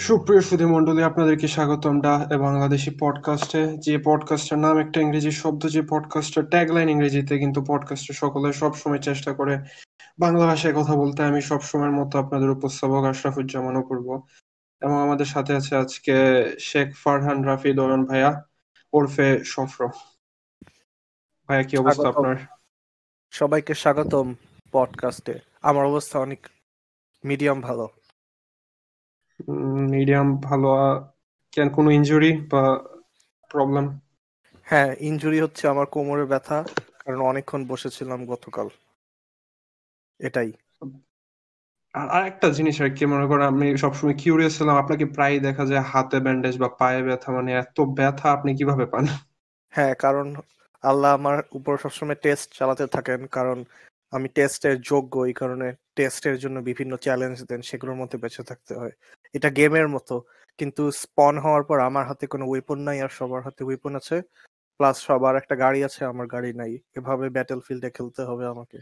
সুপ্রিয় সুধী মন্ডলী আপনাদেরকে স্বাগতম ডা বাংলাদেশি পডকাস্টে। যে পডকাস্টের নাম একটা ইংরেজি শব্দ যে পডকাস্টের ট্যাগলাইন ইংরেজিতে কিন্তু পডকাস্টে সকলে সবসময় চেষ্টা করে বাংলা ভাষায় কথা বলতে। আমি সবসময়ের মতো আপনাদের উপস্থাপক আশরাফুজ্জামান অপূর্ব এবং আমাদের সাথে আছে আজকে শেখ ফারহান রাফি দয়ন ভাইয়া ওরফে সফর। ভাইয়া কি অবস্থা আপনার? সবাইকে স্বাগতম পডকাস্টে। আমার অবস্থা অনেক মিডিয়াম ভালো। মিডিয়াম ভালো কেন কোনো ইনজুরি বা প্রবলেম হ্যাঁ ইনজুরি হচ্ছে আমার কোমরে ব্যথা কারণ অনেকক্ষণ বসেছিলাম গতকাল। এটাই। আর আরেকটা জিনিস আর কি মনে করেন আমি সবসময় কিউরিয়াস ছিলাম আপনাকে প্রায় দেখা যায় হাতে ব্যান্ডেজ বা পায়ে ব্যথা মানে এত ব্যথা আপনি কীভাবে পান? হ্যাঁ কারণ আল্লাহ আমার উপর সবসময় টেস্ট চালাতে থাকেন কারণ আমি টেস্টের যোগ্য এই কারণে। টেস্টের জন্য বিভিন্ন চ্যালেঞ্জ দেন সেগুলোর মধ্যে বেঁচে থাকতে হয়। এটা গেমের মতো কিন্তু স্পন হওয়ার পর আমার হাতে কোনো ওয়েপন নাই আর সবার হাতে ওয়েপন আছে প্লাস সবার একটা গাড়ি আছে আমার গাড়ি নাই। এভাবে ব্যাটেল ফিল্ডে খেলতে হবে আমাকে।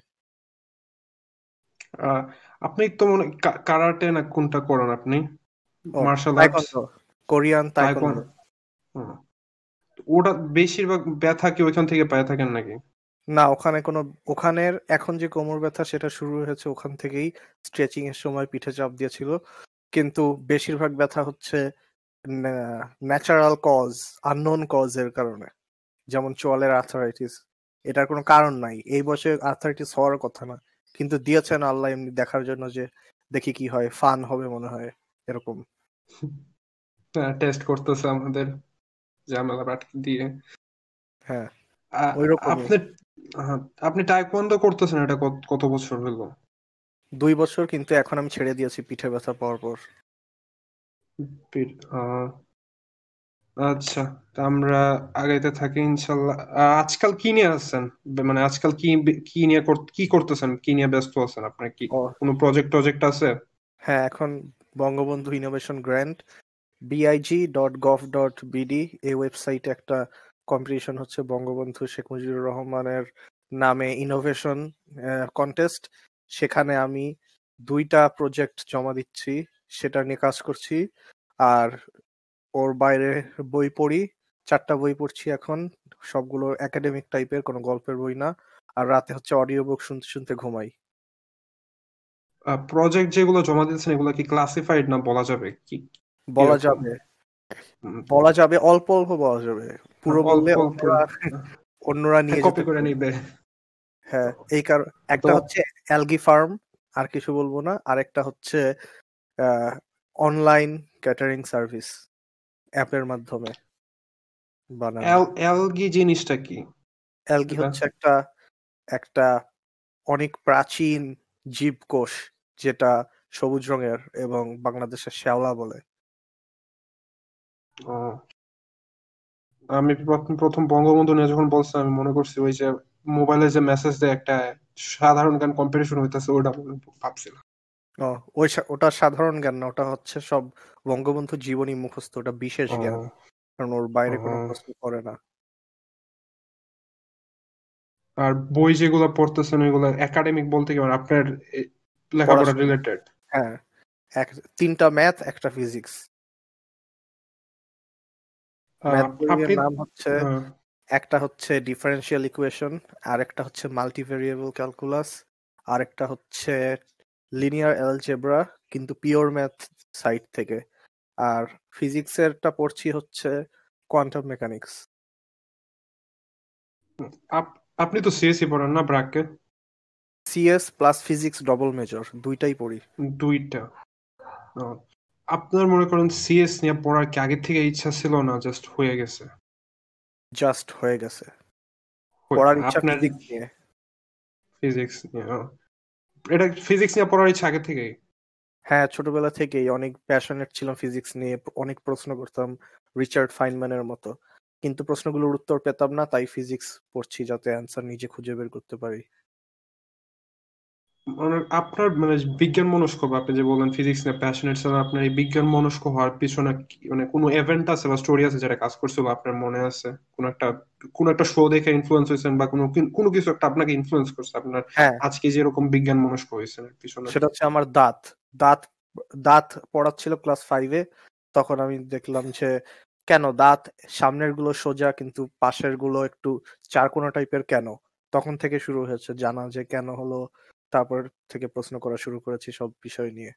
আহ, আপনি তো মনে কারাটে না কোনটা করেন আপনি? মার্শাল আর্টস কোরিয়ান তাইকোয়ান্দো ওটা বেশিরভাগ ব্যথা কি ওইখান থেকে পায়ে থাকেন নাকি? না ওখানে কোনো ওখানের এখন যে কোমর ব্যথা সেটা শুরু হয়েছে ওখান থেকেই স্ট্রেচিং এর সময় পিঠে চাপ দিয়েছিল। কিন্তু বেশিরভাগ ব্যথা হচ্ছে ন্যাচারাল কজ আননোন কজ এর কারণে। যেমন চোয়ালের আর্থারাইটিস এটার কোনো কারণ নাই। এই বয়সে আর্থারাইটিস হওয়ার কথা না। কিন্তু দিয়েছেন আল্লাহ এমনি দেখার জন্য যে দেখি কি হয় ফান হবে মনে হয় এরকম। টেস্ট করতেছে আমাদের ঝামেলা দিয়ে। হ্যাঁ আ- ওইরকমই। আপনি টাইকোয়ান্ডো করতেছেন এটা কত- কত বছর হলো? দুই বছর কিন্তু এখন আমি ছেড়ে দিয়েছি পিঠে ব্যথা পাওয়ার পর। আচ্ছা তা আমরা আগাইতে থাকি ইনশাল্লাহ। আজকাল কি নিয়ে আছেন? বে- মানে আজকাল কি কি নিয়ে কি করতেছেন? কি নিয়ে ব্যস্ত আছেন আপনার কি কোনো প্রজেক্ট টজেক্ট আছে? হ্যাঁ এখন Bangabandhu innovation grant BIG dot gov dot BD এই ওয়েবসাইটে একটা কম্পিটিশন হচ্ছে বঙ্গবন্ধু শেখ মুজিবুর রহমানের নামে ইনোভেশন কন্টেস্ট সেখানে আমি দুইটা প্রজেক্ট জমা দিচ্ছি সেটা নিয়ে কাজ করছি। আর ওর বাইরে বই পড়ি চারটা বই পড়ছি এখন। সবগুলো একাডেমিক টাইপের কোনো গল্পের বই না। আর রাতে হচ্ছে অডিও বুক শুনতে শুনতে ঘুমাই। প্রজেক্ট যেগুলো জমা দিয়েছেন এগুলো কি ক্লাসিফাইড না বলা যাবে? কি বলা যাবে। বলা যাবে অল্প অল্প বলা যাবে। পুরো বললে অন্যরা নিয়ে কপি করে নিবে। হ্যাঁ এই কারণ একটা হচ্ছে অ্যালগি ফার্ম আর কিছু বলব না। আরেকটা হচ্ছে অনলাইন ক্যাটারিং সার্ভিস অ্যাপের মাধ্যমে বানানো। অ্যালগি জিনিসটা কি? অ্যালগি হচ্ছে একটা একটা অনেক প্রাচীন জীবকোষ যেটা সবুজ রঙের এবং বাংলাদেশের শ্যাওলা বলে। আমি প্রথম প্রথম বঙ্গবন্ধু নিয়ে যখন বলছি আমি মনে করছি ওই যে মোবাইলে যে মেসেজ দেয় একটা সাধারণ জ্ঞান কম্পিটিশন হইতাছে ওটা ভাবছিলাম। ও ওই ওটা সাধারণ জ্ঞান না ওটা হচ্ছে সব বঙ্গবন্ধু জীবনী মুখস্থ ওটা বিশেষ জ্ঞান। কারণ ওর বাইরে কোনো। প্রশ্ন করে না। আর বই যেগুলো পড়তেছেন ওইগুলো একাডেমিক বলতে কি মানে আপনার লেখাপড়া রিলেটেড হ্যাঁ। এক তিনটা ম্যাথ একটা ফিজিক্স ম্যাথ নাম হচ্ছে একটা হচ্ছে ডিফারেনশিয়াল ইকুয়েশন আর একটা হচ্ছে মাল্টিভেরিয়েবল ক্যালকুলাস আর একটা হচ্ছে লিনিয়ার অ্যালজেব্রা কিন্তু পিওর ম্যাথ সাইড থেকে। আর ফিজিক্সেরটা পড়ছি হচ্ছে কোয়ান্টাম মেকানিক্স আপ- আপনি তো সিএসসি পড়েন না ব্রাকে CS plus physics double major দুইটাই পড়ি। দুইটা। ও, আপনার মনে করেন সিএস নিয়ে পড়ার কি আগে থেকে ইচ্ছা ছিল না জাস্ট হয়ে গেছে? জাস্ট হয়ে গেছে। পড়ার ইচ্ছা আপনার ফিজিক্স নিয়ে। ফিজিক্স নিয়ে এটা ফিজিক্স নিয়ে পড়ার ইচ্ছা আগে থেকেই? হ্যাঁ ছোটবেলা থেকেই অনেক প্যাশনেট ছিলাম ফিজিক্স নিয়ে অনেক প্রশ্ন করতাম রিচার্ড ফাইনম্যানের মতো। কিন্তু প্রশ্নগুলোর উত্তর পেতাম না তাই ফিজিক্স পড়ছি যাতে অ্যান্সার নিজে খুঁজে বের করতে পারি। মানে আপনার মানে বিজ্ঞান মনস্ক বা আপনি যে বললেন ফিজিক্স নিয়ে প্যাশনেট ছিলেন আপনার এই বিজ্ঞান মনস্ক হওয়ার পিছনে মানে কোনো ইভেন্ট আছে বা স্টোরি আছে যেটা কাজ করছে বা আপনার মনে আছে? কোন একটা কোন একটা শো দেখে ইনফ্লুয়েন্স হয়েছেন বা কোনো কোনো কিছু একটা আপনাকে ইনফ্লুয়েন্স করছে? আপনার হ্যাঁ। আজকে যেরকম বিজ্ঞান মনস্ক হয়েছেন পিছনে। সেটা হচ্ছে আমার দাঁত। দাঁত দাঁত পড়াচ্ছিল ক্লাস ফাইভে তখন আমি দেখলাম যে কেন দাঁত সামনেরগুলো সোজা কিন্তু পাশেরগুলো একটু চারকোনা টাইপের কেন? তখন থেকে শুরু হয়েছে জানা যে কেন হলো তারপর থেকে প্রশ্ন করা শুরু করেছি সব বিষয় নিয়ে।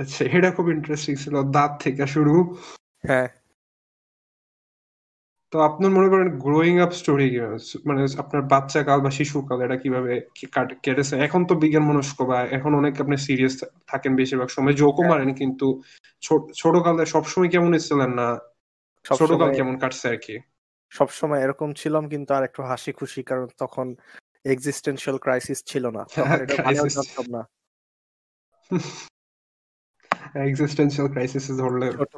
আচ্ছা এটা খুব ইন্টারেস্টিং ছিল দাঁত থেকে শুরু। হ্যাঁ। তো আপনার মনে করেন গ্রোয়িং আপ স্টোরি মানে আপনার বাচ্চা কাল বা শিশুকাল এটা কীভাবে কেটেছে? এখন তো বিজ্ঞান মনস্ক বা এখন অনেক আপনি সিরিয়াস থাকেন বেশিরভাগ সময় জোকও হ্যাঁ। মারেন কিন্তু ছোট- ছোটকালে সবসময় কেমন ছিলেন না? ছোটকাল কেমন কাটছে আর কি? সবসময় এরকম ছিলাম কিন্তু আর একটু হাসি খুশি কারণ তখন এক্সিস্টেন্সিয়াল ক্রাইসিস ছিল না। তখন এটা ভালো জানতাম না। এক্সিস্টেন্সিয়াল ক্রাইসিস ধরলে ছোট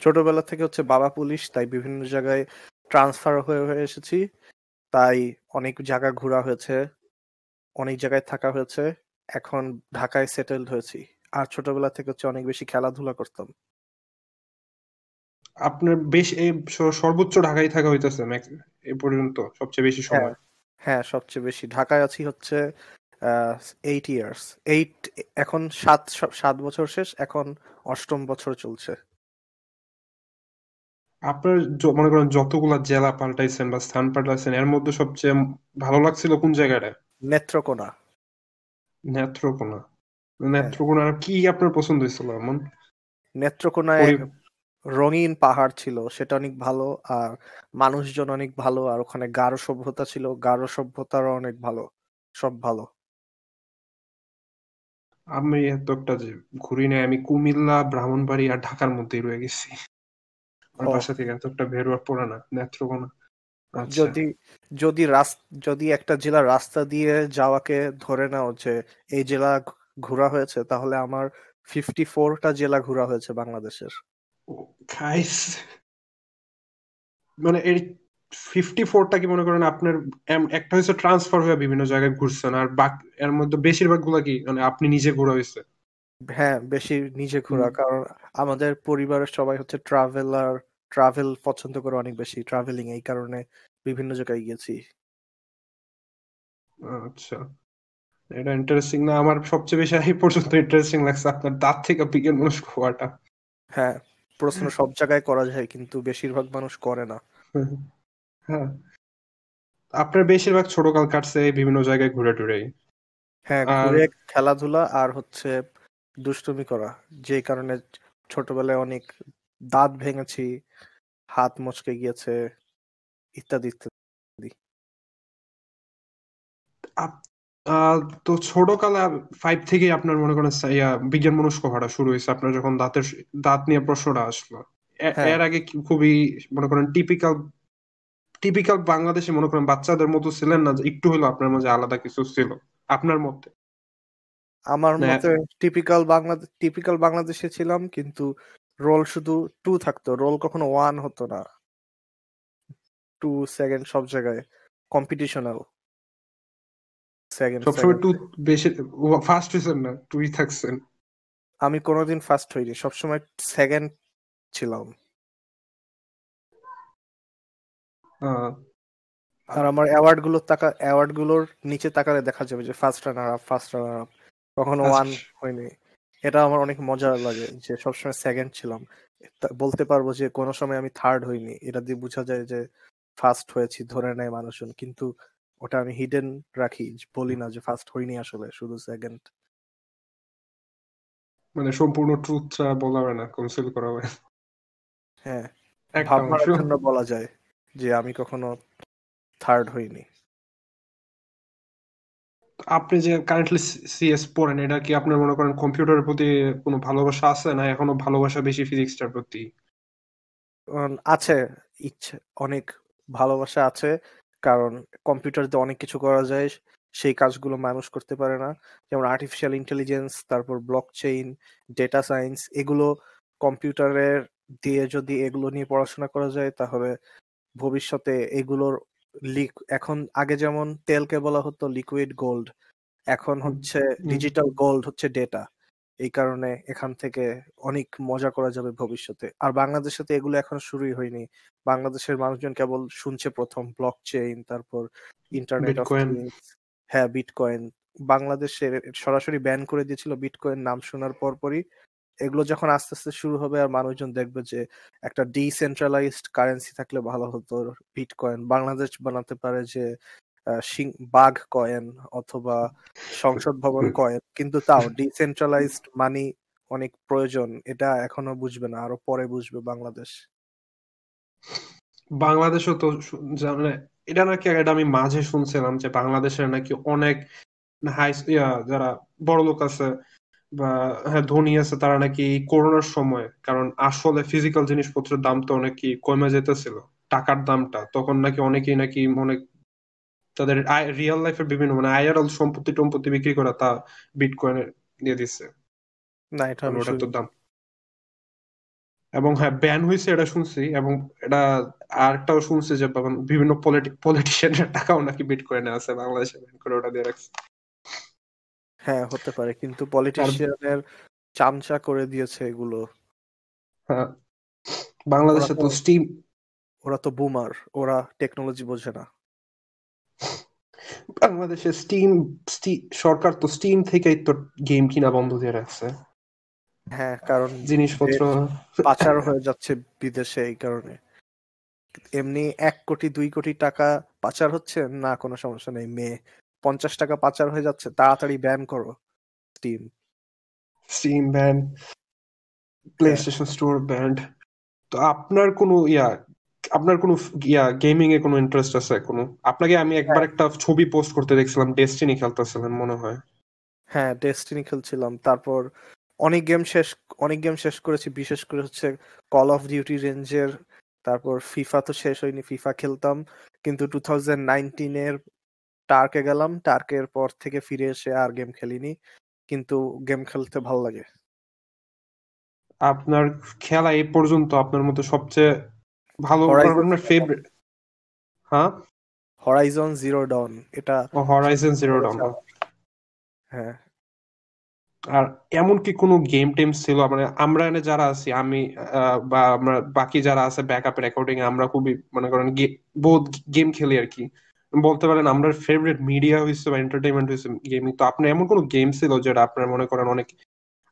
ছোটবেলা থেকে হচ্ছে বাবা পুলিশ তাই বিভিন্ন জায়গায় ট্রান্সফার হয়ে হয়ে এসেছি। তাই অনেক জায়গা ঘোরা হয়েছে অনেক জায়গায় থাকা হয়েছে। এখন ঢাকায় সেটেলড হয়েছি। আর ছোটবেলা থেকে হচ্ছে অনেক বেশি খেলাধুলা করতাম। আপনার বেশ এই সর্বোচ্চ ঢাকায় থাকা হইতেছে এ পর্যন্ত সবচেয়ে বেশি সময়। হ্যাঁ সবচেয়ে বেশি। ঢাকায় আছি হচ্ছে এইট ইয়ার্স এইট এখন সাত সাত বছর শেষ এখন অষ্টম বছর চলছে। আপনার মনে করেন যতগুলা জেলা পাল্টাইছেন বা স্থান পাল্টাইছেন এর মধ্যে সবচেয়ে ভালো লাগছিল কোন জায়গাটা? নেত্রকোনা। নেত্রকোনা। নেত্রকোনা কি আপনার পছন্দ হয়েছিল এমন? নেত্রকোনায় রঙিন পাহাড় ছিল সেটা অনেক ভালো আর মানুষজন অনেক ভালো আর ওখানে গারো সভ্যতা ছিল গারো সভ্যতারও অনেক ভালো সব ভালো। আমি এত একটা যে ঘুরি নাই আমি কুমিল্লা ব্রাহ্মণবাড়ি আর ঢাকার মধ্যেই রয়ে গেছি। আমার। বাসা থেকে এত একটা বের হওয়ার পড়ে না নেত্রকোনা। আচ্ছা। যদি যদি যদি একটা জেলার রাস্তা দিয়ে যাওয়াকে ধরে নাও যে এই জেলা ঘোরা হয়েছে তাহলে আমার ফিফটি ফোরটা জেলা ঘোরা হয়েছে বাংলাদেশের। মানে এই ফিফটি ফোরটা কি মনে করেন আপনার একটা হচ্ছে ট্রান্সফার হয়ে বিভিন্ন জায়গায় ঘুরছেন আর বাকি এর মধ্যে বেশিরভাগগুলা কি মানে আপনি নিজে ঘোরা হয়েছে? হ্যাঁ বেশি নিজে ঘোরা কারণ আমাদের পরিবারের সবাই হচ্ছে ট্রাভেলার ট্রাভেল পছন্দ করে অনেক বেশি ট্রাভেলিং এই কারণে বিভিন্ন জায়গায় গেছি। আচ্ছা এটা ইন্টারেস্টিং না আমার সবচেয়ে বেশি এই পর্যন্ত ইন্টারেস্টিং লাগছে আপনার দাঁত থেকে বিজ্ঞান মনস্ক হওয়াটা। হ্যাঁ। প্রশ্ন সব জায়গায় করা যায় কিন্তু বেশিরভাগ মানুষ করে না। হ্যাঁ। আপনার বেশিরভাগ ছোটকাল কাটছে বিভিন্ন জায়গায় ঘুরে টুরেই হ্যাঁ ঘুরে খেলাধুলা আর হচ্ছে দুষ্টুমি করা। যে কারণে ছোটবেলায় অনেক দাঁত ভেঙেছি হাত মচকে গিয়েছে ইত্যাদি ইত্যাদি। তো ছোটকালে ফাইভ থেকে আপনার মনে করেন বিজ্ঞান মনস্ক হওয়াটা শুরু হয়েছে। আপনার যখন দাঁতের দাঁত নিয়ে প্রশ্নটা আসলো। হ্যাঁ। এর আগে খুবই মনে করেন টিপিক্যাল টিপিক্যাল বাংলাদেশে মনে করেন বাচ্চাদের মতো ছিলেন না একটু হলেও আপনার মাঝে আলাদা কিছু ছিল আপনার মতে? আমার না। মতে টিপিক্যাল বাংলাদেশ টিপিক্যাল বাংলাদেশে ছিলাম কিন্তু রোল শুধু টু থাকতো। রোল কখনো ওয়ান হতো না। টু সেকেন্ড সব জায়গায় কম্পিটিশনাল সেকেন্ড সবসময় টু বেশি ফার্স্ট হয়েছেন না টুই থাকছেন আমি কোনোদিন ফার্স্ট হইনি সবসময় সেকেন্ড ছিলাম। আর আমার অ্যাওয়ার্ডগুলোর টাকা অ্যাওয়ার্ডগুলোর নিচে তাকালে দেখা যাবে যে first runner up first runner up কখনো আচ্ছা। ওয়ান হয়নি। এটা আমার অনেক মজার লাগে যে সবসময় সেকেন্ড ছিলাম। বলতে পারব যে কোনো সময় আমি থার্ড হইনি। এটা দিয়ে বোঝা যায় যে ফার্স্ট হয়েছি ধরে নেয় মানুষজন। কিন্তু ওটা আমি হিডেন রাখি বলি না যে ফার্স্ট হইনি আসলে শুধু সেকেন্ড মানে সম্পূর্ণ ট্রুথটা বলা হয় না কনসিল করা হয় হ্যাঁ ভাবনার জন্য বলা যায় যে আমি কখনো থার্ড হইনি। আপনি যে কারেন্টলি সিএস পড়েন এটা কি আপনার মনে করেন কম্পিউটারের প্রতি কোনো ভালোবাসা আছে? না এখনও ভালোবাসা বেশি ফিজিক্সটার প্রতি? আছে ইচ্ছে অনেক ভালোবাসা আছে। কারণ কম্পিউটার দিয়ে অনেক কিছু করা যায় সেই কাজগুলো মানুষ করতে পারে না। যেমন আর্টিফিশিয়াল ইন্টেলিজেন্স তারপর ব্লক চেইন ডেটা সায়েন্স এগুলো কম্পিউটারের দিয়ে যদি এগুলো নিয়ে পড়াশোনা করা যায় তাহলে ভবিষ্যতে এগুলোর লিক এখন আগে যেমন তেলকে বলা হতো লিকুইড গোল্ড এখন হচ্ছে ডিজিটাল গোল্ড হচ্ছে ডেটা এই কারণে এখান থেকে অনেক মজা করা যাবে ভবিষ্যতে। আর বাংলাদেশে তো এগুলো এখন শুরুই হয়নি। বাংলাদেশের মানুষজন কেবল শুনছে প্রথম ব্লক চেইন তারপর ইন্টারনেট অফ হ্যাঁ বিটকয়েন বাংলাদেশের সরাসরি ব্যান করে দিয়েছিল বিটকয়েন নাম শোনার পরপরই। এগুলো যখন আস্তে আস্তে শুরু হবে আর মানুষজন দেখবে যে একটা ডিসেন্ট্রালাইজড কারেন্সি থাকলে ভালো হতো বিটকয়েন বাংলাদেশ বানাতে পারে যে বাঘ কয়েন অথবা সংসদ ভবন কয়েন কিন্তু তাও ডিসেন্ট্রালাইজড মানি অনেক প্রয়োজন এটা এখনও বুঝবে না আরও পরে বুঝবে বাংলাদেশ। বাংলাদেশও তো মানে এটা নাকি এটা আমি মাঝে শুনছিলাম যে বাংলাদেশের নাকি অনেক হাই যারা বড় লোক আছে বা হ্যাঁ ধনী আছে তারা নাকি করোনার সময় কারণ আসলে ফিজিক্যাল জিনিসপত্রের দাম তো অনেক কমে যেতেছিল টাকার দামটা তখন নাকি অনেকেই নাকি অনেক তাদের রিয়েল লাইফের বিভিন্ন মানে আইআরএল সম্পত্তি টম্পত্তি বিক্রি করা তা বিটকয়েনে দিয়ে দিচ্ছে না এটা ওটার তো দাম। এবং হ্যাঁ ব্যান হয়েছে এটা শুনছি এবং এটা আরেকটাও শুনছি যে বাবা- বিভিন্ন পলিটিশিয়ানের টাকাও নাকি বিটকয়েনে আছে বাংলাদেশে ব্যান করে ওটা দিয়ে রাখছে। হ্যাঁ হতে পারে কিন্তু পলিটিশিয়ানের চামচা করে দিয়েছে এগুলো। হ্যাঁ বাংলাদেশে তো- স্টিম ওরা তো বুমার ওরা টেকনোলজি বোঝে না। বাংলাদেশে স্টিম সরকার তো স্টিম থেকেই তো গেম কিনা বন্ধ দিয়ে রাখছে। হ্যাঁ কারণ জিনিসপত্র পাচার হয়ে যাচ্ছে বিদেশে এই কারণে। এমনি এক কোটি দুই কোটি টাকা পাচার হচ্ছে না কোনো সমস্যা নেই। মেয়ে পঞ্চাশ টাকা পাচার হয়ে যাচ্ছে তাড়াতাড়ি ব্যান করো steam steam ban PlayStation store banned তো আপনার কোনো ইয়া আপনার কোনো ইয়া গেমিং এ কোনো ইন্টারেস্ট আছে কোনো? আপনাকে আমি একবার একটা ছবি পোস্ট করতে দেখছিলাম ডেস্টিনি খেলতেছিলেন মনে হয়। হ্যাঁ ডেস্টিনি খেলছিলাম। তারপর অনেক গেম শেষ অনেক গেম শেষ করেছি বিশেষ করে হচ্ছে কল অফ ডিউটি রেঞ্জের তারপর ফিফা তো শেষ হয়নি ফিফা খেলতাম। কিন্তু টু থাউজেন্ড নাইনটিনের টার্কে গেলাম। টার্কের পর থেকে ফিরে এসে আর গেম খেলিনি। কিন্তু গেম খেলতে ভালো লাগে। আপনার খেলা এই পর্যন্ত আপনার মতো সবচেয়ে ভালো আপনার ফেভারিট হ্যাঁ? হরাইজন জিরো ডন এটা হরাইজন জিরো ডাউন হ্যাঁ। আর এমন কি কোনো গেম টেম ছিল? মানে আমরা এনে যারা আছি আমি বা আমরা বাকি যারা আছে ব্যাকআপ রেকর্ডিং আমরা খুবই মনে করেন বহুত গেম খেলি আর কি। বলতে পারেন আমরা ফেভারিট মিডিয়া হয়েছে বা এন্টারটেইনমেন্ট হয়েছে গেমিং তো আপনার এমন কোনো গেম ছিল যেটা আপনার মনে করেন অনেক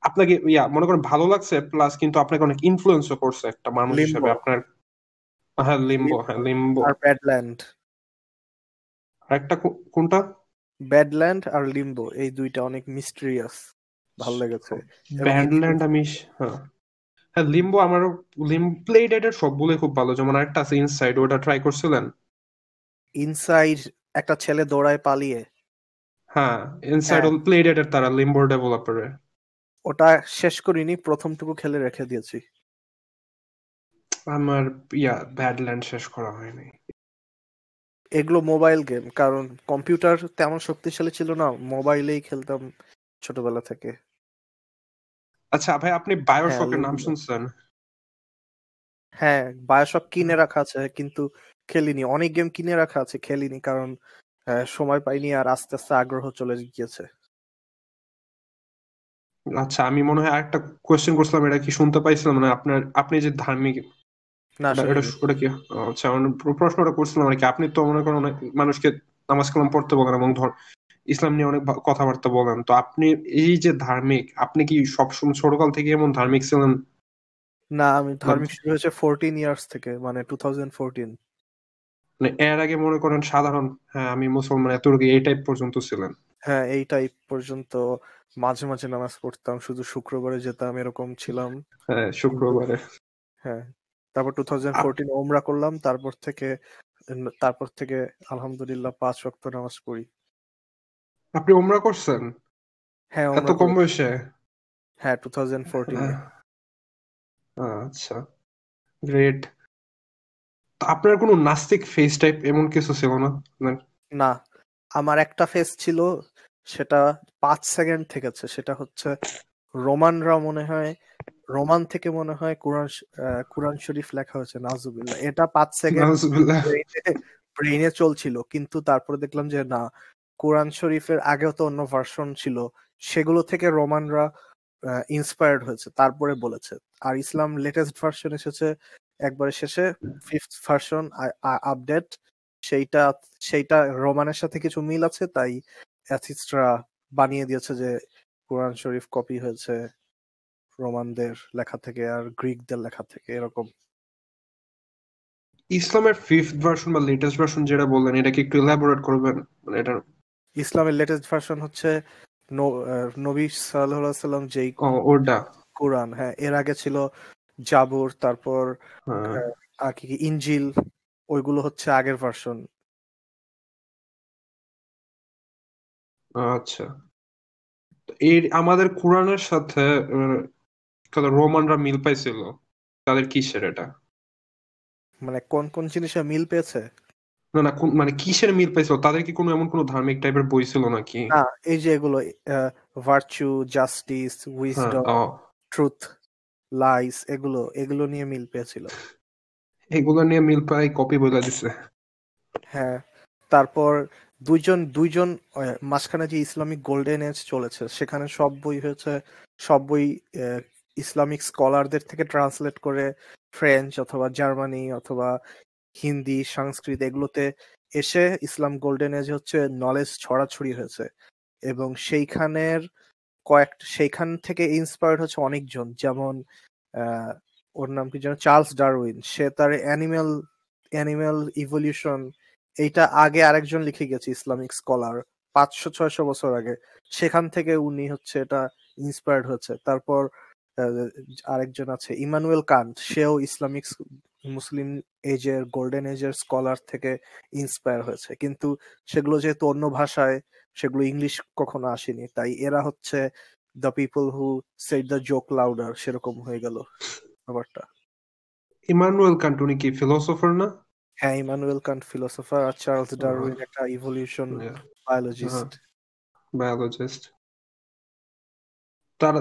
আপনাকে ইয়া মনে করেন ভালো লাগছে প্লাস কিন্তু আপনাকে অনেক ইনফ্লুয়েন্সও করছে একটা মানুষ হিসেবে আপনার হ্যাঁ লিম্বো হ্যাঁ লিম্বো আর ব্যাডল্যান্ড আরেকটা কোনটা? ব্যাডল্যান্ড আর লিম্বো এই দুইটা অনেক মিস্ট্রিয়াস ভালো লেগেছে। এবং আমি হ্যাঁ। হ্যাঁ লিম্বো আমারও লিম প্লে ডেটের সবগুলোই খুব ভালো। যেমন আরেকটা আছে ইনসাইড ওটা ট্রাই করছিলেন? ইনসাইড একটা ছেলে দৌড়ায় পালিয়ে। হ্যাঁ ইনসাইড। প্লে ডেটের তারা লিম্বোর ডেভেলপারে ওটা শেষ করিনি প্রথমটুকু খেলে রেখে দিয়েছি। আমার ইয়া ব্যাডল্যান্ড শেষ করা হয়নি। এগুলো মোবাইল গেম কারণ কম্পিউটার তেমন শক্তিশালী ছিল না মোবাইলেই খেলতাম ছোটবেলা থেকে। আচ্ছা ভাই আপনি বায়োশকের নাম ওগুলো। শুনছেন? হ্যাঁ বায়োশক কিনে রাখা আছে কিন্তু খেলিনি। অনেক গেম কিনে রাখা আছে খেলিনি কারণ সময় পাইনি আর আস্তে আস্তে আগ্রহ চলে গিয়েছে। আচ্ছা আমি মনে হয় আরেকটা কোয়েশ্চেন করছিলাম এটা কি শুনতে পাইছিলাম? মানে আপনার আপনি যে ধার্মিক না এটা ওটা কি? আচ্ছা মানে প্রশ্নটা করছিলাম আর কি। আপনি তো মনে করেন অনেক মানুষকে নামাজ কালাম পড়তে বলেন এবং ধর ইসলাম নিয়ে অনেক কথাবার্তা বলেন। তো আপনি এই যে ধার্মিক আপনি কি সবসময় ছোটকাল থেকে এমন ধার্মিক ছিলেন? না আমি ধার্মিক শুরু হয়েছে ফোরটিন ইয়ার্স থেকে মানে টু থাউজেন্ড ফোরটিন মানে এর আগে মনে করেন সাধারণ হ্যাঁ আমি মুসলমান এতটুকু এই টাইপ পর্যন্ত ছিলেন। হ্যাঁ এই টাইপ পর্যন্ত মাঝে মাঝে নামাজ পড়তাম শুধু শুক্রবারে যেতাম এরকম ছিলাম। হ্যাঁ শুক্রবারে। হ্যাঁ তারপর টু থাউজেন্ড ফোরটিন ওমরা করলাম তারপর থেকে তারপর থেকে আলহামদুলিল্লাহ পাঁচ ওয়াক্ত নামাজ পড়ি। আপনি ওমরা করছেন? হ্যাঁ এত কম। বয়সে? হ্যাঁ টু থাউজেন্ড ফোরটিনে আচ্ছা। গ্রেট আপনার কোনো নাস্তিক ফেস টাইপ এমন কিছু ছিল না? আপনার? না আমার একটা ফেস ছিল সেটা পাঁচ সেকেন্ড থেকেছে সেটা হচ্ছে রোমানরা মনে হয় রোমান থেকে মনে হয় কোরআন কোরআন শরীফ লেখা হয়েছে নাজুবিল্লাহ এটা পাঁচ সেকেন্ড ব্রেইনে চলছিল কিন্তু তারপরে দেখলাম যে না কোরআন শরীফের আগেও তো অন্য ভার্সন ছিল সেগুলো থেকে রোমানরা ইন্সপায়ার্ড হয়েছে তারপরে বলেছে। আর ইসলাম লেটেস্ট ভার্সন এসেছে একবারে শেষে ফিফথ ভার্সন আপডেট সেইটা সেইটা রোমানের সাথে কিছু মিল আছে তাই অ্যাথিস্টরা বানিয়ে দিয়েছে যে কোরআন শরীফ কপি হয়েছে। রোমানদের লেখা থেকে আর গ্রিকদের লেখা থেকে এরকম। ইসলামের ফিফথ ভার্সন বা লেটেস্ট ভার্সন যেটা বললেন এটা কি একটু এলাবোরেট করবেন? মানে এটা ইসলামের লেটেস্ট ভার্সন হচ্ছে নবী সাল্লাল্লাহু আলাইহি সাল্লাম যেই ওটা। কোরআন হ্যাঁ এর আগে ছিল জাবুর তারপর হ্যাঁ। আর কি কি ইনজিল ওইগুলো হচ্ছে আগের ভার্সন আচ্ছা। তো এর আমাদের কোরআনের সাথে আহ, তাহলে রোমানরা মিল পাইছিল তাদের কিসের এটা? মানে কোন কোন জিনিসে মিল পেয়েছে? না না কোন- মানে কিসের মিল পাইছিল তাদের কি কোনো এমন কোনো ধার্মিক টাইপের বই ছিল নাকি? না এই যে এগুলো virtue justice wisdom truth lies এগুলো এগুলো নিয়ে মিল পেয়েছিল। এগুলো নিয়ে মিল পাই কপি বলে দিছে। হ্যাঁ তারপর দুইজন দুইজন মাঝখানে যে ইসলামিক গোল্ডেন এজ চলেছে সেখানে সব বই হয়েছে সব বই ইসলামিক স্কলারদের থেকে ট্রান্সলেট করে ফ্রেঞ্চ অথবা জার্মানি অথবা হিন্দি সংস্কৃত এগুলোতে এসে ইসলাম গোল্ডেন এজ হচ্ছে নলেজ ছড়াছড়ি হয়েছে। এবং সেইখানের কয়েক সেইখান থেকে ইন্সপায়ার্ড হচ্ছে অনেকজন। যেমন ওর নাম কি যেন? চার্লস ডারউইন সে তার অ্যানিমেল অ্যানিমেল ইভলিউশন এইটা আগে আরেকজন লিখে গেছে ইসলামিক স্কলার পাঁচশো ছয়শো বছর আগে। সেখান থেকে উনি হচ্ছে এটা ইন্সপায়ার্ড হয়েছে। তারপর আহ, আরেকজন আছে ইমানুয়েল কান্ট। সেও ইসলামিক মুসলিম এজের গোল্ডেন এজের স্কলার থেকে ইন্সপায়ার হয়েছে। কিন্তু সেগুলো যেহেতু অন্য ভাষায় সেগুলো ইংলিশ কখনো আসেনি। তাই এরা হচ্ছে the people who set the joke louder সেরকম হয়ে গেল ব্যাপারটা। ইমানুয়েল কান্ট উনি কি ফিলোসোফার না? হ্যাঁ ইমানুয়েল কান্ট ফিলোসোফার আর চার্লস ডারউইন একটা ইভলিউশন বায়োলজিস্ট বায়োলজিস্ট তারা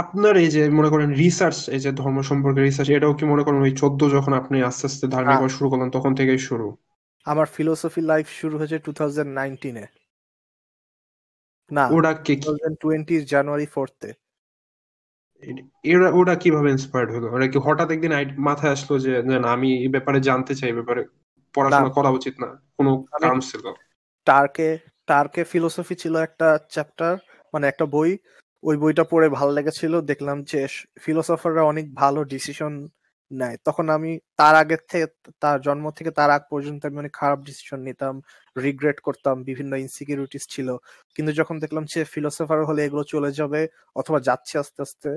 আপনার এই যে মনে করেন রিসার্চ এই যে ধর্ম সম্পর্কে রিসার্চ এটাও কি মনে করেন ওই চোদ্দ যখন আপনি আস্তে আস্তে ধার্মিক হওয়া শুরু করলেন তখন থেকেই শুরু? আমার ফিলোসফি লাইফ শুরু হয়েছে টু থাউজেন্ড নাইনটিনে না ওটা কে টোয়েন্টির জানুয়ারি ফোর্থে এরা ওটা কীভাবে ইন্সপায়ার্ড হলো? ওরা কি হঠাৎ একদিন মাথায় আসলো যে না আমি এই ব্যাপারে জানতে চাই ব্যাপারে পড়াশোনা করা উচিত না কোনো কারণ ছিল? টার্কে টার্কে ফিলোসফি ছিল একটা চ্যাপ্টার মানে একটা বই ওই বইটা পড়ে ভালো লেগেছিল। দেখলাম যে ফিলোসফাররা অনেক ভালো ডিসিশন নেয়। তখন আমি তার আগের থেকে তার জন্ম থেকে তার আগ পর্যন্ত আমি অনেক খারাপ ডিসিশন নিতাম রিগ্রেট করতাম, বিভিন্ন ইনসিকিউরিটিস ছিল। কিন্তু যখন দেখলাম যে ফিলোসফার হলে এগুলো চলে যাবে অথবা যাচ্ছে আস্তে আস্তে,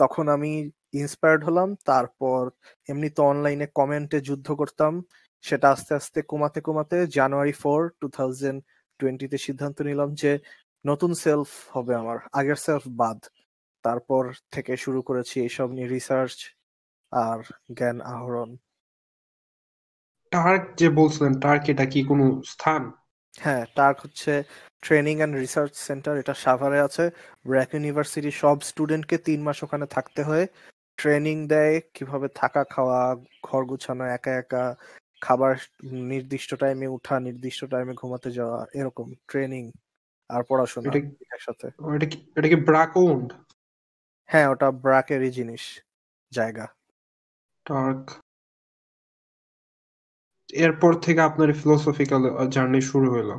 তখন আমি ইন্সপায়ার্ড হলাম। তারপর এমনি তো অনলাইনে কমেন্টে যুদ্ধ করতাম। সেটা আস্তে আস্তে কমাতে কমাতে জানুয়ারি ফোর টু থাউজেন্ড টোয়েন্টিতে সিদ্ধান্ত নিলাম যে নতুন সেলফ হবে আমার। আগের সেলফ বাদ। তারপর থেকে শুরু করেছি এইসব নিয়ে রিসার্চ আর জ্ঞান আহরণ। টার্ক যে বলছিলেন টার্ক এটা কি কোনো স্থান? হ্যাঁ টার্ক হচ্ছে ট্রেনিং অ্যান্ড রিসার্চ সেন্টার এটা সাভারে আছে। ব্র্যাক ইউনিভার্সিটি সব স্টুডেন্টকে তিন মাস ওখানে থাকতে হয়। ট্রেনিং দেয় কীভাবে থাকা খাওয়া ঘর গুছানো একা একা খাবার নির্দিষ্ট টাইমে উঠা নির্দিষ্ট টাইমে ঘুমাতে যাওয়া এরকম ট্রেনিং আর পড়াশোনা একসাথে। এটা কি এটা কি ব্রাক ওন্ড হ্যাঁ ওটা ব্রাকেরই জিনিস জায়গা। টার্ক এরপর থেকে আপনার ফিলোসফিক্যাল জার্নি শুরু হলো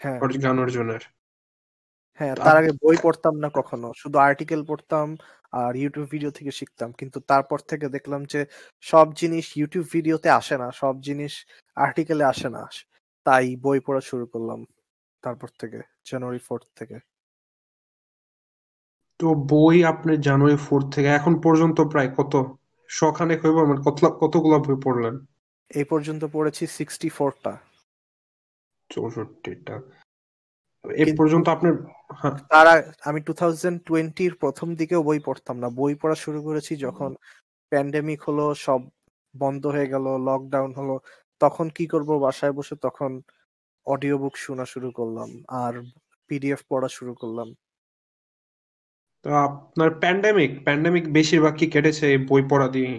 হ্যাঁ। জ্ঞান অর্জনের। হ্যাঁ তার আগে বই পড়তাম না কখনো শুধু আর্টিকেল পড়তাম আর ইউটিউব ভিডিও থেকে শিখতাম। কিন্তু তারপর থেকে দেখলাম যে সব জিনিস ইউটিউব ভিডিওতে আসে না সব জিনিস আর্টিকেলে আসে না। তাই বই পড়া শুরু করলাম। তারপর থেকে জানুয়ারি ফোর্থ থেকে। তো বই আপনি জানুয়ারি ফোর থেকে এখন পর্যন্ত প্রায় কত? শখানেক হইব মানে কত কতগুলো বই পড়লেন? এই পর্যন্ত পড়েছি সিক্সটি ফোরটা চৌষট্টিটা। এ পর্যন্ত আপনার হ্যাঁ। তার আমি টু থাউজেন্ড টোয়েন্টির প্রথম দিকেও বই পড়তাম না। বই পড়া শুরু করেছি যখন প্যান্ডেমিক হলো সব বন্ধ হয়ে গেল লকডাউন হলো তখন কি করব বাসায় বসে তখন অডিও বুক শোনা শুরু করলাম আর পিডিএফ পড়া শুরু করলাম। তো আপনার প্যান্ডেমিক প্যান্ডেমিক বেশিরভাগ কি কেটেছে বই পড়া দিয়ে?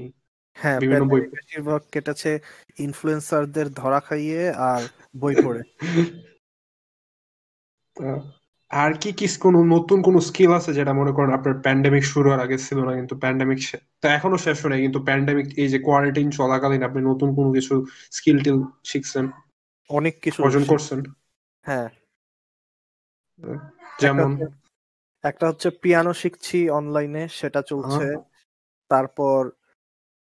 হ্যাঁ বিভিন্ন বই বেশিরভাগ কেটেছে ইনফ্লুয়েন্সারদের ধরা খাইয়ে আর বই পড়ে। তা আর কি কি কোনো নতুন কোনো স্কিল আছে যেটা মনে করেন আপনার প্যান্ডেমিক শুরু হওয়ার আগে ছিল না কিন্তু প্যান্ডেমিক তো এখনও শেষ হয় কিন্তু প্যান্ডেমিক এই যে কোয়ারেন্টাইন চলাকালীন আপনি নতুন কোনো কিছু স্কিল টিল শিখছেন? অনেক কিছু অর্জন করছেন। হ্যাঁ। যেমন? একটা হচ্ছে পিয়ানো শিখছি অনলাইনে সেটা চলছে। তারপর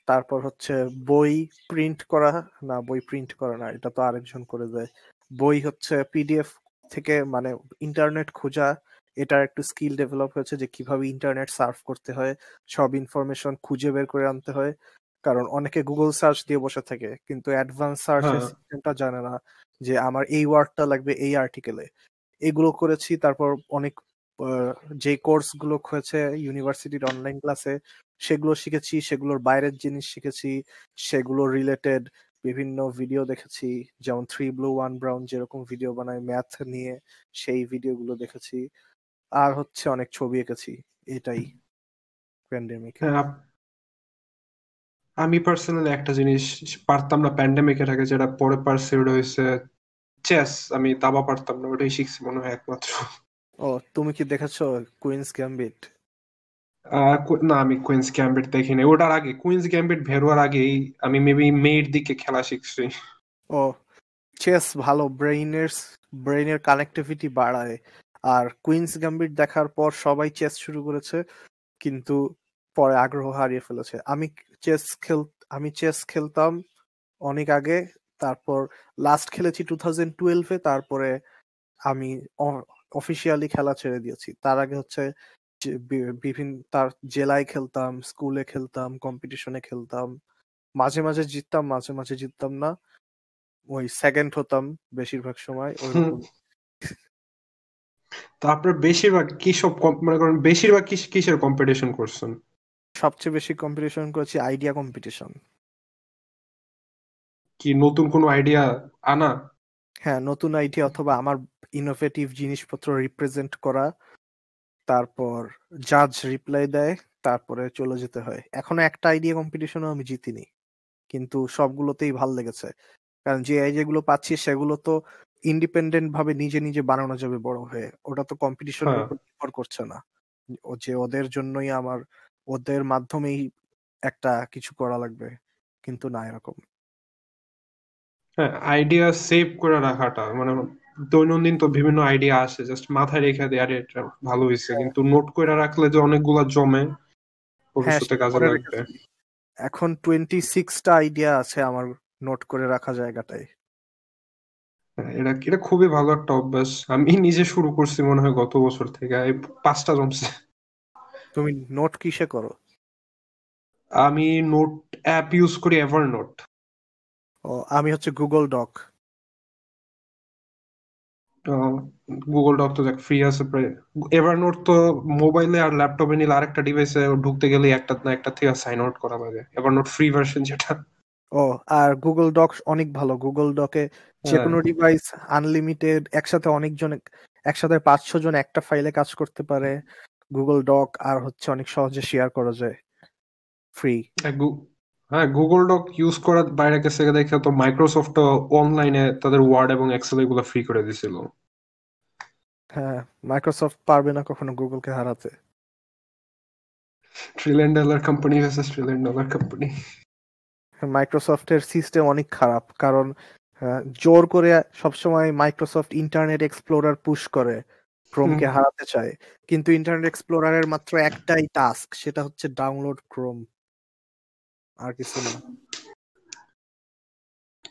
তারপর হচ্ছে বই প্রিন্ট করা না বই প্রিন্ট করা না এটা তো আরেকজন করে দেয়। বই হচ্ছে পিডিএফ থেকে মানে ইন্টারনেট খোঁজা এটার একটু স্কিল ডেভেলপ হয়েছে যে কীভাবে ইন্টারনেট সার্ভ করতে হয় সব ইনফরমেশন খুঁজে বের করে আনতে হয়। কারণ অনেকে গুগল সার্চ দিয়ে বসে থাকে কিন্তু অ্যাডভান্স সার্চের সিস্টেমটা জানে না যে আমার এই ওয়ার্ডটা লাগবে এই আর্টিকেলে এগুলো করেছি তারপর অনেক যে কোর্সগুলো হয়েছে ইউনিভার্সিটির অনলাইন ক্লাসে সেগুলো শিখেছি সেগুলোর বাইরের জিনিস শিখেছি সেগুলো রিলেটেড বিভিন্ন ভিডিও দেখেছি যেমন থ্রি ব্লু ওয়ান ব্রাউন যেরকম ভিডিও বানায় ম্যাথ নিয়ে সেই ভিডিওগুলো দেখেছি। আর হচ্ছে অনেক ছবি এঁকেছি এটাই প্যান্ডেমিক আমি পার্সোনালি একটা জিনিস পারতাম না প্যান্ডেমিকের আগে যেটা পরে পারসিউড হয়েছে চেস আমি দাবা পারতাম না ওটাই শিখছি মনে হয় একমাত্র। ও তুমি কি দেখেছ কুইন্স গ্যাম্বিট না আমি কুইন্স গ্যাম্বিট দেখিনি। ওটার আগে কুইন্স গ্যাম্বিট বেরোয়ার আগেই আমি মেবি মেয়ের দিকে খেলা শিখছি। ও চেস ভালো ব্রেইনের ব্রেইনের কানেক্টিভিটি বাড়ায়। আর কুইন্স গ্যাম্বিট দেখার পর সবাই চেস শুরু করেছে কিন্তু পরে আগ্রহ হারিয়ে ফেলেছে। আমি চেস খেল আমি চেস খেলতাম অনেক আগে তারপর লাস্ট খেলেছি টু থাউজেন্ড টুয়েলভে তারপরে আমি অফিসিয়ালি খেলা ছেড়ে দিয়েছি। তার আগে হচ্ছে বিভিন্ন তার জেলায় খেলতাম স্কুলে খেলতাম কম্পিটিশনে খেলতাম। মাঝে মাঝে জিততাম মাঝে মাঝে জিততাম না। ওই সেকেন্ড হতাম বেশিরভাগ সময় ওইরকম তো আপনার বেশিরভাগ কি সব মনে করেন বেশিরভাগ কিসের কম্পিটিশন করছেন? সবচেয়ে বেশি কম্পিটিশন করেছি আইডিয়া কম্পিটিশন কি নতুন কোনো আইডিয়া আনা? হ্যাঁ নতুন আইডিয়া অথবা আমার ইনোভেটিভ জিনিসপত্র রিপ্রেজেন্ট করা তারপর জাজ রিপ্লাই দেয় তারপরে চলে যেতে হয়। এখনও একটা আইডিয়া কম্পিটিশনও আমি জিতিনি কিন্তু সবগুলোতেই ভালো লেগেছে। কারণ যে আইডিয়া গুলো পাচ্ছি সেগুলো তো ইন্ডিপেন্ডেন্ট ভাবে নিজে নিজে বানানো যাবে বড় হয়ে। ওটা তো কম্পিটিশনের হ্যাঁ। উপর নির্ভর করছে না। ও যে ওদের জন্যই আমার ওদের মাধ্যমেই একটা কিছু করা লাগবে কিন্তু না এরকম। হ্যাঁ আইডিয়া সেভ করে রাখাটা মানে দৈনন্দিন তো বিভিন্ন আইডিয়া আসে জাস্ট মাথায় রেখে দেয় আরে এটা ভালো হয়েছে হ্যাঁ। কিন্তু নোট করে রাখলে যে অনেকগুলা জমে হ্যাঁ ভবিষ্যতে কাজে লাগবে। এখন টোয়েন্টি সিক্সটা আইডিয়া আছে আমার নোট করে রাখা জায়গাটায়। হ্যাঁ, এটা এটা খুবই ভালো একটা অভ্যাস। আমি নিজে শুরু করছি মনে হয় গত বছর থেকে এই পাঁচটা জমছে। তুমি নোট কিসে করো? আমি নোট অ্যাপ ইউজ করি এভার নোট ও আমি হচ্ছে গুগল ডক গুগল ডক তো দেখ ফ্রি আছে প্রায়। এভার নোট তো মোবাইলে আর ল্যাপটপে নিলে আরেকটা ডিভাইসে ঢুকতে গেলে একটা না একটা থেকে সাইন আউট করা লাগে। এভার নোট ফ্রি ভার্সন যেটা। ও আর গুগল ডক অনেক ভালো। গুগল ডকে যে হ্যাঁ। কোনো ডিভাইস আনলিমিটেড একসাথে অনেকজন একসাথে পাঁচশো জন একটা ফাইলে কাজ করতে পারে। গুগল ডক আর হচ্ছে অনেক সহজে শেয়ার করা যায়। ফ্রি হ্যাঁ গুগল ডক ইউজ করার বাইরে গেছে দেখে তো মাইক্রোসফট অনলাইনে তাদের ওয়ার্ড এবং এক্সেল এগুলো ফ্রি করে দিছিল। হ্যাঁ মাইক্রোসফট পারবে না কখনো গুগলকে হারাতে। Trillion dollar company versus trillion dollar company মাইক্রোসফটের সিস্টেম অনেক খারাপ কারণ জোর করে সবসময় মাইক্রোসফট ইন্টারনেট এক্সপ্লোরার পুশ করে। ক্রোমকে হারাতে চায়। কিন্তু ইন্টারনেট এক্সপ্লোরারের মাত্র একটাই টাস্ক সেটা হচ্ছে ডাউনলোড ক্রোম আর কিছু না।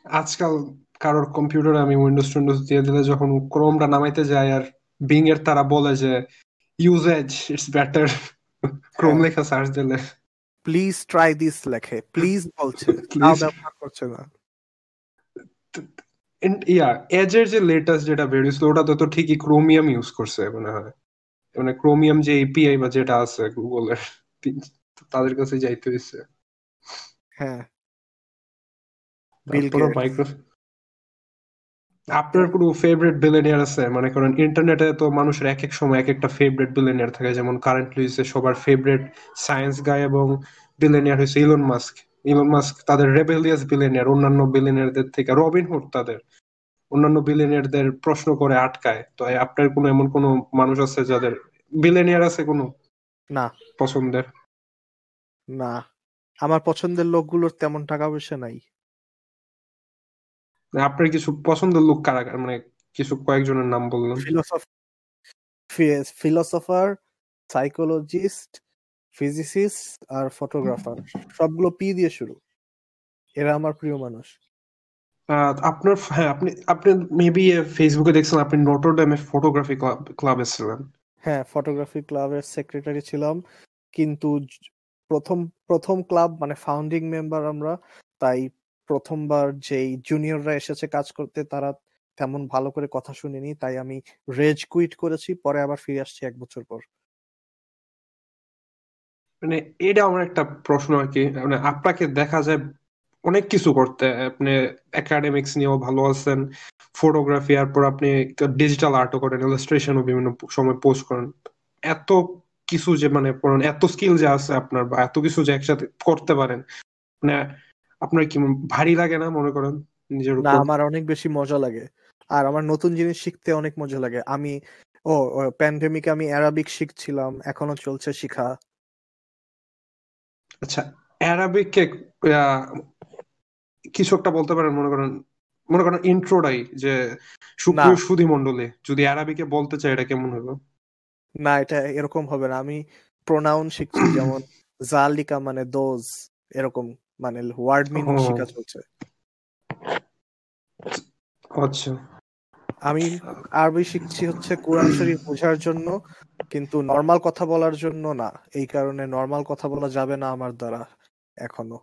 আজকাল কারোর কম্পিউটারে আমি উইন্ডোজ টিন্ডোজ দিয়ে দিলে যখন ক্রোমটা নামাইতে যায় আর বিং এর তারা বলে যে ইউজেজ ইটস বেটার ক্রোম। লেখা সার্চ দিলে। প্লিজ ট্রাই দিস লেখে। প্লিজ বলছে। তাও Please. ব্যবহার করছে না। ইয়া এজের যে লেটেস্ট যেটা বেরিয়েছিল ওটাতে তো ঠিকই ক্রোমিয়াম ইউজ করছে মনে হয়। মানে ক্রোমিয়াম যে এপিআই বা যেটা আছে গুগলের তাদের কাছে যাইতে হয়েছে। হ্যাঁ। আপনার কোনো ফেভারিট বিলিয়নিয়ার আছে? মানে করেন ইন্টারনেটে তো মানুষের এক এক সময় এক একটা ফেভারিট বিলিয়নিয়ার থাকে যেমন কারেন্টলি সবার ফেভারিট সায়েন্স গাই এবং বিলিয়নিয়ার হয়েছে ইলন মাস্ক ইলন মাস্ক তাদের রেবেলিয়াস বিলিয়নিয়ার অন্যান্য বিলিয়নিয়ারদের থেকে রবিন হুড তাদের অন্যান্য বিলিয়নিয়ারদের প্রশ্ন করে আটকায়। তো আপনার কোনো এমন কোনো মানুষ আছে যাদের বিলিয়নিয়ার আছে কোনো? না। পছন্দের? না। আমার পছন্দের লোকগুলোর তেমন টাকা পয়সা নাই। আপনার কিছু পছন্দের লোক কারা? মানে কিছু কয়েকজনের নাম বললেন। ফিলোসফার সাইকোলজিস্ট ফিজিসিস্ট আর ফটোগ্রাফার সবগুলো পি দিয়ে শুরু। এরা আমার প্রিয় মানুষ। আপনার হ্যাঁ আপনি আপনি মেবি ফেসবুকে দেখছেন আপনি নটরডেমে ফটোগ্রাফি ক্লাবে ছিলেন। হ্যাঁ ফটোগ্রাফি ক্লাবের সেক্রেটারি ছিলাম। কিন্তু প্রথম প্রথম ক্লাব মানে ফাউন্ডিং মেম্বার আমরা তাই প্রথমবার যেই জুনিয়ররা এসেছে কাজ করতে তারা তেমন ভালো করে কথা শুনিনি। তাই আমি রেজ কুইট করেছি পরে আবার ফিরে আসছি এক বছর পর। মানে এটা আমার একটা প্রশ্ন আর কি। মানে আপনাকে দেখা যায় অনেক কিছু করতে। আপনি একাডেমিক্স নিয়েও ভালো আছেন ফটোগ্রাফি আর পর আপনি ডিজিটাল আর্টও করেন ইলাস্ট্রেশনও বিভিন্ন সময় পোস্ট করেন। এত কিছু যে মানে পড়েন, এত স্কিল যে আছে আপনার বা এত কিছু যে একসাথে করতে পারেন মানে আপনার কি ভারী লাগে না মনে করেন? নিজের না উপর? আমার অনেক বেশি মজা লাগে। আর আমার নতুন জিনিস শিখতে অনেক মজা লাগে। আমি ও প্যান্ডেমিকে আমি অ্যারাবিক শিখছিলাম এখনও চলছে শিখা। আচ্ছা অ্যারাবিকে আহ, কিছু একটা বলতে পারেন মনে করেন মনে করেন ইন্ট্রোডাই যে সুপ্রিয় সুধী মণ্ডলী যদি অ্যারাবিকে বলতে চাই এটা কেমন হলো? না এটা এরকম হবে না। আমি প্রোনাউন শিখছি যেমন জালিকা মানে দোজ এরকম মানে ওয়ার্ড মিনিং শেখা চলছে। আচ্ছা। আমি আরবি শিখছি হচ্ছে কোরআন শরীফ বোঝার জন্য কিন্তু নর্মাল কথা বলার জন্য না। এই কারণে নর্মাল কথা বলা যাবে না আমার দ্বারা এখনও।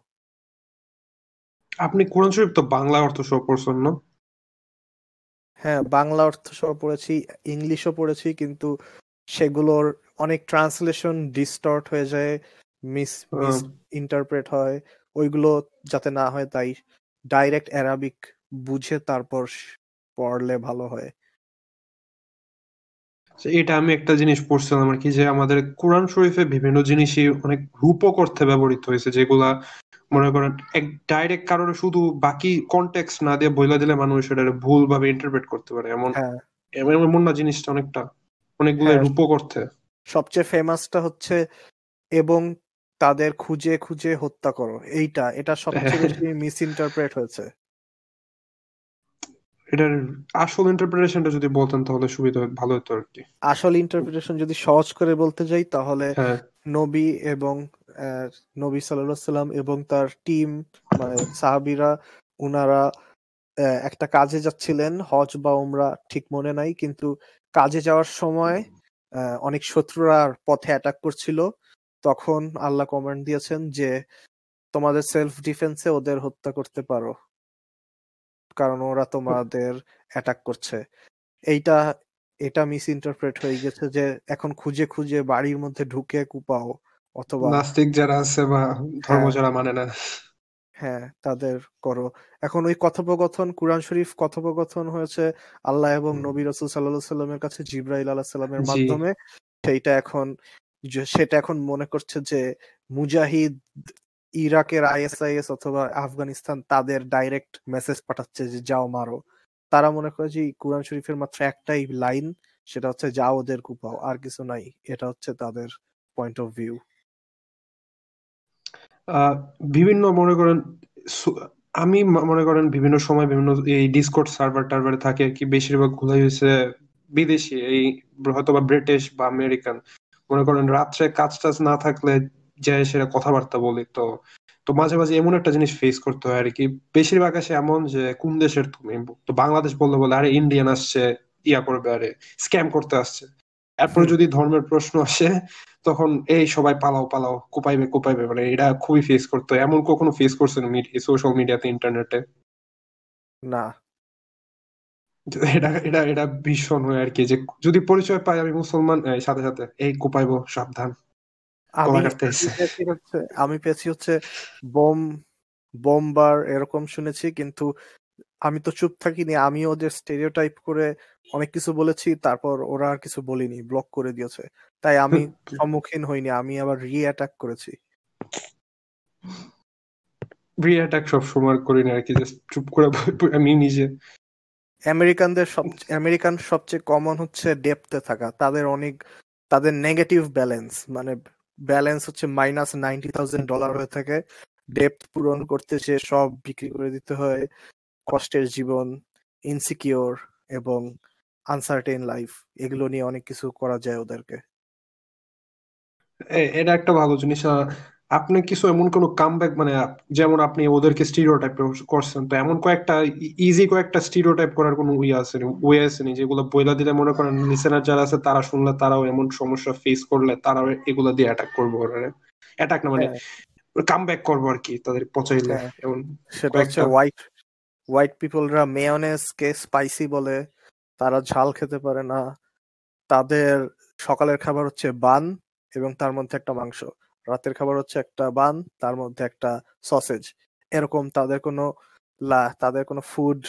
আপনি কোরআন শরীফ তো বাংলা অর্থ সহ পড়ছেন না? হ্যাঁ বাংলা অর্থ সহ পড়েছি ইংলিশও পড়েছি কিন্তু সেগুলোর অনেক ট্রান্সলেশন ডিস্টর্ট হয়ে যায় মিস মিস ইন্টারপ্রেট হয় ওইগুলো যাতে না হয় তাই ডাইরেক্ট অ্যারাবিক বুঝে তারপর পড়লে ভালো হয়। এটা আমি একটা জিনিস পড়ছিলাম আর কি যে আমাদের কোরআন শরীফে বিভিন্ন জিনিসই অনেক রূপক অর্থে ব্যবহৃত হয়েছে যেগুলা মনে করেন এক ডাইরেক্ট কারণে শুধু বাকি কনটেক্সট না দিয়ে বইলা দিলে মানুষ সেটা ভুল ভাবে ইন্টারপ্রেট করতে পারে। এমন হ্যাঁ। এমন এমন না জিনিসটা অনেকটা অনেকগুলো হ্যাঁ। রূপক অর্থে। সবচেয়ে ফেমাসটা হচ্ছে এবং তাদের খুঁজে খুঁজে হত্যা করো। এইটা এটা সবচেয়ে বেশি মিস ইন্টারপ্রেট হয়েছে। এটার আসল ইন্টারপ্রিটেশনটা যদি বলতেন তাহলে সুবিধা হতো- ভালো হতো আর কি আসল ইন্টারপ্রিটেশন যদি সহজ করে বলতে যাই তাহলে হ্যাঁ। নবী এবং নবী সাল্লাল্লাহু আলাইহি সাল্লাম এবং তার টিম মানে সাহাবীরা উনারা একটা কাজে যাচ্ছিলেন হজ বা উমরা ঠিক মনে নাই কিন্তু কাজে যাওয়ার সময় আহ, অনেক শত্রুরা পথে অ্যাটাক করছিল। তখন আল্লাহ কমান্ড দিয়েছেন যে তোমাদের সেলফ ডিফেন্সে ওদের হত্যা করতে পারো। কারণ ওরা তোমাদের অ্যাটাক করছে। এইটা এটা মিস ইন্টারপ্রেট হয়ে গেছে যে এখন খুঁজে খুঁজে বাড়ির মধ্যে ঢুকে কুপাও অথবা নাস্তিক যারা আছে বা ধর্ম হ্যাঁ। যারা মানে না। হ্যাঁ তাদের করো। এখন ওই কথোপকথন কুরআন শরীফ কথোপকথন হয়েছে আল্লাহ এবং নবী রাসূল সাল্লাল্লাহু সাল্লামের কাছে জিব্রাইল আলাইহিস সালামের মাধ্যমে। সেইটা এখন সেটা এখন মনে করছে যে মুজাহিদ ইরাকের আইএসআইএস অথবা আফগানিস্তান তাদের ডাইরেক্ট মেসেজ পাঠাচ্ছে যে, যাও মারো। তারা মনে করে যে কুরআন শরীফের মাত্র একটাই লাইন সেটা হচ্ছে যাও ওদের কুপাও আর কিছু নাই, এটা হচ্ছে তাদের পয়েন্ট অফ ভিউ বিভিন্ন মনে করেন আমি মনে করেন বিভিন্ন সময় বিভিন্ন এই ডিসকর্ড সার্ভার টার্ভারে থাকে কি, বেশিরভাগ গুলাই হয়েছে বিদেশি, এই হয়তো বা ব্রিটিশ বা আমেরিকান মনে করেন রাত্রে কাজ টাজ না থাকলে যে সেটা কথাবার্তা বলি। তো তো মাঝে মাঝে এমন একটা জিনিস ফেস করতে হয় আর কি। বেশিরভাগ আসে এমন যে কোন দেশের তুমি? তো বাংলাদেশ বললে বলে আরে ইন্ডিয়ান আসছে ইয়া করবে আরে স্ক্যাম করতে আসছে। এরপরে যদি ধর্মের প্রশ্ন আসে তখন এই সবাই পালাও পালাও কোপাইবে কোপাইবে। মানে এটা খুবই ফেস করতে হয়। এমন কখনো ফেস করছেন সোশ্যাল মিডিয়াতে ইন্টারনেটে না। এটা এটা এটা ভীষণ হয় আর কি যে যদি পরিচয় পাই আমি মুসলমান সাথে সাথে এই কোপাইবো সাবধান। আমি পেয়েছি হচ্ছে বোম বোমবার এরকম শুনেছি কিন্তু আমি তো চুপ থাকিনি। আমি ওদের স্টেরিওটাইপ করে অনেক কিছু বলেছি তারপর ওরা আর কিছু বলিনি ব্লক করে দিয়েছে। তাই আমি সম্মুখীন হইনি আমি আবার রি অ্যাটাক করেছি। রি অ্যাটাক সব সময় করি না আর কি জাস্ট চুপ করে আমি নিজে। আমেরিকানদের সব আমেরিকান সবচেয়ে কমন হচ্ছে ডেপতে থাকা তাদের অনেক তাদের নেগেটিভ ব্যালেন্স মানে ব্যালেন্স হচ্ছে মাইনাস নাইনটি থাউজেন্ড ডলার হয়ে থাকে। ডেপথ পূরণ করতে সে সব বিক্রি করে দিতে হয়, কষ্টের জীবন ইনসিকিওর এবং আনসার্টেন লাইফ এগুলো নিয়ে অনেক কিছু করা যায় ওদেরকে। এটা একটা ভালো জিনিস। আপনি কিছু এমন কোনো কামব্যাক মানে যেমন আপনি ওদেরকে স্টিরিওটাইপ করছেন তো এমন কয়েকটা ইজি কয়েকটা স্টিরিওটাইপ করার কোনো ইয়ে আছে ওয়ে আছে নি যেগুলো বইলা দিলে মনে করেন লিসেনার যারা আছে তারা শুনলে তারাও এমন সমস্যা ফেস করলে তারাও এগুলো দিয়ে অ্যাটাক করব অ্যাটাক না মানে কামব্যাক করব আর কি তাদের পচাইলে হ্যাঁ। এমন সেটা হচ্ছে হোয়াইট হোয়াইট পিপলরা মেয়নেস কে স্পাইসি বলে তারা ঝাল খেতে পারে না তাদের সকালের খাবার হচ্ছে বান এবং তার মধ্যে একটা মাংস। রাতের খাবার হচ্ছে একটা বান, তার মধ্যে একটা সসেজ এরকম তাদের কোনো লা, তাদের কোনো ফুড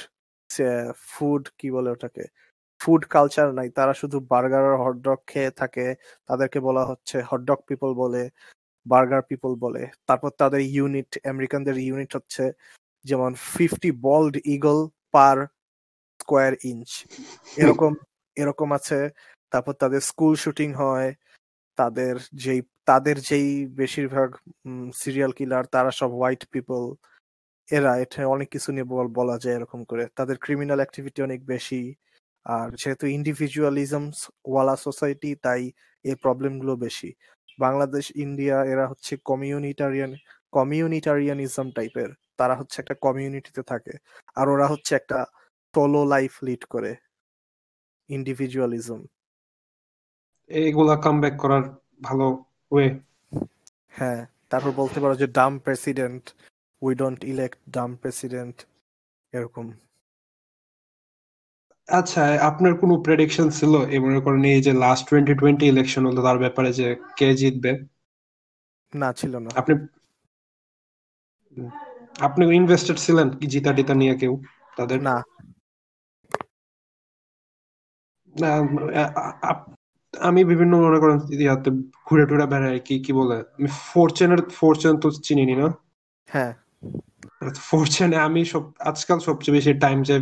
ফুড কি বলে ওটাকে? ফুড কালচার নাই। তারা শুধু বার্গার আর হটডগ খেয়ে থাকে। তাদেরকে বলা হচ্ছে হটডগ পিপল বলে বার্গার পিপল বলে। তারপর তাদের ইউনিট আমেরিকানদের ইউনিট হচ্ছে যেমন fifty bald eagle per square inch এরকম এরকম আছে। তারপর তাদের স্কুল শুটিং হয়। তাদের যেই তাদের যেই বেশিরভাগ সিরিয়াল কিলার তারা সব হোয়াইট পিপল এরা এটা অনেক কিছু নিয়ে বল- বলা যায় এরকম করে। তাদের ক্রিমিনাল অ্যাক্টিভিটি অনেক বেশি। আর যেহেতু ইন্ডিভিজুয়ালিজম ওয়ালা সোসাইটি তাই এই প্রবলেমগুলো বেশি। বাংলাদেশ ইন্ডিয়া এরা হচ্ছে কমিউনিটারিয়ান কমিউনিটারিয়ানিজম টাইপের তারা হচ্ছে একটা কমিউনিটিতে থাকে। আর ওরা হচ্ছে একটা সোলো লাইফ লিড করে। ইন্ডিভিজুয়ালিজম এইগুলা কামব্যাক করার ভালো ওয়ে হ্যাঁ তারপর বলতে পারো যে dumb president we don't elect dumb president এরকম। আচ্ছা আপনার কোনো প্রেডিকশন ছিল? এই মনে করেন এই যে লাস্ট টোয়েন্টি টোয়েন্টি ইলেকশন হলো তার ব্যাপারে যে কে জিতবে? না ছিল না। আপনি আপনি ইনভেস্টেড ছিলেন কি জিতা টিতা নিয়ে কেউ তাদের? না। আমি বিভিন্ন মনে করেন ইয়াতে ঘুরে টুরে বেড়াই কি কি বলে? আমি ফরচুনের ফরচুন তো চিনি না? হ্যাঁ। ফরচুনে আমি সব আজকাল সবচেয়ে বেশি টাইম যে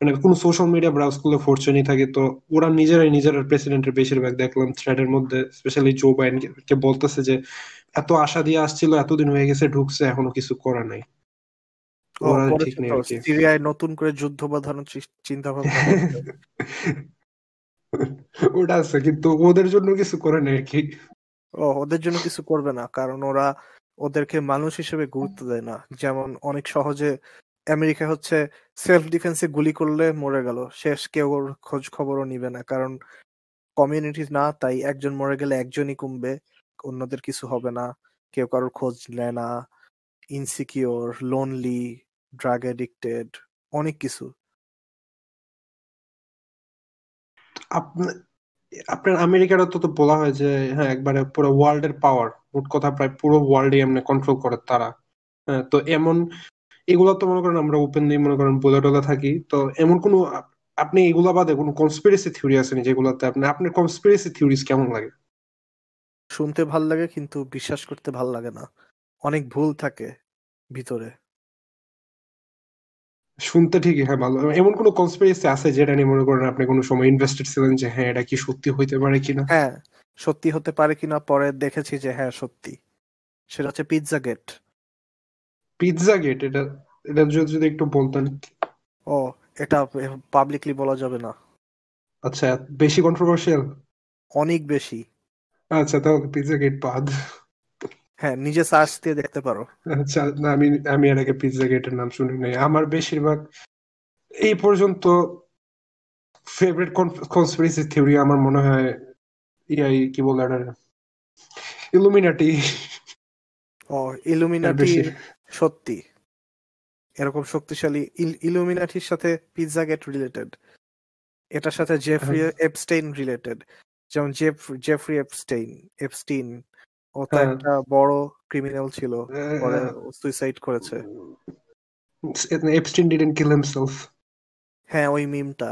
মানে কোনো সোশ্যাল মিডিয়া ব্রাউজ করলে ফরচুনই থাকে তো ওরা নিজেরাই নিজেরা প্রেসিডেন্টের বেশিরভাগ দেখলাম থ্রেডের মধ্যে স্পেশালি জো বাইন কে বলতেছে যে এত আশা দিয়ে আসছিল এতদিন হয়ে গেছে ঢুকছে এখনও কিছু করা নাই। ওরা ঠিক নেই সিরিয়ায় নতুন করে যুদ্ধ বাঁধানোর চিন্তা ভাবনা ওটা আছে, কিন্তু ওদের জন্য কিছু করে আর কি? ও, ওদের জন্য কিছু করবে না, কারণ ওরা ওদেরকে মানুষ হিসেবে গুরুত্ব দেয় না। যেমন অনেক সহজে আমেরিকা হচ্ছে সেলফ ডিফেন্সে গুলি করলে মরে গেল, শেষ কেউ ওর খোঁজ খবরও নিবে না, কারণ কমিউনিটি না, তাই একজন মরে গেলে একজনই কমবে, অন্যদের কিছু হবে না, কেউ কারোর খোঁজ নেয় না ইনসিকিওর লোনলি ড্রাগ এডিক্টেড অনেক কিছু। আপনার আমেরিকার তো বলা হয় যে হ্যাঁ একবারে পুরো ওয়ার্ল্ড এর পাওয়ার মোট কথা প্রায় পুরো ওয়ার্ল্ডই এমনি কন্ট্রোল করে তারা। হ্যাঁ, তো এমন এগুলো তো মনে করেন আমরা ওপেনলি মনে করেন বলে টলে থাকি। তো এমন কোনো আপ- আপনি এগুলা বাদে কোনো কনস্পিরেসি থিওরি আছে যেগুলোতে আপনি আপনার কনস্পিরেসি থিওরিজ কেমন লাগে? শুনতে ভালো লাগে কিন্তু বিশ্বাস করতে ভালো লাগে না। অনেক ভুল থাকে ভিতরে। শুনতে ঠিকই হ্যাঁ ভালো। এমন কোনো কনস্পিরেসি আছে যেটা নিয়ে মনে করেন আপনি কোনো সময় ইনভেস্টেড ছিলেন যে হ্যাঁ এটা কি সত্যি হইতে পারে কিনা? হ্যাঁ সত্যি হতে পারে কিনা পরে দেখেছি যে হ্যাঁ সত্যি। সেটা হচ্ছে পিৎজা গেট পিৎজা গেট এটা এটা যদি যদি একটু বলতেন। ও এটা পাবলিকলি বলা যাবে না। আচ্ছা বেশি কন্ট্রোভার্সিয়াল অনেক বেশি। আচ্ছা তাহলে পিৎজা গেট বাদ। হ্যাঁ নিজে সার্চ দিয়ে দেখতে পারো। আচ্ছা না আমি আমি এর আগে পিৎজা গেটের নাম শুনি নাই। আমার বেশিরভাগ এই পর্যন্ত ফেভারিট কনস্পিরেসি থিওরি আমার মনে হয় ইয়াই কি বলে এটা ইলুমিনাটি ও ইলুমিনাটি সত্যি। এরকম শক্তিশালী ইলুমিনাটির সাথে পিৎজা গেট রিলেটেড এটার সাথে জেফ্রি এপস্টেইন রিলেটেড যেমন জেফ জেফ্রি এপস্টেইন এপস্টিন ও তো হ্যাঁ। একটা বড় ক্রিমিনাল ছিল পরে সুইসাইড করেছে। এপস্টিন ডিডেন্ট কিল হিমসেলফ হ্যাঁ ওই মিমটা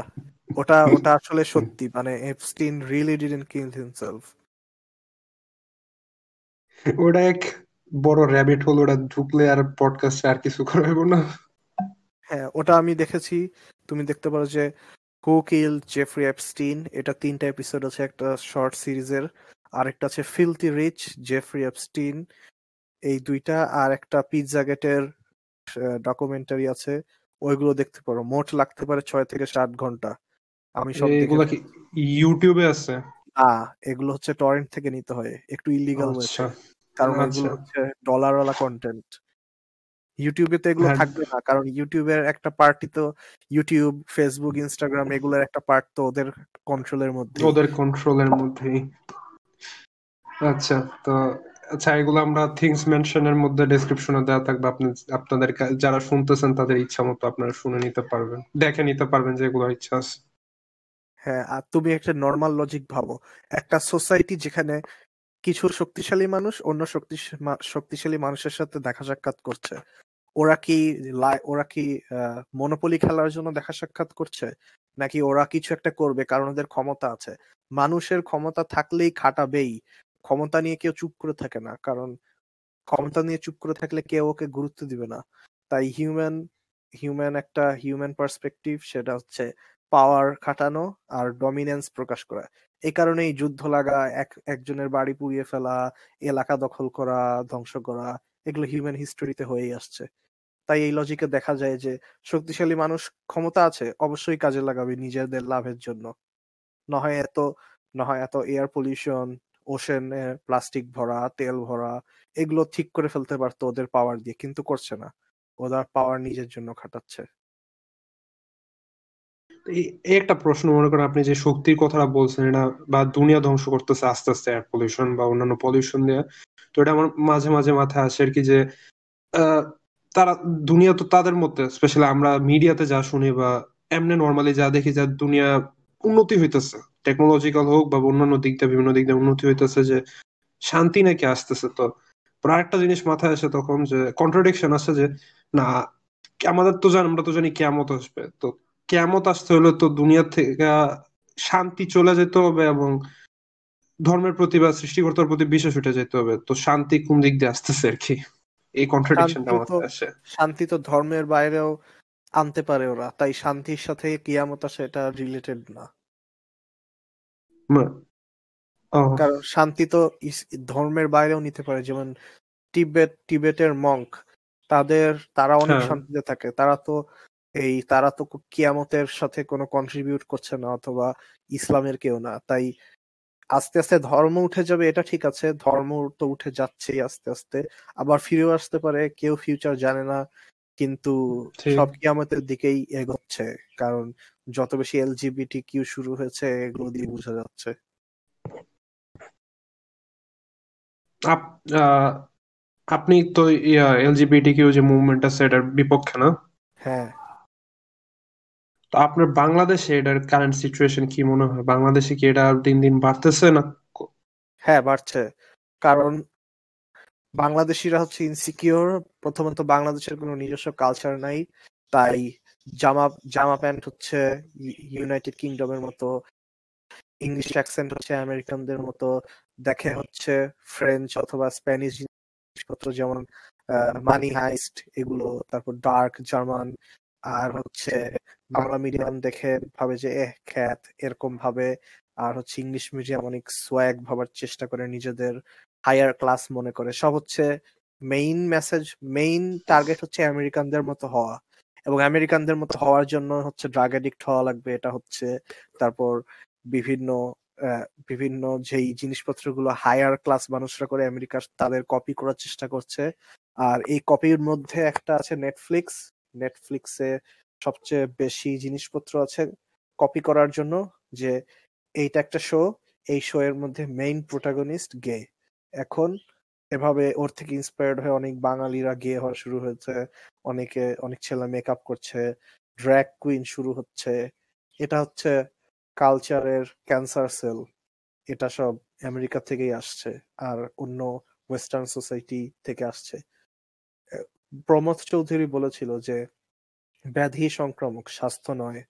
ওটা ওটা আসলে সত্যি মানে Epstein really didn't kill himself ওটা এক বড় র্যাবিট হোল ওটা ঢুকলে আর পডকাস্টে আর কিছু করা হবে না। হ্যাঁ ওটা আমি দেখেছি। তুমি দেখতে পারো যে হু কিল জেফ্রি এপস্টিন এটা তিনটা এপিসোড আছে একটা শর্ট সিরিজের আরেকটা আছে ফিলতি রিচ জেফ্রি এপস্টিন এই দুইটা। আর একটা পিৎজা গেটের ডকুমেন্টারি আছে ওইগুলো দেখতে পারো। মোট লাগতে পারে ছয় থেকে সাত ঘণ্টা। আমি সব এগুলা কি ইউটিউবে আছে? না এগুলো হচ্ছে টরেন্ট থেকে নিতে হয়। একটু ইলিগাল আচ্ছা। কারণ আচ্ছা। এগুলো হচ্ছে ডলার ওয়ালা কন্টেন্ট ইউটিউবে তো এগুলো হ্যাঁ। থাকবে না। কারণ ইউটিউবের একটা পার্টি তো ইউটিউব ফেসবুক ইনস্টাগ্রাম এগুলোর একটা পার্ট তো ওদের কন্ট্রোলের মধ্যে ওদের কন্ট্রোলের মধ্যেই। আচ্ছা তো আচ্ছা এগুলো আমরা থিংস মেনশনের মধ্যে ডেসক্রিপশনে দেওয়া থাকবে। আপনি, আপনাদের যারা শুনতেছেন, তাদের ইচ্ছা মতো আপনারা শুনে নিতে পারবেন। দেখে নিতে পারবেন যে এগুলো ইচ্ছা আছে। হ্যাঁ আর তুমি একটা নর্মাল লজিক ভাবো। একটা সোসাইটি যেখানে কিছু শক্তিশালী মানুষ, অন্য মা- শক্তিশালী মানুষের সাথে দেখা সাক্ষাৎ করছে। ওরা কি ওরা কি মনোপলি খেলার জন্য দেখা সাক্ষাৎ করছে? নাকি ওরা কিছু একটা করবে, কারণ ওদের ক্ষমতা আছে। মানুষের ক্ষমতা থাকলেই খাটাবেই। ক্ষমতা নিয়ে কেউ চুপ করে থাকে না। কারণ ক্ষমতা নিয়ে চুপ করে থাকলে কেউ ওকে গুরুত্ব দিবে না। তাই হিউম্যান হিউম্যান একটা হিউম্যান পার্সপেক্টিভ সেটা হচ্ছে পাওয়ার খাটানো আর ডমিনেন্স প্রকাশ করা। এই কারণেই যুদ্ধ লাগা, এক, একজনের বাড়ি পুড়িয়ে ফেলা, এলাকা দখল করা, ধ্বংস করা, এগুলো হিউম্যান হিস্টোরিতে হয়েই আসছে। তাই এই লজিকে দেখা যায় যে শক্তিশালী মানুষ ক্ষমতা আছে, অবশ্যই কাজে লাগাবে নিজেদের লাভের জন্য। নয় এত নয় এত এয়ার পলিউশন ওশেনে প্লাস্টিক ভরা, তেল ভরা, এগুলো ঠিক করে ফেলতে পারতো ওদের পাওয়ার দিয়ে, কিন্তু করছে না। ওদের পাওয়ার নিজের জন্য খাটাচ্ছে। এই একটা প্রশ্ন মনে করেন আপনি যে শক্তির কথাটা বলছেন, এটা বা দুনিয়া ধ্বংস করতেছে আস্তে আস্তে এয়ার পলিউশন বা অন্যান্য পলিউশন দিয়ে তো এটা আমার মাঝে মাঝে মাথায় আসে আর কি যে তারা, দুনিয়া তো তাদের মধ্যে স্পেশালি আমরা মিডিয়াতে যা শুনি বা এমনি নর্মালি যা দেখি যা দুনিয়া উন্নতি হইতেছে। টেকনোলজিক্যাল হোক বা অন্যান্য দিক দিয়ে বিভিন্ন দিক দিয়ে উন্নতি হইতেছে যে শান্তি নাকি আসতেছে। তো পরে আরেকটা জিনিস মাথায় আসে তখন যে কন্ট্রাডিকশন আছে যে না আমাদের তো জান আমরা তো জানি কেমত আসবে। তো কেমত আসতে হলে তো দুনিয়া থেকে শান্তি চলে যেতে হবে এবং ধর্মের প্রতি বা সৃষ্টিকর্তার প্রতি বিশ্বাস উঠে যেতে হবে। তো শান্তি কোন দিক দিয়ে আসতেছে আর কি? এই কন্ট্রাডিকশনটা মাথায় আসে। শান্তি তো ধর্মের বাইরেও আনতে পারে ওরা। তাই শান্তির সাথে কিয়ামত আসে এটা রিলেটেড না। কারণ শান্তি তো ধর্মের বাইরেও নিতে পারে যেমন টিবেট টিবেটের মঙ্ক তাদের তারা অনেক হ্যাঁ। শান্তিতে থাকে তারা তো এই তারা তো কিয়ামতের সাথে কোনো কন্ট্রিবিউট করছে না অথবা ইসলামের কেউ না তাই আস্তে আস্তে ধর্ম উঠে যাবে এটা ঠিক আছে ধর্ম তো উঠে যাচ্ছেই আস্তে আস্তে আবার ফিরেও আসতে পারে কেউ ফিউচার জানে না কিন্তু। সব কিয়ামতের দিকেই এগোচ্ছে কারণ যত বেশি এলজিবিটি কিউ শুরু হয়েছে এগুলো দিয়ে বোঝা যাচ্ছে। আপনি তো এলজিবিটি কিউ যে মুভমেন্ট আছে এটার বিপক্ষে না? হ্যাঁ। তো আপনার বাংলাদেশে এটার কারেন্ট সিচুয়েশন কি মনে হয়? বাংলাদেশে কি এটা দিন দিন বাড়তেছে না? হ্যাঁ বাড়ছে। কারণ বাংলাদেশিরা হচ্ছে ইনসিকিউর প্রথমত বাংলাদেশের কোনো নিজস্ব কালচার নাই, তাই জামা জামা প্যান্ট হচ্ছে ইউনাইটেড কিংডমের মতো ইংলিশ অ্যাকসেন্ট হচ্ছে আমেরিকানদের মতো, দেখে হচ্ছে ফ্রেঞ্চ অথবা স্প্যানিশ জিনিসপত্র যেমন মানি হাইস্ট এগুলো, তারপর ডার্ক জার্মান আর হচ্ছে বাংলা মিডিয়াম দেখে ভাবে যে, এহ, খ্যাত, এরকম ভাবে, আর হচ্ছে ইংলিশ মিডিয়াম অনেক সোয়াগ ভাবার চেষ্টা করে নিজেদের হায়ার ক্লাস মনে করে। সব হচ্ছে মেইন মেসেজ মেইন টার্গেট হচ্ছে আমেরিকানদের মতো হওয়া। এবং আমেরিকানদের মতো হওয়ার জন্য হচ্ছে ড্রাগ এডিক্ট হওয়া লাগবে। এটা হচ্ছে তারপর বিভিন্ন বিভিন্ন যেই জিনিসপত্রগুলো হায়ার ক্লাস মানুষরা করে আমেরিকার তাদের কপি করার চেষ্টা করছে। আর এই কপির মধ্যে একটা আছে নেটফ্লিক্স নেটফ্লিক্সে সবচেয়ে বেশি জিনিসপত্র আছে কপি করার জন্য যে এইটা একটা শো এই শো এর মধ্যে মেইন প্রোটাগনিস্ট গে এখন এভাবে ওর থেকে ইন্সপায়ার্ড হয়ে অনেক বাঙালিরা গে হওয়া শুরু হয়েছে অনেকে অনেক ছেলে মেকআপ করছে ড্র্যাগ কুইন শুরু হচ্ছে এটা হচ্ছে কালচারের ক্যান্সার সেল এটা সব আমেরিকা থেকেই আসছে আর অন্য ওয়েস্টার্ন সোসাইটি থেকে আসছে। আহ, প্রমথ চৌধুরী বলেছিল যে ব্যাধি সংক্রামক স্বাস্থ্য নয়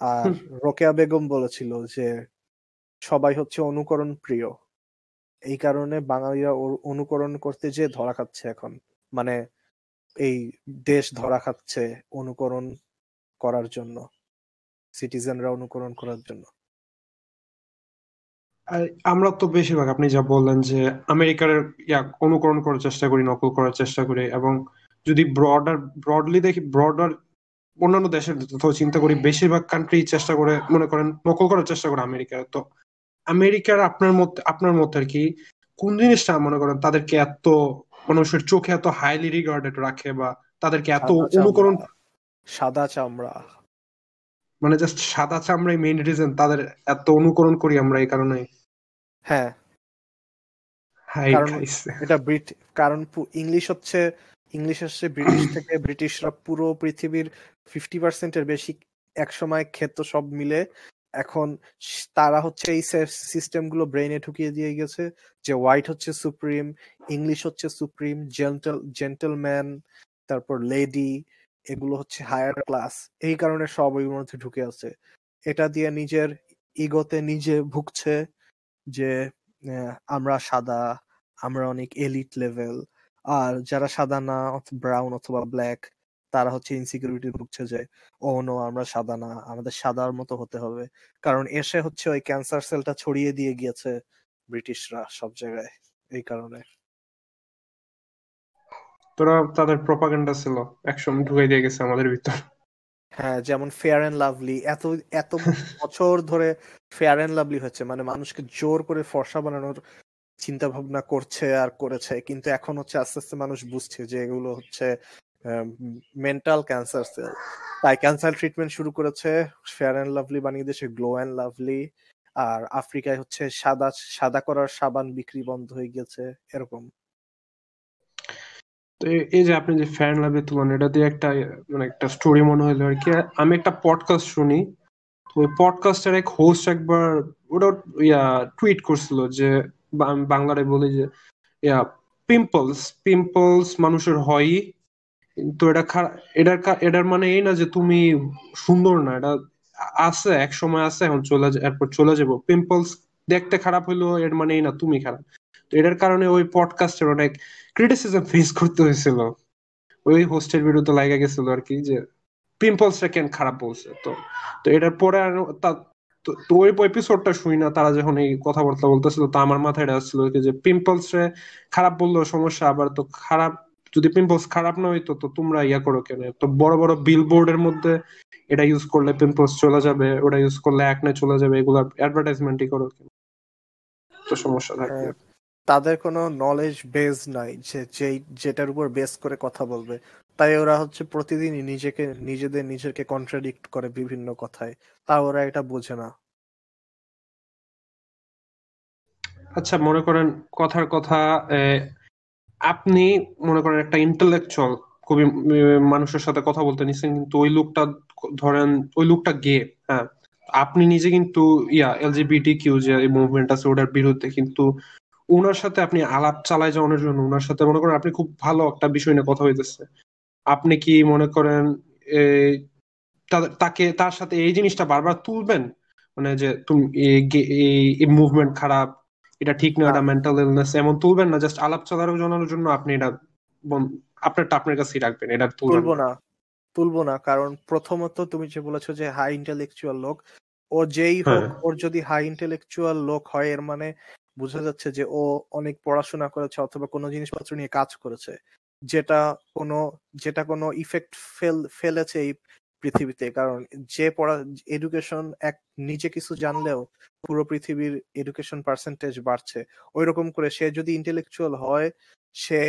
আর রোকেয়া বেগম বলেছিল যে সবাই হচ্ছে অনুকরণ প্রিয় এই কারণে বাঙালিরা অনুকরণ করতে যে ধরা খাচ্ছে এখন। মানে এই দেশ ধরা খাচ্ছে অনুকরণ করার জন্য, সিটিজেনরা অনুকরণ করার জন্য। আর আমরা তো বেশিরভাগ, আপনি যা বললেন যে আমেরিকার অনুকরণ করার চেষ্টা করি, নকল করার চেষ্টা করি এবং যদি ব্রডার ব্রডলি দেখি ব্রডার অন্যান্য দেশের চিন্তা করি, বেশিরভাগ কান্ট্রি চেষ্টা করে, মনে করেন নকল করার চেষ্টা করে আমেরিকা। তো আমেরিকার আপনার মতে আপনার মতে আর কি কোন জিনিসটা মনে করেন তাদেরকে এত মানুষের চোখে এত হাইলি রিগার্ডেড রাখে বা তাদেরকে এত অনুকরণ সাদা চামড়া। মানে জাস্ট সাদা চামড়াই মেইন রিজন তাদের এত অনুকরণ করি আমরা এই কারণে হ্যাঁ এটা ব্রিট কারণ ইংলিশ হচ্ছে ইংলিশ হচ্ছে ব্রিটিশ থেকে ব্রিটিশরা পুরো পৃথিবীর ফিফটি পার্সেন্টের বেশি একসময় খেত সব মিলে এখন তারা হচ্ছে এই সিস্টেমগুলো ব্রেইনে ঢুকিয়ে দিয়ে গেছে যে হোয়াইট হচ্ছে সুপ্রিম ইংলিশ হচ্ছে সুপ্রিম জেন্টেল জেন্টেলম্যান তারপর লেডি এগুলো হচ্ছে হায়ার ক্লাস এই কারণে সব ওই মধ্যে ঢুকে আছে। এটা দিয়ে নিজের ইগোতে নিজে ভুগছে যে আমরা সাদা, আমরা অনেক এলিট লেভেল আর যারা সাদা না ব্রাউন অথবা ব্ল্যাক তারা হচ্ছে ইনসিকিউরিটি ভুগছে যে ও নো আমরা সাদা না আমাদের সাদার মতো হতে হবে। কারণ এসে হচ্ছে ওই ক্যান্সার সেলটা ছড়িয়ে দিয়ে গিয়েছে ব্রিটিশরা সব জায়গায় এই কারণে। তোরা তাদের প্রপাগান্ডা ছিল একসময় দিয়ে গেছে আমাদের ভিতর। হ্যাঁ যেমন ফেয়ার এন্ড লাভলি এত এত বছর ধরে ফেয়ার এন্ড লাভলি হচ্ছে মানে মানুষকে জোর করে ফর্সা বানানোর চিন্তা ভাবনা করছে আর করেছে কিন্তু এখন হচ্ছে আস্তে আস্তে মানুষ বুঝছে যে এগুলো হচ্ছে মেন্টাল ক্যান্সার সেল তাই ক্যান্সার ট্রিটমেন্ট শুরু করেছে ফেয়ার অ্যান্ড লাভলি বানিয়ে দিয়েছে গ্লো অ্যান্ড লাভলি আর আফ্রিকায় হচ্ছে সাদা সাদা করার সাবান বিক্রি বন্ধ হয়ে গেছে, এরকম। তো এই যে আপনি যে ফ্যান লাভে তুলন এটা দিয়ে একটা মানে একটা স্টোরি মনে হলো আর কি। আমি একটা পডকাস্ট শুনি, তো ওই পডকাস্টের এক হোস্ট একবার ওটা ইয়া টুইট করছিল যে বাংলায় বলি যে, ইয়া পিম্পলস পিম্পলস মানুষের হয়ই তো এটা এটার এটার মানে এই না যে তুমি সুন্দর না, এটা আছে, এক সময় আছে, এখন চলে এরপর চলে যাব। পিম্পলস দেখতে খারাপ হইল এর মানে এই না, তুমি খারাপ। তো এটার কারণে ওই পডকাস্টের অনেক ক্রিটিসিজম ফেস করতে হয়েছিল। ওই হোস্টের বিরুদ্ধে লাগা গেছিল আর কি, যে পিম্পলসটা কেন খারাপ বলছে, তো তো এটার পরে আর তো ওই এপিসোডটা শুই না, তারা যখন এই কথাবার্তা বলতেছিল, তো আমার মাথায় আসছিল যে পিম্পলস খারাপ বললেও সমস্যা, আবার তো খারাপ যদি পিম্পলস খারাপ না হইতো তো তোমরা ইয়া করো কেন? তো বড় বড় বিলবোর্ডের মধ্যে এটা ইউজ করলে পিম্পলস চলে যাবে ওটা ইউজ করলে একনে চলে যাবে এগুলো অ্যাডভার্টাইজমেন্টই করো কেন? তো সমস্যা থাকে। হ্যাঁ, তাদের কোনো নলেজ বেস নাই যে যেই যেটার উপর বেস করে কথা বলবে। তাই ওরা হচ্ছে প্রতিদিনই নিজেকে নিজেদের নিজেকে কন্ট্রাডিক্ট করে বিভিন্ন কথায়। তা ওরা এটা বোঝে না। আচ্ছা মনে করেন কথার কথা আপনি মনে করেন একটা ইন্টেলেকচুয়াল খুবই মানুষের সাথে কথা বলতে নিচ্ছেন কিন্তু ওই লোকটা ধরেন, ওই লোকটা গে হ্যাঁ? আপনি নিজে কিন্তু, ইয়া এলজিবিটি কিউ যে মুভমেন্ট আছে, ওটার বিরুদ্ধে কিন্তু ওনার সাথে আপনি আলাপ চালায় যাওয়ানোর জন্য ওনার সাথে মনে করেন আপনি খুব ভালো একটা বিষয় নিয়ে কথা হইতেছে। আপনি কি মনে করেন তাকে, তার সাথে এই জিনিসটা বারবার তুলবেন? মানে যে তুমি এই মুভমেন্ট খারাপ এটা ঠিক না এটা মেন্টাল ইলনেস এমন তুলবেন না জাস্ট আলাপ চালার জানানোর জন্য আপনি এটা আপনারটা আপনার কাছেই রাখবেন এটা তুলবো না। তুলবো না কারণ প্রথমত তুমি যে বলেছ যে হাই ইন্টেলেকচুয়াল লোক ও যেই হোক হ্যাঁ। ওর যদি হাই ইন্টেলেকচুয়াল লোক হয় এর মানে বোঝা যাচ্ছে যে ও অনেক পড়াশোনা করেছে অথবা কোনো জিনিসপত্র নিয়ে কাজ করেছে যেটা কোনো যেটা কোনো ইফেক্ট ফেল ফেলেছে এই পৃথিবীতে, কারণ যে পড়া এডুকেশন এক, নিজে কিছু জানলেও পুরো পৃথিবীর এডুকেশন পার্সেন্টেজ বাড়ছে। ওই রকম করে সে যদি ইন্টেলেকচুয়াল হয়, সে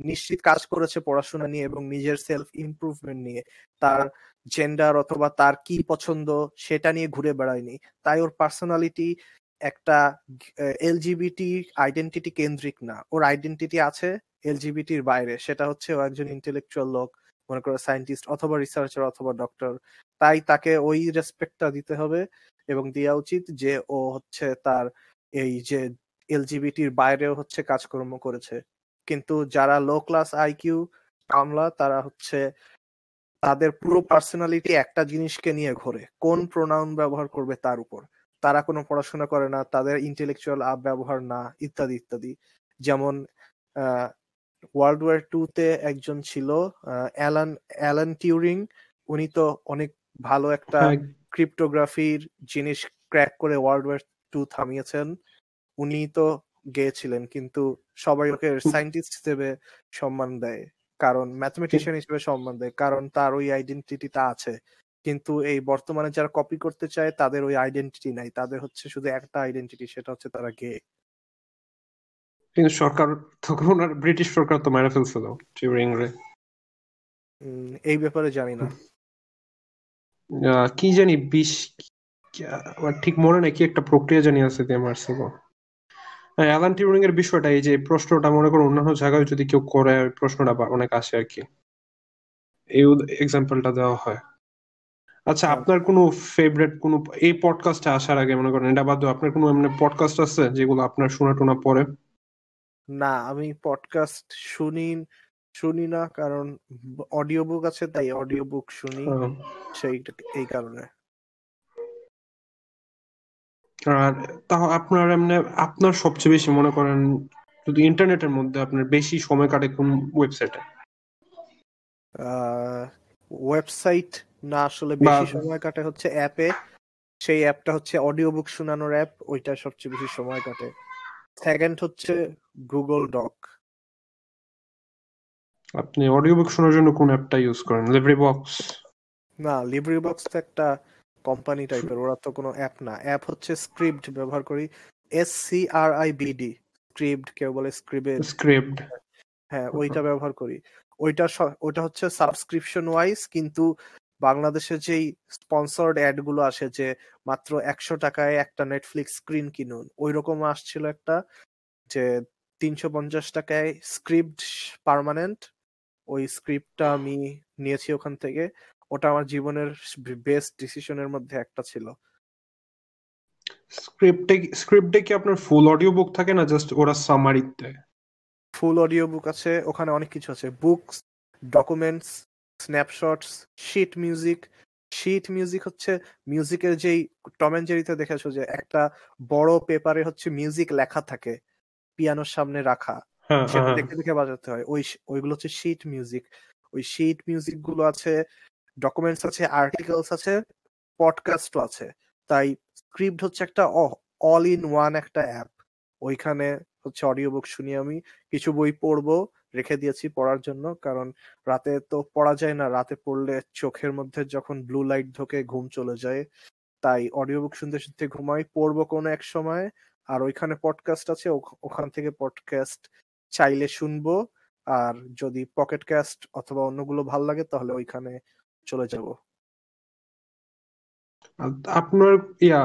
নিশ্চিত কাজ করেছে পড়াশোনা নিয়ে এবং নিজের সেলফ ইমপ্রুভমেন্ট নিয়ে। তার জেন্ডার অথবা তার কি পছন্দ সেটা নিয়ে ঘুরে বেড়ায়নি। তাই ওর পার্সোনালিটি একটা এলজিবিটি আইডেন্টিটি কেন্দ্রিক না। ওর আইডেন্টিটি আছে এলজিবিটির বাইরে। সেটা হচ্ছে ও একজন ইন্টেলেকচুয়াল লোক। মনে করো সায়েন্টিস্ট অথবা রিসার্চার অথবা ডক্টর তাই তাকে ওই রেসপেক্টটা দিতে হবে এবং দেওয়া উচিত যে ও হচ্ছে তার এই যে এলজিবিটির বাইরেও হচ্ছে কাজকর্ম করেছে। কিন্তু যারা লো ক্লাস আইকিউ কামলা, তারা হচ্ছে তাদের পুরো পার্সোনালিটি একটা জিনিসকে নিয়ে ঘোরে। কোন প্রোনাউন ব্যবহার করবে তার উপর। তারা কোনো পড়াশোনা করে না, তাদের ইন্টেলেকচুয়াল আপ ব্যবহার না, ইত্যাদি ইত্যাদি। যেমন ওয়ার্ল্ড ওয়ার টু তে একজন ছিল অ্যালান অ্যালান টিউরিং। উনি তো অনেক ভালো একটা ক্রিপ্টোগ্রাফির জিনিস ক্র্যাক করে ওয়ার্ল্ড ওয়ার টু থামিয়েছেন। উনি তো গেয়েছিলেন কিন্তু সবাই ওকে সায়েন্টিস্ট হিসেবে সম্মান দেয় কারণ ম্যাথমেটিশিয়ান হিসেবে সম্মান দেয় কারণ তার ওই আইডেন্টিটিটা আছে। কিন্তু এই বর্তমানে যারা কপি করতে চায় তাদের ওই আইডেন্টিটি নাই তাদের হচ্ছে শুধু একটা আইডেন্টিটি সেটা হচ্ছে তারা গে কিন্তু সরকার তখন ওনার ব্রিটিশ সরকার তো মেরে ফেলছিল টিউরিং রে। এই ব্যাপারে জানি না। কি জানি বিশ আমার ঠিক মনে নেই কি একটা প্রক্রিয়া জানি আছে দিয়ে মারছিল অ্যালান টিউরিং এর বিষয়টা এই যে প্রশ্নটা মনে করো অন্যান্য জায়গায় যদি কেউ করে ওই প্রশ্নটা অনেক আসে আর কি। এই এক্সাম্পলটা দেওয়া হয়। আচ্ছা হ্যাঁ। আপনার কোনো ফেভারিট কোনো এই পডকাস্টে আসার আগে মনে করেন এটা বাদ আপনার কোনো এমনি পডকাস্ট আছে যেগুলো আপনার শোনা টোনা পরে? না আমি পডকাস্ট শুনি শুনি না কারণ অডিও বুক আছে তাই অডিও বুক শুনি সেই এই কারণে। আর তাও আপনার এমনি আপনার সবচেয়ে বেশি মনে করেন যদি ইন্টারনেটের মধ্যে আপনার বেশি সময় কাটে কোন ওয়েবসাইটে ওয়েবসাইট না আসলে বেশি সময় কাটে হচ্ছে অ্যাপে সেই অ্যাপটা হচ্ছে অডিও বুক শোনানোর অ্যাপ ওইটা সবচেয়ে বেশি সময় কাটে। সেকেন্ড হচ্ছে গুগল ডক আপনি অডিও বুক শোনার জন্য কোন অ্যাপটা ইউজ করেন? লিব্রি বক্স না লিব্রি বক্স তো একটা কোম্পানি টাইপের ওরা তো কোনো অ্যাপ না। অ্যাপ হচ্ছে স্ক্রিপ্ট ব্যবহার করি S C R I BD Scribd কেউ বলে স্ক্রিপ্ট স্ক্রিপ্ট হ্যাঁ ওইটা ব্যবহার করি। ওইটা ওইটা হচ্ছে সাবস্ক্রিপশন ওয়াইজ কিন্তু বাংলাদেশে যেই স্পন্সর্ড অ্যাডগুলো আসে যে মাত্র একশো টাকায় একটা নেটফ্লিক্স স্ক্রিন কিনুন ওই রকম আসছিল একটা যে তিনশো পঞ্চাশ টাকায় স্ক্রিপ্ট পার্মানেন্ট ওই স্ক্রিপ্টটা আমি নিয়েছি ওখান থেকে। ওটা আমার জীবনের বেস্ট ডিসিশনের মধ্যে একটা ছিল। স্ক্রিপ্টে স্ক্রিপ্টে কি আপনার ফুল অডিও বুক থাকে না জাস্ট ওরা সামারি দেয় ফুল অডিও বুক আছে ওখানে অনেক কিছু আছে। Books documents snapshots sheet music sheet music হচ্ছে মিউজিকের যেই টম এন্ড জেরিতে দেখেছ যে একটা বড় পেপারে হচ্ছে মিউজিক লেখা থাকে পিয়ানোর সামনে রাখা। হ্যাঁ সেটা হ্যাঁ। দেখে দেখে বাজাতে হয়। ওই ওইগুলো হচ্ছে শিট মিউজিক ওই শিট মিউজিকগুলো আছে ডকুমেন্টস আছে আর্টিকেলস আছে পডকাস্টও আছে। তাই স্ক্রিপ্ট হচ্ছে একটা অল ইন ওয়ান একটা অ্যাপ ওইখানে হচ্ছে অডিও বুক শুনি আমি। কিছু বই পড়ব, রেখে দিয়েছি পড়ার জন্য। কারণ রাতে তো পড়া যায় না, রাতে পড়লে চোখের মধ্যে যখন ব্লু লাইট ঢোকে ঘুম চলে যায়। তাই অডিও বুক শুনতে শুনতে ঘুমাই, পড়ব কোনো এক সময়। আর ওইখানে পডকাস্ট আছে, ওখ- ওখান থেকে পডকাস্ট চাইলে শুনব। আর যদি পকেট ক্যাস্ট অথবা অন্যগুলো ভালো লাগে, তাহলে ওইখানে চলে যাব। আপনার ইয়া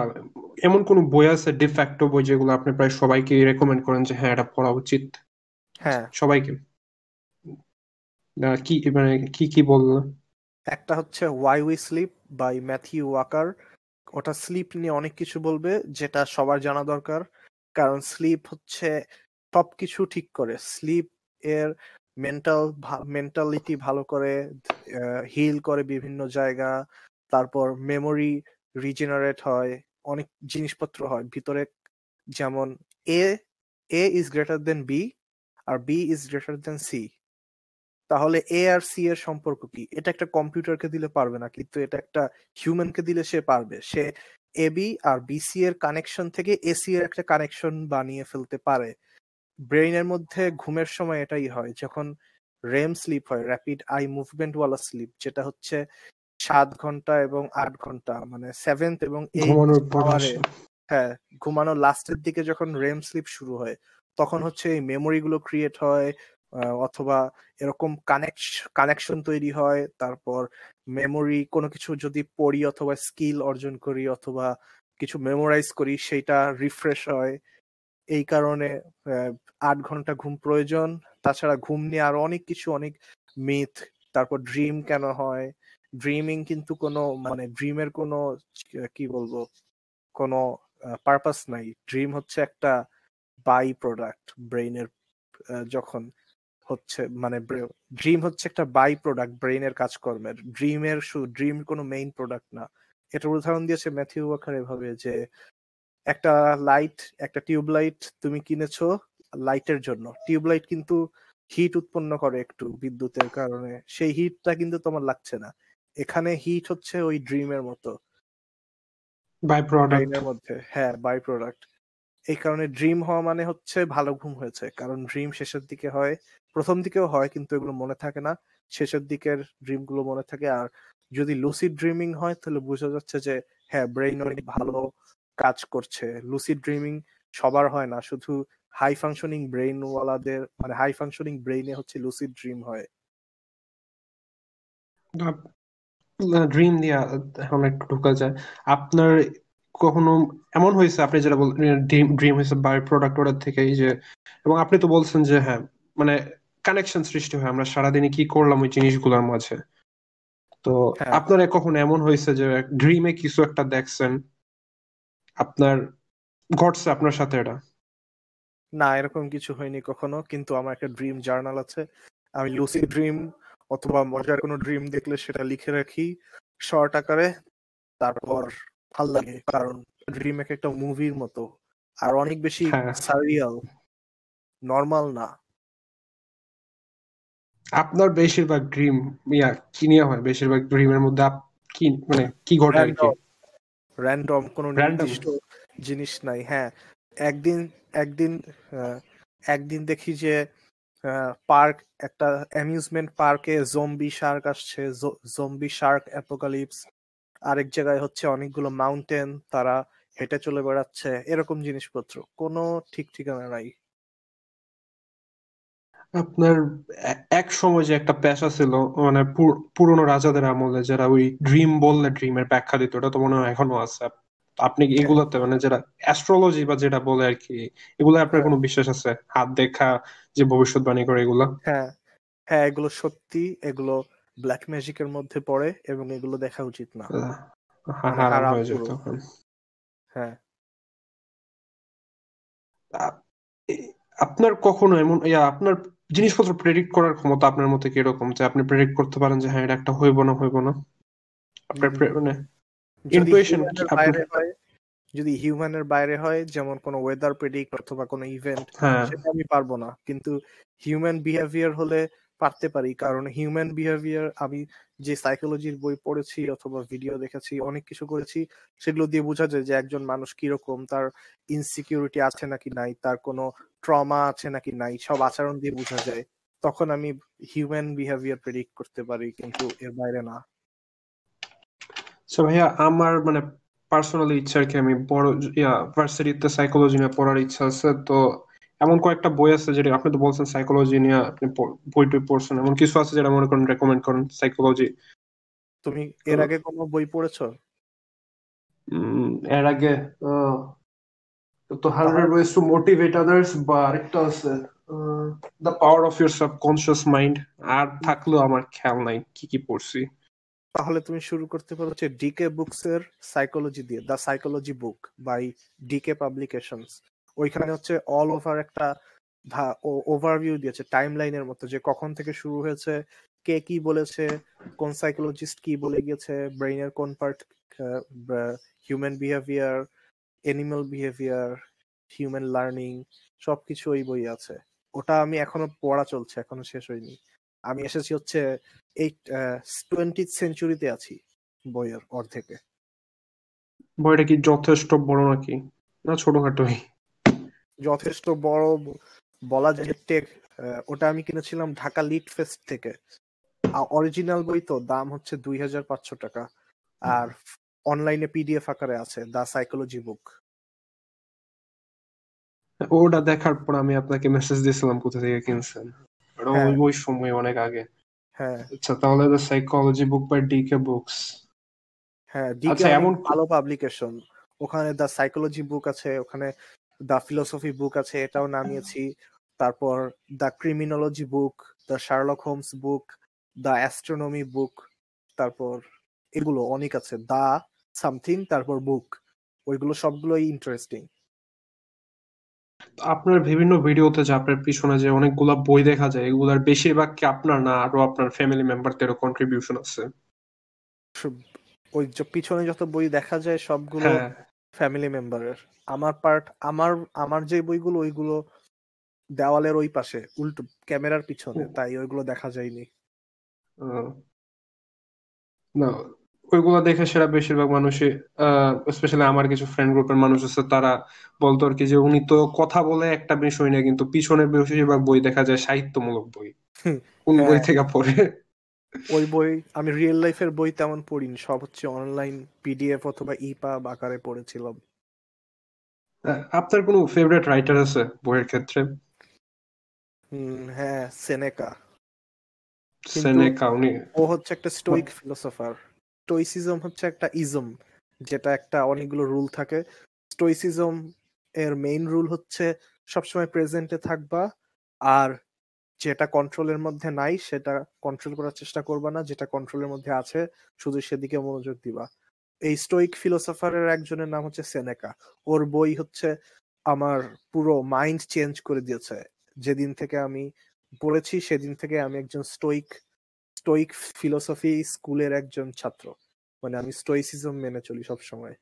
এমন কোন বই আছে ডিফ্যাক্টো বই যেগুলো আপনি প্রায় সবাইকে রেকমেন্ড করেন যে হ্যাঁ এটা পড়া উচিত? হ্যাঁ। সবাইকে? কি মানে কি কি বললেন একটা হচ্ছে why we sleep by Matthew Walker ওটা স্লিপ নিয়ে অনেক কিছু বলবে যেটা সবার জানা দরকার। কারণ স্লিপ হচ্ছে সবকিছু ঠিক করে। স্লিপ এর মেন্টাল মেন্টালিটি ভালো করে হিল করে বিভিন্ন জায়গা। তারপর মেমোরি রিজেনারেট হয়, অনেক জিনিসপত্র হয়। ভিতরে যেমন A A is greater than B R B is greater than C তাহলে এ আর সি এর সম্পর্ক কি? এটা একটা কম্পিউটারকে দিলে পারবে না, কিন্তু এটা একটা হিউম্যানকে দিলে সে পারবে। সে এ বি আর বিসি এর কানেকশন থেকে এসি এর একটা কানেকশন বানিয়ে ফেলতে পারে। ব্রেইনের মধ্যে ঘুমের সময় এটাই হয়, যখন রেম স্লিপ হয় র্যাপিড আই মুভমেন্ট ওয়ালা স্লিপ যেটা হচ্ছে সাত ঘণ্টা এবং আট ঘণ্টা মানে সেভেন্থ এবং আওয়ারে হ্যাঁ ঘুমানোর লাস্টের দিকে যখন রেম স্লিপ শুরু হয় তখন হচ্ছে এই মেমোরি গুলো ক্রিয়েট হয় অথবা এরকম কানেকশন তৈরি হয় তারপর মেমোরি কোনো কিছু যদি পড়ি অথবা স্কিল অর্জন করি অথবা কিছু মেমোরাইজ করি সেটা রিফ্রেশ হয়। এই কারণে আট ঘণ্টা ঘুম প্রয়োজন। তাছাড়া ঘুম নিয়ে আরও অনেক কিছু অনেক মিথ তারপর ড্রিম কেন হয় ড্রিমিং কিন্তু কোনো মানে ড্রিমের কোনো, কি বলব, কোনো পারপাস নাই। ড্রিম হচ্ছে একটা বাই প্রোডাক্ট ব্রেইনের যখন হচ্ছে মানে ড্রিম হচ্ছে একটা বাই প্রোডাক্ট ব্রেইনের কাজকর্মের ড্রিমের ড্রিম কোনো মেইন প্রোডাক্ট না। এটার উদাহরণ দিয়েছে ম্যাথিউ ওয়াকার এভাবে যে, একটা লাইট একটা টিউবলাইট তুমি কিনেছো লাইটের জন্য। টিউব লাইট কিন্তু হিট উৎপন্ন করে একটু বিদ্যুতের কারণে। সেই হিটটা কিন্তু তোমার লাগছে না। এখানে হিট হচ্ছে ওই ড্রিমের মতো। বাই প্রোডাক্ট ব্রেইনের মধ্যে হ্যাঁ বাই প্রোডাক্ট এই কারণে ড্রিম হওয়া মানে হচ্ছে ভালো ঘুম হয়েছে কারণ ড্রিম শেষের দিকে হয় প্রথম দিকেও হয় কিন্তু এগুলো মনে থাকে না শেষের দিকের ড্রিমগুলো মনে থাকে। আর যদি লুসিড ড্রিমিং হয় তাহলে বোঝা যাচ্ছে যে হ্যাঁ ব্রেইন অনেক ভালো কাজ করছে। লুসিড ড্রিমিং সবার হয় না শুধু হাই ফাংশনিং ব্রেইন ওয়ালাদের মানে হাই ফাংশনিং ব্রেইনে হচ্ছে লুসিড ড্রিম হয়। ড্রিম দিয়া এখন একটু ঢোকা যায়। আপনার কখনো এমন হয়েছে আপনি যেটা বল ড্রিম ড্রিম হয়েছে বাই প্রোডাক্ট অর্ডার থেকে এই যে এবং আপনি তো বলছেন যে হ্যাঁ মানে কানেকশন সৃষ্টি হয় আমরা সারাদিনে কি করলাম ওই জিনিসগুলোর মাঝে। তো হ্যাঁ। আপনার কখনো এমন হয়েছে যে ড্রিমে কিছু একটা দেখছেন আপনার ঘটছে আপনার সাথে এটা? না এরকম কিছু হয়নি কখনো কিন্তু আমার একটা ড্রিম জার্নাল আছে। আমি লুসি ড্রিম অথবা মজার কোনো ড্রিম দেখলে সেটা লিখে রাখি শর্ট আকারে। তারপর ভালো লাগে কারণ ড্রিম এক একটা মুভির মতো। আর অনেক বেশি হ্যাঁ। সারিয়াল নর্মাল না। আপনার বেশিরভাগ ড্রিম ইয়া কি নিয়ে হয়? বেশিরভাগ ড্রিমের মধ্যে কি মানে কি ঘটে আর কি? র্যান্ডম কোনো নির্দিষ্ট জিনিস নাই হ্যাঁ। একদিন একদিন একদিন দেখি যে পার্ক, একটা অ্যামিউজমেন্ট পার্কে জম্বি শার্ক আসছে জম্বি শার্ক অ্যাপোকালিপস আরেক জায়গায় হচ্ছে অনেকগুলো মাউন্টেন তারা হেঁটে চলে বেড়াচ্ছে, এরকম জিনিসপত্র, কোনো ঠিক ঠিকানা নাই। আপনার এক সময় যে একটা পেশা ছিল মানে পুর- পুরনো রাজাদের আমলে, যারা ওই ড্রিম বললে ড্রিমের ব্যাখ্যা দিত ওটা তো মনে হয় এখনও আছে। আপনি এগুলোতে মানে যেটা অ্যাস্ট্রোলজি বা যেটা বলে আর কি এগুলো আপনার কোনো বিশ্বাস আছে? হাত দেখা যে ভবিষ্যৎবাণী করে এগুলা? হ্যাঁ হ্যাঁ এগুলো সত্যি এগুলো ব্ল্যাক ম্যাজিকের মধ্যে পড়ে এবং এগুলো দেখা উচিত না। মানে হয়ে আপনার কখনো এমন ইয়া আপনার জিনিসপত্র প্রেডিক্ট করার ক্ষমতা আপনার মতে কীরকম? যে আপনি প্রেডিক্ট করতে পারেন যে হ্যাঁ এটা একটা হইব না হইব না? আপনার মানে যদি হিউম্যানের বাইরে হয় যেমন কোনো ওয়েদার প্রেডিক্ট অথবা কোনো ইভেন্ট হ্যাঁ। সেটা আমি পারব না। কিন্তু হিউম্যান বিহেভিয়ার হলে পারতে পারি। কারণ হিউম্যান বিহেভিয়ার আমি যে সাইকোলজির বই পড়েছি অথবা ভিডিও দেখেছি অনেক কিছু করেছি সেগুলো দিয়ে বোঝা যায় যে একজন মানুষ কীরকম তার ইনসিকিউরিটি আছে নাকি নাই তার কোনো ট্রমা আছে নাকি নাই সব আচরণ দিয়ে বোঝা যায়। তখন আমি হিউম্যান বিহেভিয়ার প্রেডিক্ট করতে পারি কিন্তু এর বাইরে না। সো ভাইয়া আমার মানে পার্সোনালি ইচ্ছা আর কি আমি বড় ইয়া ভার্সিটিতে সাইকোলজি নিয়ে পড়ার ইচ্ছা আছে। তো এমন কয়েকটা বই আছে যেটা আপনি তো বলছেন সাইকোলজি নিয়ে আপনি বই টই পড়ছেন। এমন কিছু আছে যেটা মনে করেন রেকমেন্ড করেন সাইকোলজি তুমি এর আগে কোনো বই পড়েছো? এর আগে তো hundred ways to motivate others বা আরেকটা আছে the power of your subconscious mind আর থাকলেও আমার খেয়াল নাই কি কি পড়ছি। তাহলে তুমি শুরু করতে পারো হচ্ছে ডিকে বুকস এর সাইকোলজি দিয়ে the psychology book by DK publications ওইখানে হচ্ছে অল ওভার একটা ওভারভিউ দিয়েছে টাইম লাইনের মতো, যে কখন থেকে শুরু হয়েছে, কে কি বলেছে, কোন সাইকোলজিস্ট কি বলে গিয়েছে ব্রেইনের কোন part human behaviour animal behaviour human learning সবকিছু ওই বই আছে। ওটা আমি এখনও পড়া চলছে, এখনও শেষ হয়নি। আমি এসেছি হচ্ছে টোয়েন্টি সেঞ্চুরিতে আছি বইয়ের অর্ধেকে। বইটা কি যথেষ্ট বড় নাকি? না ছোটখাটোই যথেষ্ট বড় বলা যায় টেক ওটা আমি কিনেছিলাম ঢাকা লিট ফেস্ট থেকে। অরিজিনাল বই তো দাম হচ্ছে দুই হাজার পাঁচশো টাকা। আর অনলাইনে পিডিএফ আকারে আছে দা সাইকোলজি বুক ওটা দেখার পর আমি আপনাকে মেসেজ দিয়েছিলাম কোথা থেকে কিনছেন। ওটা হ্যাঁ। ওই সময় অনেক আগে। হ্যাঁ। আচ্ছা তাহলে the psychology book by DK books হ্যাঁ ডিকে আচ্ছা, এমন এমন ভালো পাবলিকেশন ওখানে দা সাইকোলজি বুক আছে ওখানে দা ফিলোসফি বুক আছে এটাও নামিয়েছি। তারপর the criminology book the Sherlock Holmes book the astronomy book তারপর এগুলো অনেক আছে। দা সামথিং তারপর বুক ওইগুলো সবগুলোই ইন্টারেস্টিং আপনার বিভিন্ন ভিডিওতে যে আপনার পিছনে যে অনেকগুলা বই দেখা যায় এগুলার বেশিরভাগ কি আপনার না আরও আপনার ফ্যামিলি মেম্বারদেরও কন্ট্রিবিউশন আছে? ওই যে পিছনে যত বই দেখা যায় সবগুলো ফ্যামিলি মেম্বারের আমার পার্ট আমার আমার যে বইগুলো ওইগুলো দেওয়ালের ওই পাশে উল্টো ক্যামেরার পিছনে তাই ওইগুলো দেখা যায়নি। না ওইগুলো দেখে সেটা বেশিরভাগ মানুষই স্পেশালি আমার কিছু ফ্রেন্ড গ্রুপের মানুষ আছে তারা বলতো আর কি যে উনি তো কথা বলে একটা বিষয় না কিন্তু পিছনের বেশিরভাগ বই দেখা যায় সাহিত্যমূলক বই। কোন বই হ্যাঁ। থেকে পড়ে? ওই বই আমি রিয়েল লাইফের বই তেমন পড়িনি সব হচ্ছে অনলাইন পিডিএফ অথবা ইপা আকারে পড়েছিলাম। আপনার কোনো ফেভারিট রাইটার আছে বইয়ের ক্ষেত্রে? হ্যাঁ সেনেকা সেনেকা উনি ও হচ্ছে একটা স্টোইক ফিলোসফার স্টোইসিজম হচ্ছে একটা ইজম যেটা একটা অনেকগুলো রুল থাকে। স্টোইসিজম এর মেইন রুল হচ্ছে সবসময় প্রেজেন্টে থাকবা, আর যেটা কন্ট্রোলের মধ্যে নাই, সেটা কন্ট্রোল করার চেষ্টা করবা না, যেটা কন্ট্রোলের মধ্যে আছে, শুধু সেদিকে মনোযোগ দিবা। এই স্টোইক ফিলোসফারের একজনের নাম হচ্ছে সেনেকা ওর বই হচ্ছে আমার পুরো মাইন্ড চেঞ্জ করে দিয়েছে। যেদিন থেকে আমি পড়েছি, সেদিন থেকে আমি একজন স্টোইক স্টোইক ফিলোসফি স্কুলের একজন ছাত্র। মানে আমি স্টোইসিজম মেনে চলি সব সময়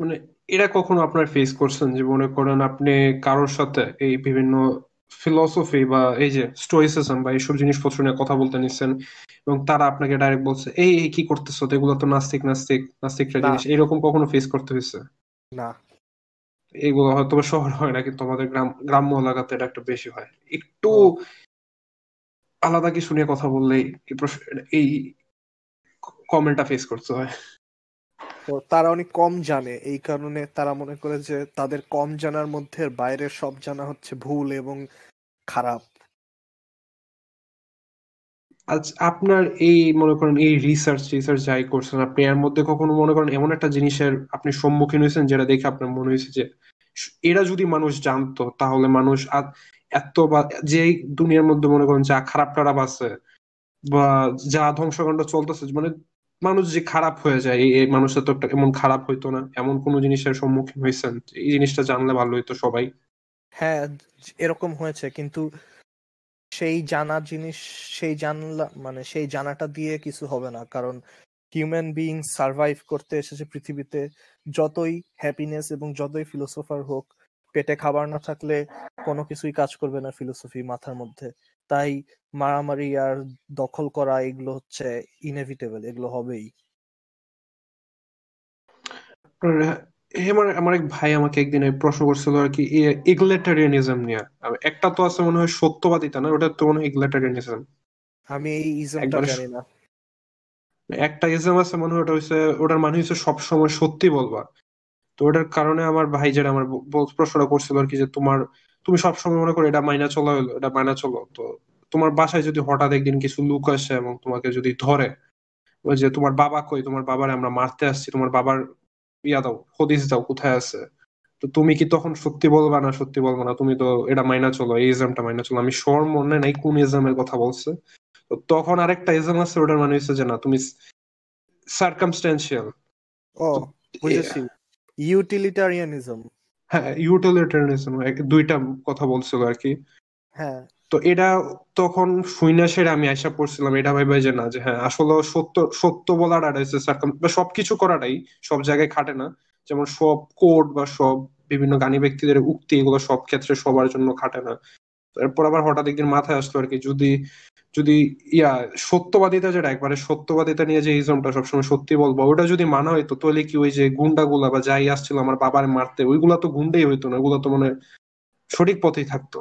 মানে এরা কখনো আপনার ফেস করছেন যে মনে করেন আপনি কারোর সাথে এই বিভিন্ন ফিলসফি বা এই যে স্টোইসিজম বা এইসব জিনিসপত্র নিয়ে কথা বলতে নিচ্ছেন এবং তারা আপনাকে ডাইরেক্ট বলছে এই এই কি করতেছো? তো এগুলো তো নাস্তিক নাস্তিক নাস্তিকরা জিনিস। এরকম কখনো ফেস করতে হয়েছে? না। এগুলো হয়তো শহর হয় না কিন্তু আমাদের গ্রাম গ্রাম্য এলাকাতে এটা একটু বেশি হয়। একটু। আলাদা কিছু নিয়ে কথা বললেই এই কমেন্টটা ফেস করতে হয়। তো তারা অনেক কম জানে এই কারণে তারা মনে করে যে তাদের কম জানার মধ্যে বাইরের সব জানা হচ্ছে ভুল এবং খারাপ। আজ আপনার এই মনে করেন এই রিসার্চ রিসার্চ যাই করছেন আপনি এর মধ্যে কখনো মনে করেন এমন একটা জিনিসের আপনি সম্মুখীন হয়েছেন যেটা দেখে আপনার মনে হয়েছে যে এরা যদি মানুষ জানতো তাহলে মানুষ এত বা যে দুনিয়ার মধ্যে মনে করেন যা খারাপ টারাপ আছে বা যা ধ্বংসকাণ্ড চলতেছে মানে মানুষ যে খারাপ হয়ে যায়, এই মানুষের তো এমন খারাপ হইতো না, এমন কোন জিনিসের সম্মুখীন হয়েছেন, এই জিনিসটা জানলে ভালো হইতো সবাই। হ্যাঁ এরকম হয়েছে, কিন্তু সেই জানা জিনিস, সেই জানলা মানে সেই জানাটা দিয়ে কিছু হবে না, কারণ হিউম্যান বিইং সার্ভাইভ করতে এসেছে পৃথিবীতে, যতই হ্যাপিনেস এবং যতই ফিলোসফার হোক পেটে খাবার না থাকলে কোনো কিছুই কাজ করবে না ফিলোসফি মাথার মধ্যে। তাই মারামারি আর দখল করা এগুলো হচ্ছে ইনএভিটেবল এগুলো হবেই। আর আমার এক ভাই আমাকে একদিন প্রশ্ন করছিল আর কি ইগলেটারিয়ানিজম নিয়ে। একটা তো আছে মনে হয় সত্যবাদিতা না? ওটা তো মনে হয় ইগলেটারিয়ানিজম আমি এই ইজমটা জানি না। একটা ইজম আছে মনে হয় ওটা হচ্ছে ওটার মানে হচ্ছে সবসময় সত্যি বলবা। ওটার কারণে আমার ভাই যেটা আমার প্রশ্নটা করছিল আর কি যে তোমার তুমি সবসময় মনে করো এটা মাইনা চলো হলো এটা মাইনা চলো। তো তোমার বাসায় যদি হঠাৎ একদিন কিছু লোক আসে এবং তোমাকে যদি ধরে ওই যে তোমার বাবা কই তোমার বাবারে আমরা মারতে আসছি তোমার বাবার ইয়া দাও হদিস দাও কোথায় আছে? তো তুমি কি তখন সত্যি বলবা না সত্যি বলবা না? তুমি তো এটা মাইনা চলো এই এক্সামটা মাইনা চলো। আমি শোর মনে নাই কোন এক্সামের কথা বলছে। তো তখন আরেকটা এক্সাম আছে ওটার মানে হচ্ছে যে না তুমি সার্কামস্টেন্সিয়াল ও বুঝেছি। ইউটিলিটারিয়ানিজম হ্যাঁ ইউটিলিটারিয়ানিজম দুইটা কথা বলছিল আর কি। হ্যাঁ। তো এটা তখন শুইনা সেরে আমি আশা পড়ছিলাম এটা ভাবে যে না যে হ্যাঁ আসলে সত্য সত্য বলার আর হচ্ছে সার্কাম সবকিছু করাটাই সব জায়গায় খাটে না। যেমন সব কোড বা সব বিভিন্ন গানী ব্যক্তিদের উক্তি এগুলো সব ক্ষেত্রে সবার জন্য খাটে না। এরপর আবার হঠাৎ একদিন মাথায় আসলো আর কি যদি যদি, ইয়া, সত্যবাদিতা যেটা, একবারে সত্যবাদিতা নিয়ে যে ইজমটা সবসময় সত্যি বলব, ওটা যদি মানা হইতো, তাহলে কি ওই যে গুন্ডাগুলা বা যাই আসছিল আমার বাবার মারতে, ওইগুলা তো গুন্ডাই হইতো না, ওগুলো তো মানে সঠিক পথেই থাকতো।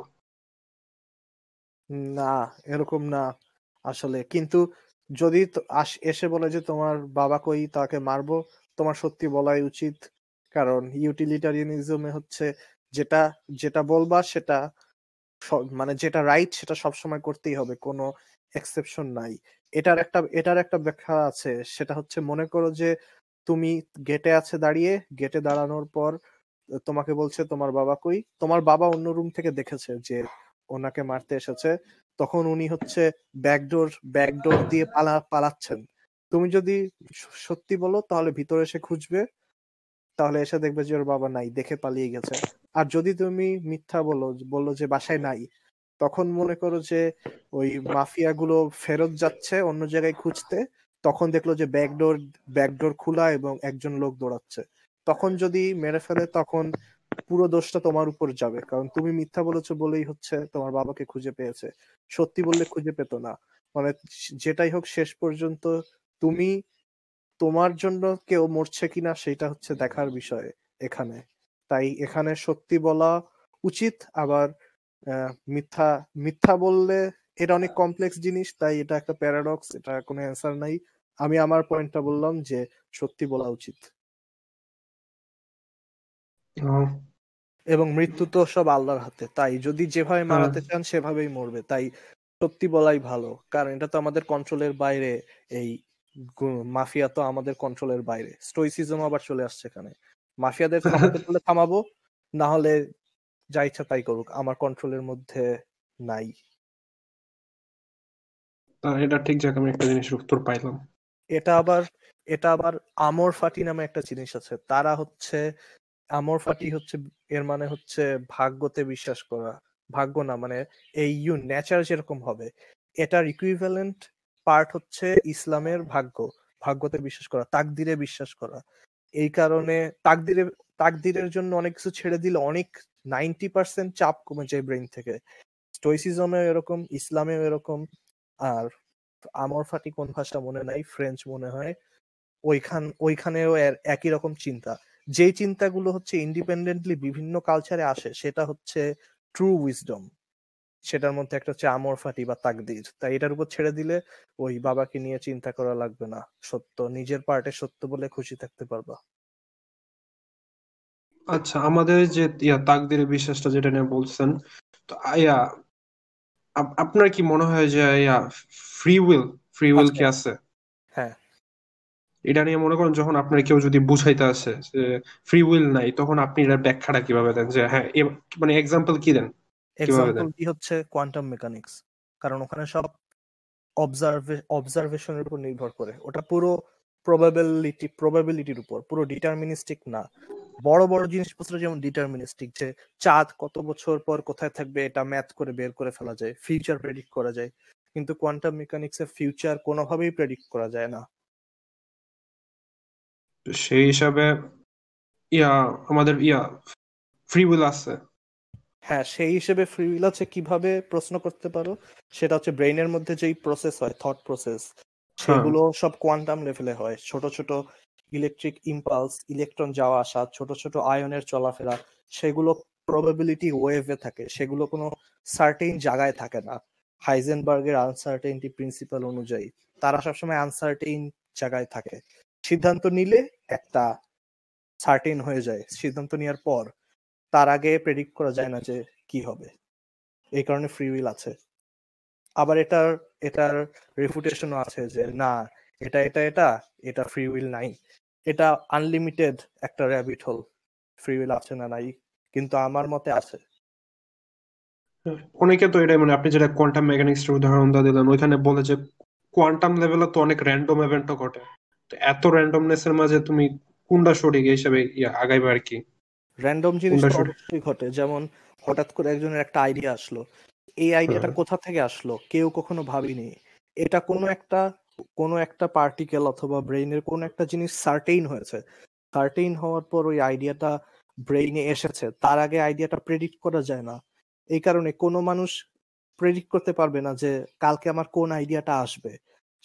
না, এরকম না আসলে। কিন্তু যদি এসে বলে যে তোমার বাবা কই, তাকে মারবো, তোমার সত্যি বলাই উচিত। কারণ ইউটিলিটারিয়ানিজমে হচ্ছে যেটা যেটা বলবা সেটা মানে যেটা রাইট সেটা সবসময় করতেই হবে, কোনো এক্সেপশন নাই। এটার একটা এটার একটা ব্যাখ্যা আছে, সেটা হচ্ছে মনে করো যে তুমি গেটে আছে দাঁড়িয়ে গেটে দাঁড়ানোর পর তোমাকে বলছে তোমার বাবা কই? তোমার বাবা অন্য রুম থেকে দেখেছে যে ওনাকে মারতে এসেছে। তখন উনি হচ্ছে ব্যাকডোর ব্যাকডোর দিয়ে পালা, পালাচ্ছেন। তুমি যদি সত্যি বলো, তাহলে ভিতরে এসে খুঁজবে, তাহলে এসে দেখবে যে ওর বাবা নাই, দেখে পালিয়ে গেছে। আর যদি তুমি মিথ্যা বলো, বলল যে বাসায় নাই, তখন মনে করো যে ওই মাফিয়া গুলো ফেরত যাচ্ছে অন্য জায়গায় খুঁজতে, তখন দেখল যে ব্যাকডোর ব্যাকডোর খোলা এবং একজন লোক দৌড়াচ্ছে। তখন যদি মেরে ফেলে, তখন পুরো দোষটা তোমার উপর যাবে, কারণ তুমি মিথ্যা বলেছ বলেই হচ্ছে তোমার বাবাকে খুঁজে পেয়েছে। সত্যি বললে খুঁজে পেতো না। মানে যেটাই হোক, শেষ পর্যন্ত তুমি, তোমার জন্য কেউ মরছে কিনা, সেটা হচ্ছে দেখার বিষয় এখানে। তাই এখানে সত্যি বলা উচিত। আবার মিথ্যা মিথ্যা বললে এটা অনেক কমপ্লেক্স জিনিস তাই এটা একটা প্যারাডক্স এটা কোনো অ্যান্সার নাই। আমি আমার পয়েন্টটা বললাম যে সত্যি বলা উচিত। এবং মৃত্যু তো সব আল্লাহর হাতে তাই যদি যেভাবে হ্যাঁ। মারাতে চান সেভাবেই মরবে তাই সত্যি বলাই ভালো। কারণ এটা তো আমাদের কন্ট্রোলের বাইরে এই মাফিয়া তো আমাদের কন্ট্রোলের বাইরে। স্টোইসিজম আবার চলে আসছে এখানে। মাফিয়াদের থামাতে থামাবো না হলে যা ইচ্ছা তাই করুক আমার কন্ট্রোলের মধ্যে নাই। এটা ঠিক জায়গা আমি একটা জিনিস উত্তর পাইলাম। এটা আবার এটা আবার আমর ফাটি নামে একটা জিনিস আছে। তারা হচ্ছে আমর ফাটি হচ্ছে এর মানে হচ্ছে ভাগ্যতে বিশ্বাস করা। ভাগ্য না মানে এই ইউ নেচার যেরকম হবে এটার ইকুইভ্যালেন্ট পার্ট হচ্ছে ইসলামের ভাগ্য। ভাগ্যতে বিশ্বাস করা তাকদিরে বিশ্বাস করা। এই কারণে তাকদিরে তাকদিরের জন্য অনেক কিছু ছেড়ে দিলে অনেক নাইনটি পার্সেন্ট চাপ কমে যায় ব্রেন থেকে। স্টোইসিজমে এরকম, ইসলামেও এরকম, আর আমর ফাটি কোন ভাষা মনে নাই ফ্রেঞ্চ মনে হয়, ওইখান, ওইখানেও একই রকম চিন্তা। যে চিন্তাগুলো হচ্ছে ইন্ডিপেন্ডেন্টলি বিভিন্ন কালচারে আসে, সেটা হচ্ছে ট্রু উইজডম সেটার মধ্যে একটা হচ্ছে আমর ফাটি বা তাকদির। তাই এটার উপর ছেড়ে দিলে ওই বাবাকে নিয়ে চিন্তা করা লাগবে না। সত্য নিজের পার্টে সত্য বলে খুশি থাকতে পারবা। আচ্ছা আমাদের যে ইয়া তাকদিরে বিশ্বাসটা যেটা নিয়ে বলছেন তো ইয়া আপনার কি মনে হয় যে yeah free will free will কি আছে? হ্যাঁ। এটা নিয়ে মনে করেন যখন আপনার কেউ যদি বুঝাইতে আসে যে ফ্রি উইল নাই তখন আপনি এটার ব্যাখ্যাটা কীভাবে দেন? যে হ্যাঁ মানে এক্সাম্পল কি দেন? এক্সাম্পল কি হচ্ছে কোয়ান্টাম মেকানিক্স কারণ ওখানে সব অবজারভে অবজারভেশনের উপর নির্ভর করে। ওটা পুরো প্রবাবিলিটি প্রবাবিলিটির উপর পুরো ডিটারমিনিস্টিক না। বড় বড় জিনিসপত্র যেমন ডিটারমিনিস্টিক যে চাঁদ কত বছর পর কোথায় থাকবে এটা ম্যাথ করে বের করে ফেলা যায় ফিউচার প্রেডিক্ট করা যায়। কিন্তু কোয়ান্টাম মেকানিক্সের ফিউচার কোনোভাবেই প্রেডিক্ট করা যায় না। সেই হিসাবে ইয়া আমাদের ইয়া ফ্রি উইল আছে। হ্যাঁ সেই হিসেবে ফ্রি উইল আছে কীভাবে প্রশ্ন করতে পারো? সেটা হচ্ছে ব্রেইনের মধ্যে যেই প্রসেস হয় থট প্রসেস সেগুলো সব কোয়ান্টাম লেভেলে হয়। ছোট ছোট ইলেকট্রিক ইম্পালস ইলেকট্রন যাওয়া আসা ছোট ছোট আয়নের চলাফেরা সেগুলো প্রবাবিলিটি ওয়েভে থাকে। সেগুলো কোনো সার্টেইন জায়গায় থাকে না। হাইজেনবার্গের আনসার্টেইনটি প্রিন্সিপাল অনুযায়ী। তারা সবসময় আনসার্টেইন জায়গায় থাকে। সিদ্ধান্ত নিলে একটা সার্টেন হয়ে যায়। সিদ্ধান্ত নেওয়ার পর তার আগে প্রেডিক্ট করা যায় না যে কি হবে। এই কারণে ফ্রি উইল আছে। আবার এটার এটার রেপুটেশনও আছে যে না এটা এটা এটা এটা ফ্রি উইল নাই। এটা আনলিমিটেড একটা র্যাবিট হোল ফ্রি উইল আছে না নাই কিন্তু আমার মতে আছে। অনেকে তো এটাই মানে আপনি যেটা কোয়ান্টাম মেকানিক্স এর উদাহরণ দিলেন ওইখানে বলে যে কোয়ান্টাম লেভেলে তো অনেক র্যান্ডম ইভেন্টও ঘটে। তো এত র্যান্ডমনেস এর মাঝে তুমি কোনটা সঠিক হিসেবে আগাইবে আর কি? র্যান্ডম জিনিস অবশ্যই ঘটে। যেমন হঠাৎ করে একজনের একটা আইডিয়া আসলো। এই আইডিয়াটা কোথা থেকে আসলো? কেউ কখনো ভাবিনি। এটা কোনো একটা কোনো একটা পার্টিকেল অথবা ব্রেইনের কোনো একটা জিনিস সার্টেইন হয়েছে। সার্টেইন হওয়ার পর ওই আইডিয়াটা ব্রেইনে এসেছে। তার আগে আইডিয়াটা প্রেডিক্ট করা যায় না। এই কারণে কোনো মানুষ প্রেডিক্ট করতে পারবে না যে কালকে আমার কোন আইডিয়াটা আসবে।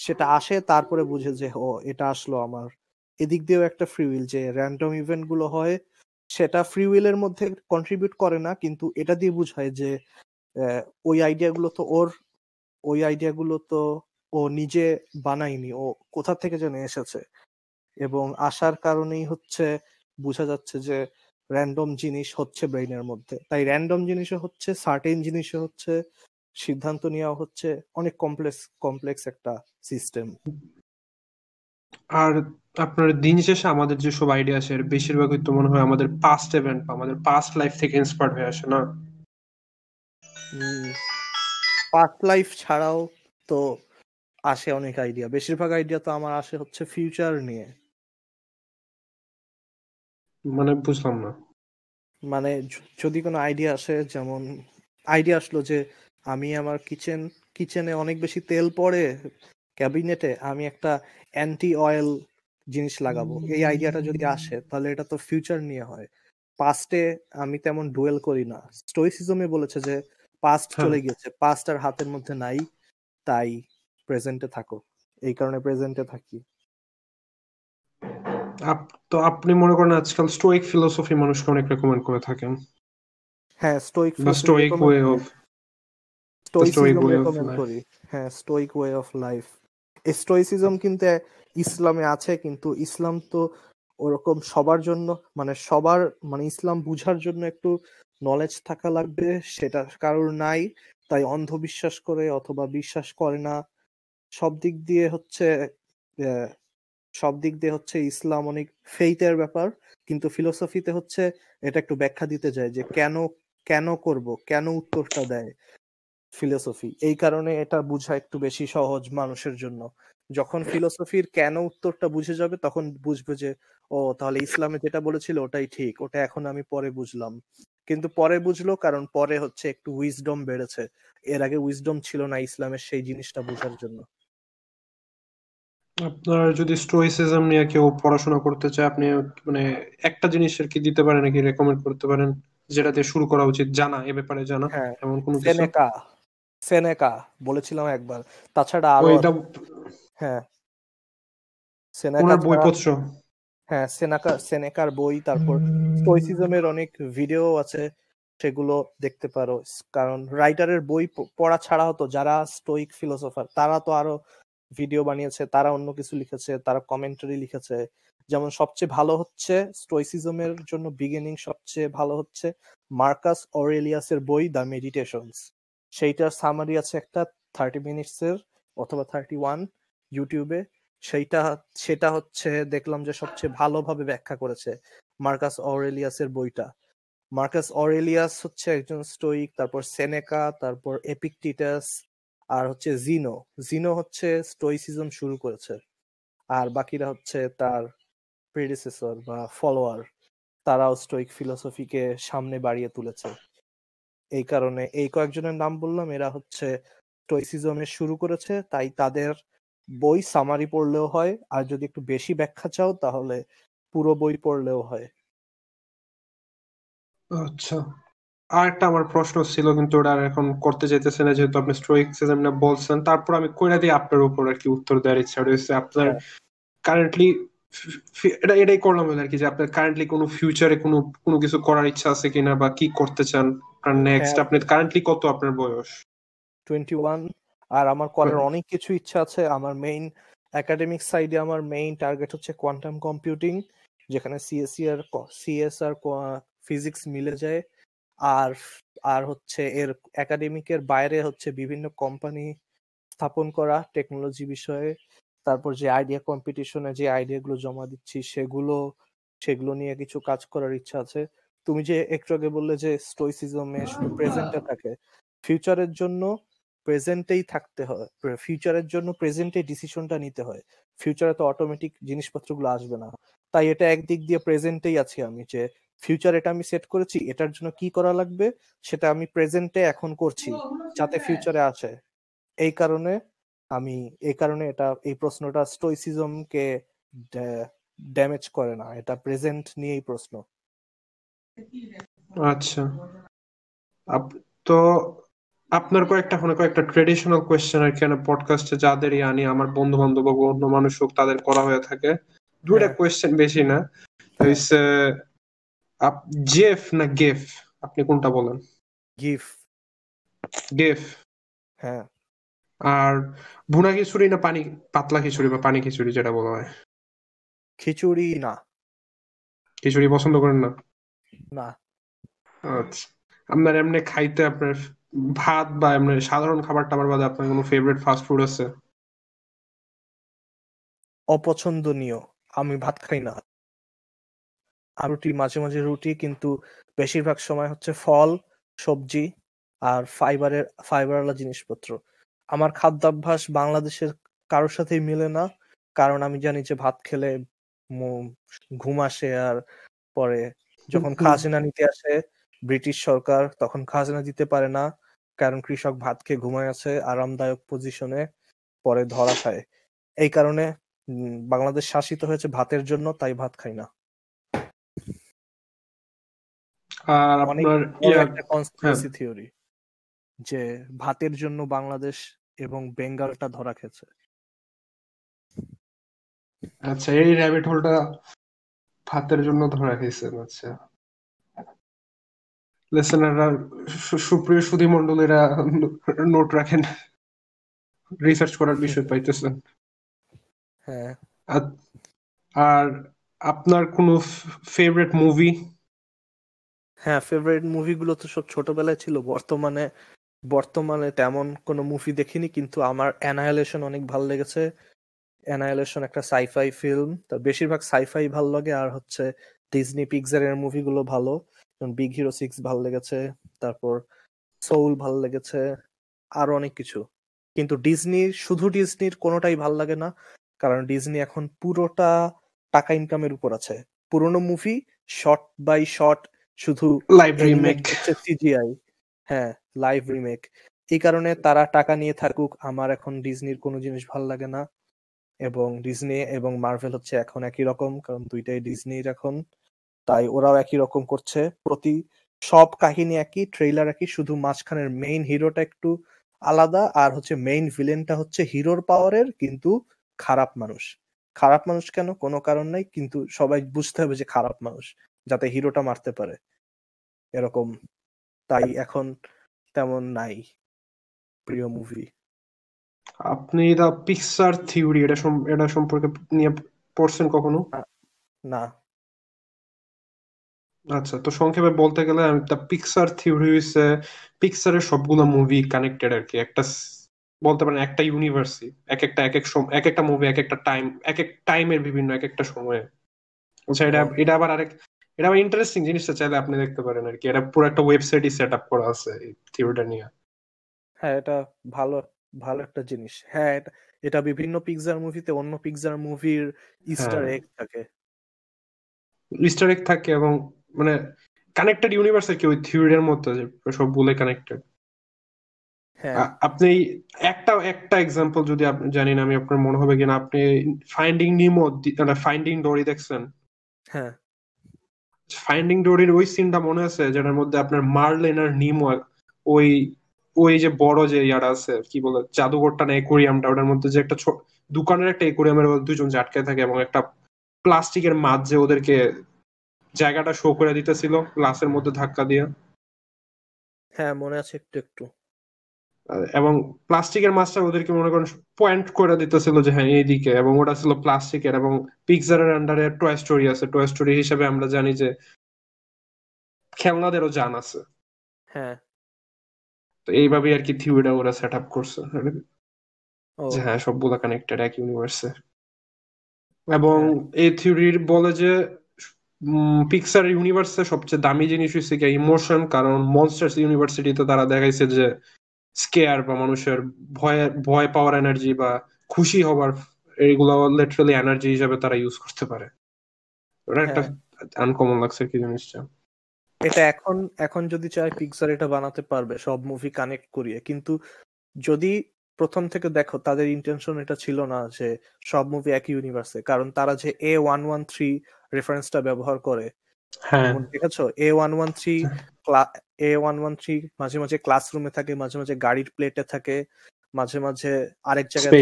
সেটা আসে তারপরে বুঝে যে ও এটা আসলো আমার। এদিক দিয়েও একটা ফ্রি উইল যে র্যান্ডম ইভেন্টগুলো হয় সেটা ফ্রি উইলের মধ্যে কন্ট্রিবিউট করে না, কিন্তু এটা দিয়ে বুঝায় যে ওই আইডিয়াগুলো তো ওর, ওই আইডিয়াগুলো তো ও নিজে বানায়নি, ও কোথা থেকে যেন এসেছে? এবং আসার কারণেই হচ্ছে বোঝা যাচ্ছে যে র্যান্ডম জিনিস হচ্ছে ব্রেইনের মধ্যে। তাই র্যান্ডম জিনিসও হচ্ছে সার্টেন জিনিসও হচ্ছে, সিদ্ধান্ত নেওয়া হচ্ছে, অনেক কমপ্লেক্স কমপ্লেক্স একটা সিস্টেম আর আপনার দিন শেষে আমাদের যে সব আইডিয়া আছে বেশিরভাগই তো মনে হয় আমাদের পাস্ট ইভেন্ট বা আমাদের পাস্ট লাইফ থেকে ইন্সপায়ার্ড হয়ে আসে না? পাস্ট লাইফ ছাড়াও তো আসে অনেক আইডিয়া বেশিরভাগ আইডিয়া তো আমার আসে হচ্ছে ফিউচার নিয়ে। মানে বুঝলাম না। মানে যদি কোনো আইডিয়া আসে যেমন আইডিয়া আসলো যে আমি আমার কিচেন কিচেনে অনেক বেশি তেল পড়ে ক্যাবিনেটে আমি একটা অ্যান্টি অয়েল জিনিস লাগাবো। এই আইডিয়াটা যদি আসে তাহলে এটা তো ফিউচার নিয়ে হয়। পাস্টে আমি তেমন ডুয়েল করি না। স্টোইসিজমে বলেছে যে পাস্ট হ্যাঁ। চলে গিয়েছে। পাস্ট আর হাতের মধ্যে নাই তাই প্রেজেন্টে থাকো। এই কারণে প্রেজেন্টে থাকি। আপ- তো আপনি মনে করেন আজকাল স্টোইক ফিলোসফি মানুষকে অনেক রেকমেন্ড করে থাকেন? হ্যাঁ স্টোইক বা stoic way of of recommend life. করি। হ্যাঁ stoic way of life stoicism কিন্তু ইসলামে আছে, কিন্তু ইসলাম তো ওরকম সবার জন্য মানে সবার মানে ইসলাম বুঝার জন্য একটু নলেজ থাকা লাগবে, সেটা কারোর নাই, তাই অন্ধবিশ্বাস করে অথবা বিশ্বাস করে না। সব দিক দিয়ে হচ্ছে সব দিক দিয়ে হচ্ছে ইসলাম অনেক ফেইথের ব্যাপার, কিন্তু ফিলোসফিতে হচ্ছে এটা একটু ব্যাখ্যা দিতে যায় যে কেন কেন করব, কেন উত্তরটা দেয় ফিলোসফি এই কারণে এটা বোঝা একটু বেশি সহজ মানুষের জন্য। যখন ফিলোসফির কেন উত্তরটা বুঝে যাবে তখন বুঝবে যে ও তাহলে ইসলামে যেটা বলেছিল ওটাই ঠিক ওটা এখন আমি পরে বুঝলাম। কিন্তু পরে বুঝলো কারণ পরে হচ্ছে একটু উইজডম বেড়েছে। এর আগে উইজডম ছিল না ইসলামের সেই জিনিসটা বোঝার জন্য। আপনার যদি স্টোইসিজম নিয়ে কেউ পড়াশোনা করতে চায় আপনি মানে একটা জিনিস আর কি দিতে পারেন নাকি রেকমেন্ড করতে পারেন যেটা দিয়ে শুরু করা উচিত জানা এ ব্যাপারে জানা হ্যাঁ। এমন কোনো কিছু? সেনেকা সেনেকা বলেছিলাম একবার। তাছাড়া আরও হ্যাঁ। সেনেকা ওনার বইপত্র হ্যাঁ সেনাকা সেনেকার বই তারপর স্টোইসিজমের অনেক ভিডিও আছে সেগুলো দেখতে পারো। কারণ রাইটারের বই পড়া ছাড়া হতো যারা স্টোইক ফিলোসফার তারা তো আরও ভিডিও বানিয়েছে তারা অন্য কিছু লিখেছে তারা কমেন্টারি লিখেছে। যেমন সবচেয়ে ভালো হচ্ছে স্টোইসিজমের জন্য বিগিনিং সবচেয়ে ভালো হচ্ছে মার্কাস অরেলিয়াসের বই দ্য মেডিটেশনস। সেইটার সামারি আছে একটা থার্টি মিনিটস এর অথবা থার্টি ওয়ান ইউটিউবে সেইটা, সেটা হচ্ছে দেখলাম যে সবচেয়ে ভালোভাবে ব্যাখ্যা করেছে মার্কাস অরেলিয়াসের বইটা। মার্কাস অরেলিয়াস হচ্ছে একজন স্টোইক, তারপর সেনেকা, তারপর এপিকটিটাস আর হচ্ছে জিনো। জিনো হচ্ছে স্টোইসিজম শুরু করেছে আর বাকিরা হচ্ছে তার প্রেডিসেসর বা ফলোয়ার তারাও স্টোইক ফিলোসফিকে সামনে বাড়িয়ে তুলেছে। এই কারণে এই কয়েকজনের নাম বললাম, এরা হচ্ছে স্টোইসিজমের শুরু করেছে, তাই তাদের বই সামারি পড়লেও হয় আর যদি একটু বেশি ব্যাখ্যা চাও তাহলে পুরো বই পড়লেও হয়। আচ্ছা। আর একটা আমার প্রশ্ন ছিল কিন্তু ওটা আর এখন করতে যেতেছে না যেহেতু আপনি না বলছেন তারপর আমি কইরা দিয়ে আপনার উপর আর কি উত্তর দেওয়ার ইচ্ছা রয়েছে। আপনার হ্যাঁ। কারেন্টলি এটা এটাই করলাম আর কি যে আপনার কারেন্টলি কোনো ফিউচারে কোনো কোনো কিছু করার ইচ্ছা আছে কিনা বা কি করতে চান? আপনার নেক্সট হ্যাঁ। আপনি কারেন্টলি কত আপনার বয়স? টোয়েন্টি ওয়ান আর আমার করার অনেক কিছু ইচ্ছা আছে। আমার মেইন একাডেমিক সাইডে আমার মেইন টার্গেট হচ্ছে কোয়ান্টাম কম্পিউটিং যেখানে সিএসসি আর সিএস আর ফিজিক্স মিলে যায়। আর আর হচ্ছে এর একাডেমিকের বাইরে হচ্ছে বিভিন্ন কোম্পানি স্থাপন করা টেকনোলজি বিষয়ে। তারপর যে আইডিয়া কম্পিটিশনে যে আইডিয়াগুলো জমা দিচ্ছি সেগুলো সেগুলো নিয়ে কিছু কাজ করার ইচ্ছা আছে। তুমি যে একটু আগে বললে যে স্টোইসিজমে শুধু প্রেজেন্টে থাকে ফিউচারের জন্য প্রেজেন্টেই থাকতে হয় ফিউচারের জন্য প্রেজেন্টে ডিসিশনটা নিতে হয়। ফিউচারে তো অটোমেটিক জিনিসপত্রগুলো আসবে না। তাই এটা একদিক দিয়ে প্রেজেন্টেই আছি আমি যে ফিউচার এটা আমি সেট করেছি, এটার জন্য কি করা লাগবে, সেটা আমি প্রেজেন্টে এখন করছি, যাতে ফিউচারে আসে। এই কারণে আমি, এই কারণে এটা, এই প্রশ্নটা স্টোইসিজমকে ড্যামেজ করে না। এটা প্রেজেন্ট নিয়েই প্রশ্ন। আচ্ছা। তো আপনার কয়েকটা ফোনে কয়েকটা ট্রেডিশনাল কোয়েশ্চেন আর কি পডকাস্টে যাদেরই আনি আমার বন্ধু বান্ধব বা অন্য মানুষ হোক তাদের করা হয়ে থাকে। দুইটা হ্যাঁ। কোয়েশ্চেন বেশি না। হইছে আপ জেফ না গেফ আপনি কোনটা বলেন? গিফ গেফ হ্যাঁ। আর ভুনা খিচুড়ি না পানি পাতলা খিচুড়ি বা পানি খিচুড়ি যেটা বলা হয়? খিচুড়ি না। খিচুড়ি পছন্দ করেন না? না। আচ্ছা। আপনার এমনি খাইতে আপনার ভাত বা এমনি সাধারণ খাবার টাবার বাদে আপনার কোনো ফেভারিট ফাস্ট ফুড আছে? অপছন্দনীয়। আমি ভাত খাই না। আর রুটি মাঝে মাঝে রুটি কিন্তু বেশিরভাগ সময় হচ্ছে ফল সবজি আর ফাইবারের ফাইবারওয়ালা জিনিসপত্র। আমার খাদ্যাভ্যাস বাংলাদেশের কারোর সাথেই মিলে না কারণ আমি জানি যে ভাত খেলে ঘুম আসে আর পরে যখন খাজনা নিতে আসে ব্রিটিশ সরকার তখন খাজনা দিতে পারে না। কারণ কৃষক ভাত খেয়ে ঘুমায় আছে আরামদায়ক পজিশনে পরে ধরা খায়। এই কারণে বাংলাদেশ শাসিত হয়েছে ভাতের জন্য তাই ভাত খাই না। আর আপনার একটা কনস্পিরেসি থিওরি যে ভাতের জন্য বাংলাদেশ এবং বেঙ্গালটা ধরা খেয়েছে। আচ্ছা এই র্যাবিট হোলটা ভাতের জন্য ধরা খেয়েছেন আচ্ছা। লিসেনাররা সুপ্রিয় সুধী মন্ডলীরা নোট রাখেন। রিসার্চ করার বিষয় পাইতেছেন। হ্যাঁ। আর আপনার কোনো ফেভারিট মুভি হ্যাঁ ফেভারিট মুভিগুলো তো সব ছোটবেলায় ছিল। বর্তমানে বর্তমানে তেমন কোনো মুভি দেখিনি কিন্তু আমার অ্যানাইলেশন অনেক ভালো লেগেছে। অ্যানাইলেশন একটা সাইফাই ফিল্ম তার বেশিরভাগ সাইফাই ভালো লাগে আর হচ্ছে ডিজনি পিকজারের মুভিগুলো ভালো। যেমন বিগ হিরো সিক্স ভালো লেগেছে তারপর সোল ভালো লেগেছে আরও অনেক কিছু। কিন্তু ডিজনির শুধু ডিজনির কোনোটাই ভালো লাগে না কারণ ডিজনি এখন পুরোটা টাকা ইনকামের উপর আছে। পুরোনো মুভি শর্ট বাই শর্ট শুধু লাইভ রিমেক সিজিআই হ্যাঁ লাইভ রিমেক এই কারণে তারা টাকা নিয়ে থাকুক আমার এখন ডিজনির কোনো জিনিস ভালো লাগে না। এবং ডিজনি এবং মার্ভেল হচ্ছে এখন একই রকম কারণ দুইটাই ডিজনির এখন। তাই ওরাও একই রকম করছে। প্রতি সব কাহিনী একই ট্রেইলার একই শুধু মাঝখানের মেইন হিরোটা একটু আলাদা আর হচ্ছে মেইন ভিলেনটা হচ্ছে হিরোর পাওয়ারের কিন্তু খারাপ মানুষ। খারাপ মানুষ কেন? কোনো কারণ নাই কিন্তু সবাই বুঝতে হবে যে খারাপ মানুষ যাতে হিরোটা মারতে পারে। এরকম। তাই এখন তেমন নাই প্রিয় মুভি আপনি দা পিক্সার থিওরি এটা এটা সম্পর্কে নিয়ে পড়ছেন কখনো? না। আচ্ছা তো সংক্ষেপে বলতে গেলে দ্য পিক্সার থিওরি হইছে। পিক্সারের সবগুলো মুভি কানেক্টেড আর কি। একটা বলতে পারেন একটা ইউনিভার্সই এক একটা এক এক এক একটা মুভি এক একটা টাইম এক এক টাইমের বিভিন্ন এক একটা সময়ে। আচ্ছা এটা এটা আবার আরেক এটা আবার ইন্টারেস্টিং জিনিসটা চাইলে আপনি দেখতে পারেন আর কি। এটা পুরো একটা ওয়েবসাইটই সেট আপ করা আছে এই থিওরিটা নিয়ে। হ্যাঁ এটা ভালো ভালো একটা জিনিস। হ্যাঁ এটা বিভিন্ন পিকজার মুভিতে অন্য পিকজার মুভির ইস্টার এগ থাকে। ইস্টার এগ থাকে এবং মানে কানেক্টেড ইউনিভার্স আর কি ওই থিওরির মধ্যে সবগুলো কানেক্টেড আপনি একটা একটা এক্সাম্পল যদি আপনি জানেন আমি আপনার মনে হবে কিনা আপনি ফাইন্ডিং নিমো ফাইন্ডিং ডোরি দেখছেন? হ্যাঁ। ফাইন্ডিং ডোরির ওই সিনটা মনে আছে? যেটার মধ্যে আপনার মার্লেন আর নিমো ওই ওই যে বড় যে ইয়ার আছে কি বলে জাদুঘরটা না একুরিয়ামটা ওটার মধ্যে যে একটা দোকানের একটা একুরিয়ামের দুজন আটকে থাকে এবং একটা প্লাস্টিকের মাছ যে ওদেরকে জায়গাটা শো করে দিতেছিল গ্লাসের মধ্যে ধাক্কা দিয়ে। হ্যাঁ মনে আছে একটু একটু। এবং প্লাস্টিকের মাছটা ওদেরকে মনে করেন পয়েন্ট করে দিতেছিল যে হ্যাঁ এইদিকে। এবং ওটা ছিল প্লাস্টিকের এবং পিকজারের আন্ডারে টয় স্টোরি আছে। টয় স্টোরি হিসেবে আমরা জানি যে খেলনাদেরও জান আছে। হ্যাঁ। তো এইভাবেই আর কি থিওরিটা ওরা সেট আপ করছে যে হ্যাঁ সবগুলা কানেক্টেড এক ইউনিভার্সে এবং এই থিওরির বলে যে পিক্সার ইউনিভার্সে সবচেয়ে দামি জিনিস হচ্ছে কি ইমোশন কারণ মনস্টার্স ইউনিভার্সিটিতে তারা দেখাইছে যে স্কেয়ার বা মানুষের ভয় ভয় পাওয়ার এনার্জি বা খুশি হবার এইগুলো লিটারালি এনার্জি হিসাবে তারা ইউজ করতে পারে। ওটা একটা আনকমন লাগছে কি জিনিসটা। এটা এখন এখন যদি চায় পিক্সার এটা বানাতে পারবে সব মুভি কানেক্ট করিয়ে। কিন্তু যদি প্রথম থেকে দেখো তাদের ইন্টেনশন এটা ছিল না যে সব মুভি একই ইউনিভার্সে কারণ তারা যে এ ওয়ান ওয়ান থ্রি রেফারেন্সটা ব্যবহার করে হ্যাঁ। দেখেছ? A one one three A one one three মাঝে মাঝে ক্লাসরুমে থাকে মাঝে মাঝে গাড়ির প্লেটে থাকে মাঝে মাঝে আরেক জায়গায়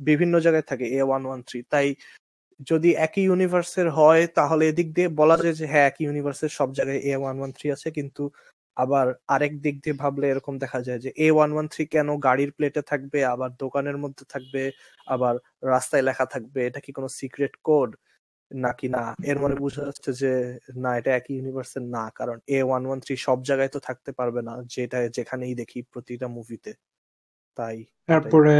বিভিন্ন জায়গায় থাকে এ ওয়ান ওয়ান থ্রি তাই যদি একই ইউনিভার্সের হয় তাহলে এদিক দিয়ে বলা যায় যে হ্যাঁ একই ইউনিভার্সের সব জায়গায় এ ওয়ান ওয়ান থ্রি আছে কিন্তু আবার আরেক দিক দিয়ে ভাবলে এরকম দেখা যায় যে এ ওয়ান ওয়ান থ্রি কেন গাড়ির প্লেটে থাকবে আবার দোকানের মধ্যে থাকবে আবার রাস্তায় লেখা থাকবে এটা কি কোনো সিক্রেট কোড নাকি না? এর মানে বোঝা যাচ্ছে যে না এটা একই ইউনিভার্সের না কারণ এ ওয়ান ওয়ান থ্রি সব জায়গায় তো থাকতে পারবে না যেটা যেখানেই দেখি প্রতিটা মুভিতে তাই তারপরে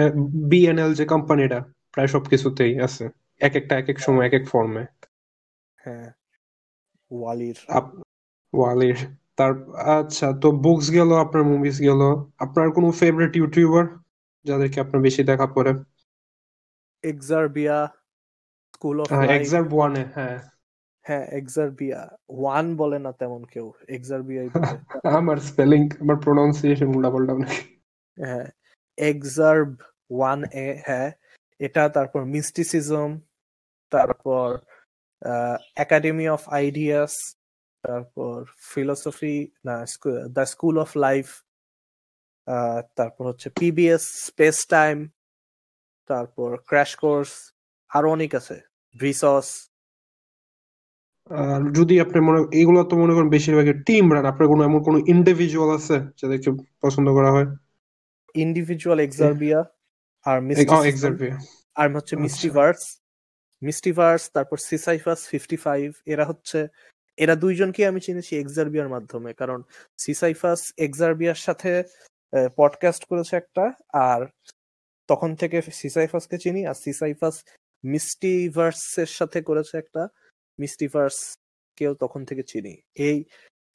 বিএনএল যে কোম্পানিটা প্রায় সবকিছুতেই আছে এক একটা এক এক সময় এক এক ফর্মে হ্যাঁ ওয়ালির। ওয়ালির। তার আচ্ছা তো বুকস গেল আপনার মুভিজ গেল। আপনার কোনো ফেভারিট ইউটিউবার যাদেরকে আপনার বেশি দেখা পড়ে এক্সারবিয়া স্কুল অফ এক্সার ওয়ানে হ্যাঁ। হ্যাঁ এক্সারবিয়া ওয়ান বলে না তেমন কেউ এক্সারবিয়াই বলে। আমার স্পেলিং আমার প্রোনাউন্সিয়েশন পাল্টা অনেক হ্যাঁ এক্সার্ব ওয়ান এ হ্যাঁ এটা তারপর মিস্টিসিজম তারপর একাডেমি অফ আইডিয়াস তারপর ফিলোসফি না দ্য স্কুল অফ লাইফ তারপর হচ্ছে পিবিএস স্পেস টাইম তারপর ক্র্যাশ কোর্স আরও অনেক আছে ভিসস যদি আপনি মনে এগুলো তো মনে করেন বেশিরভাগই টিম রান আপনার কোনো এমন কোনো ইন্ডিভিজুয়াল আছে যাদেরকে পছন্দ করা হয়? ইন্ডিভিজুয়াল এক্সারবিয়া আর এক্সারবিয়া আর হচ্ছে মিস্টিভার্স মিস্টিভার্স তারপর সিসাইফাস ফিফটি ফাইভ এরা হচ্ছে এরা দুইজনকে আমি চিনেছি এক্সারবিয়ার মাধ্যমে কারণ সিসাইফাস এক্সারবিয়ার সাথে পডকাস্ট করেছে একটা আর তখন থেকে সিসাইফাসকে চিনি আর সিসাইফাস মিস্টিভার্সের সাথে করেছে একটা মিস্টিভার্স কেও তখন থেকে চিনি। এই